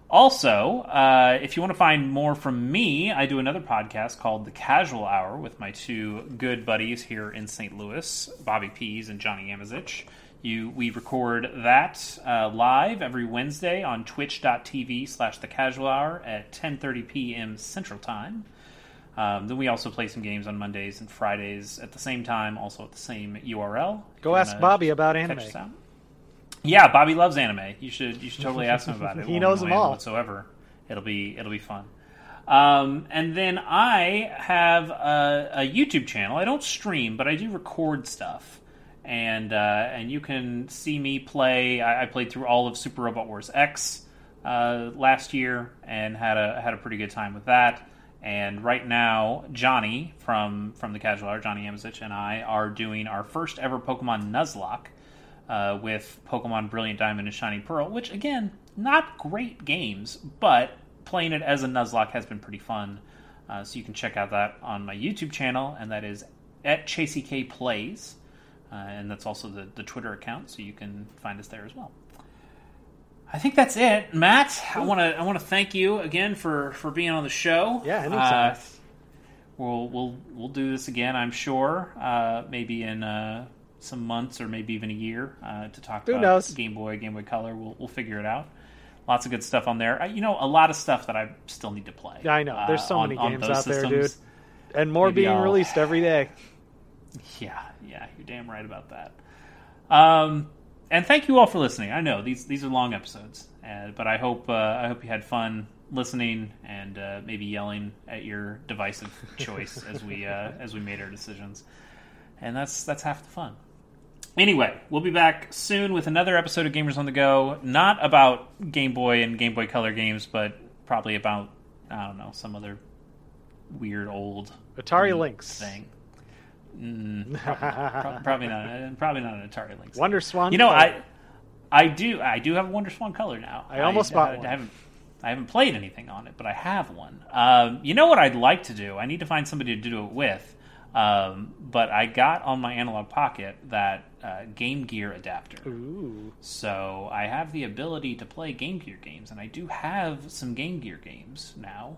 [SPEAKER 1] Also, uh, if you want to find more from me, I do another podcast called The Casual Hour with my two good buddies here in St. Louis, Bobby Pease and Johnny Amazich. You, we record that uh, live every Wednesday on twitch.tv slash The Casual Hour at 10.30 p.m. Central Time. Um, then we also play some games on Mondays and Fridays at the same time, also at the same URL.
[SPEAKER 2] Go ask Bobby about anime.
[SPEAKER 1] Yeah, Bobby loves anime. You should you should totally ask him about it. It
[SPEAKER 2] He knows them all.
[SPEAKER 1] whatsoever. It'll be it'll be fun. Um, and then I have a, a YouTube channel. I don't stream, but I do record stuff, and uh, and you can see me play. I, I played through all of Super Robot Wars X uh, last year and had a had a pretty good time with that. And right now, Johnny from from the Casual Hour, Johnny Amazich, and I are doing our first ever Pokemon Nuzlocke uh, with Pokemon Brilliant Diamond and Shining Pearl, which again, not great games, but playing it as a Nuzlocke has been pretty fun. Uh, so you can check out that on my YouTube channel, and that is at ChaseyK Plays, uh, and that's also the, the Twitter account, so you can find us there as well. I think that's it, Matt. I want to I want to thank you again for for being on the show.
[SPEAKER 2] Yeah, anytime.
[SPEAKER 1] Uh, we'll we'll we'll do this again. I'm sure. Uh, maybe in uh, some months or maybe even a year uh, to talk
[SPEAKER 2] Who
[SPEAKER 1] about
[SPEAKER 2] knows?
[SPEAKER 1] Game Boy, Game Boy Color. We'll we'll figure it out. Lots of good stuff on there. Uh, you know, a lot of stuff that I still need to play.
[SPEAKER 2] Yeah, I know. There's
[SPEAKER 1] uh,
[SPEAKER 2] so
[SPEAKER 1] on-
[SPEAKER 2] many games out there, dude. and more
[SPEAKER 1] Maybe
[SPEAKER 2] being
[SPEAKER 1] I'll-
[SPEAKER 2] released every day.
[SPEAKER 1] Yeah, yeah, you're damn right about that. Um, and thank you all for listening. I know these these are long episodes, uh, but I hope uh, I hope you had fun listening and uh, maybe yelling at your divisive choice as we uh, as we made our decisions. And that's that's half the fun. Anyway, we'll be back soon with another episode of Gamers on the Go. Not about Game Boy and Game Boy Color games, but probably about I don't know some other weird old
[SPEAKER 2] Atari Lynx.
[SPEAKER 1] thing. Mm, probably, probably not. uh, Probably not an Atari Lynx.
[SPEAKER 2] Wonder Swan.
[SPEAKER 1] You know,
[SPEAKER 2] Color.
[SPEAKER 1] I I do I do have a Wonder Swan color now.
[SPEAKER 2] I almost bought
[SPEAKER 1] I,
[SPEAKER 2] one.
[SPEAKER 1] I haven't I haven't played anything on it, but I have one. Um, you know what I'd like to do? I need to find somebody to do it with. Um, but I got on my Analogue Pocket that uh, Game Gear adapter.
[SPEAKER 2] Ooh.
[SPEAKER 1] So I have the ability to play Game Gear games, and I do have some Game Gear games now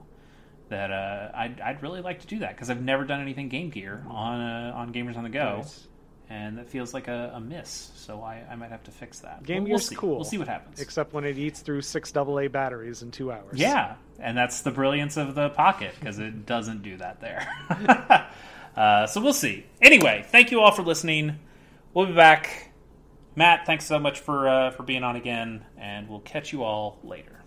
[SPEAKER 1] that uh, I'd, I'd really like to do that because I've never done anything Game Gear on uh, on Gamers on the Go,
[SPEAKER 2] Nice.
[SPEAKER 1] and that feels like a, a miss. So I, I might have to fix that.
[SPEAKER 2] Game
[SPEAKER 1] we'll
[SPEAKER 2] Gear's cool.
[SPEAKER 1] We'll see what happens.
[SPEAKER 2] Except when it eats through six AA batteries in two hours.
[SPEAKER 1] Yeah, and that's the brilliance of the Pocket because it doesn't do that there. uh, so we'll see. Anyway, thank you all for listening. We'll be back. Matt, thanks so much for uh, for being on again, and we'll catch you all later.